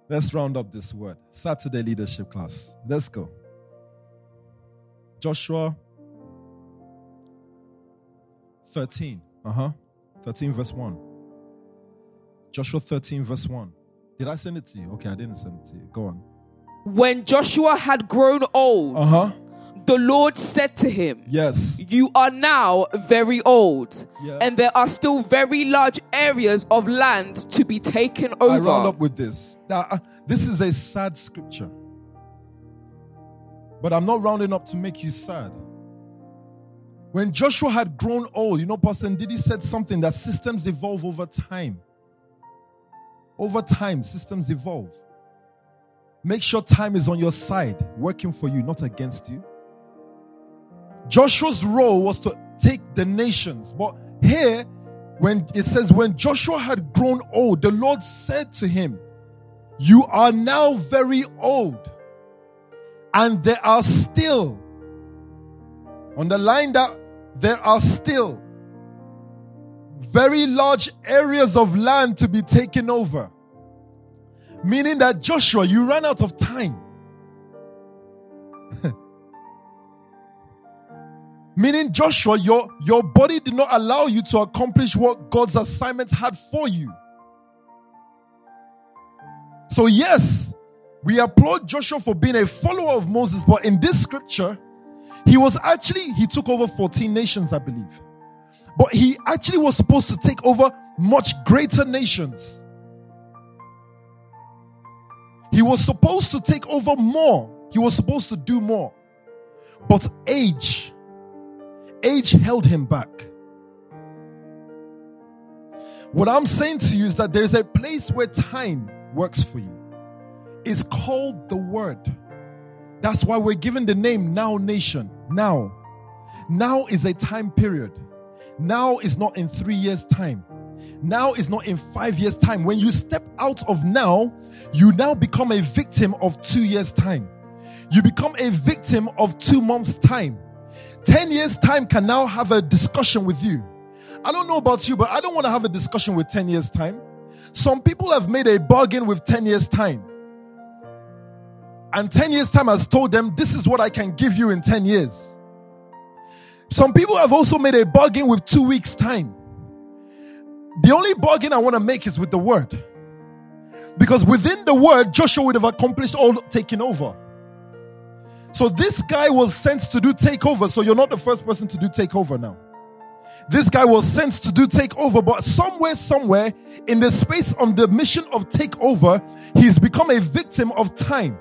Let's round up this word. Saturday leadership class. Let's go. Joshua 13. Uh huh. 13, verse 1. Joshua 13, verse 1. Did I send it to you? Okay, I didn't send it to you. Go on. When Joshua had grown old, Uh huh. The Lord said to him, Yes. You are now very old, Yeah. and there are still very large areas of land to be taken over. I round up with this. Now, uh, this is a sad scripture. But I'm not rounding up to make you sad. When Joshua had grown old, you know, Pastor Ndidi said something that systems evolve over time. Over time, systems evolve. Make sure time is on your side, working for you, not against you. Joshua's role was to take the nations. But here, when it says, when Joshua had grown old, the Lord said to him, You are now very old, and there are still, underline that, there are still very large areas of land to be taken over. Meaning that Joshua, you ran out of time. Meaning, Joshua, your, your body did not allow you to accomplish what God's assignment had for you. So, yes, we applaud Joshua for being a follower of Moses, but in this scripture, he was actually, he took over 14 nations, I believe. But he actually was supposed to take over much greater nations. He was supposed to take over more. He was supposed to do more. But age, age held him back. What I'm saying to you is that there's a place where time works for you. It's called the Word. That's why we're given the name Now Nation. Now. Now is a time period. Now is not in three years' time. Now is not in five years' time. When you step out of now, you now become a victim of two years' time. You become a victim of two months' time. 10 years' time can now have a discussion with you. I don't know about you, but I don't want to have a discussion with 10 years' time. Some people have made a bargain with 10 years' time. And 10 years' time has told them, This is what I can give you in 10 years. Some people have also made a bargain with two weeks' time. The only bargain I want to make is with the word. Because within the word, Joshua would have accomplished all taking over. So this guy was sent to do takeover. So you're not the first person to do takeover now. This guy was sent to do takeover, but somewhere, somewhere in the space on the mission of takeover, he's become a victim of time.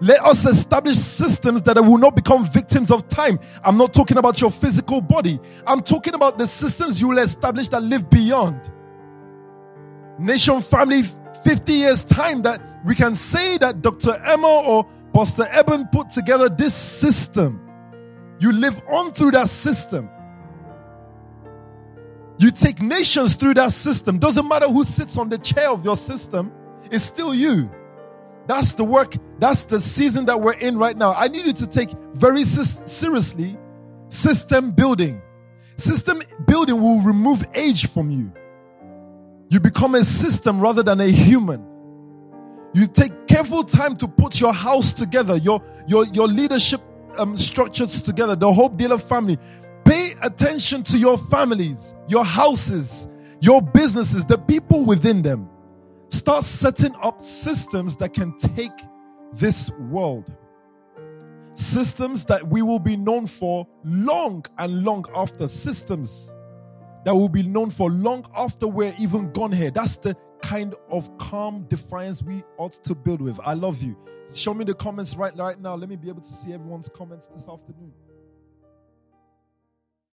Let us establish systems that will not become victims of time. I'm not talking about your physical body. I'm talking about the systems you will establish that live beyond. Nation family, 50 years time that we can say that Dr. Emma or Pastor Eben put together this system. You live on through that system. You take nations through that system. Doesn't matter who sits on the chair of your system, it's still you. That's the work, that's the season that we're in right now. I need you to take very seriously system building. System building will remove age from you. You become a system rather than a human. You take careful time to put your house together, your your your leadership um, structures together, the Hope Dealer family. Pay attention to your families, your houses, your businesses, the people within them. Start setting up systems that can take this world. Systems that we will be known for long and long after. Systems that will be known for long after we're even gone here. That's the kind of calm defiance we ought to build with. I love you. Show me the comments right, right now. Let me be able to see everyone's comments this afternoon.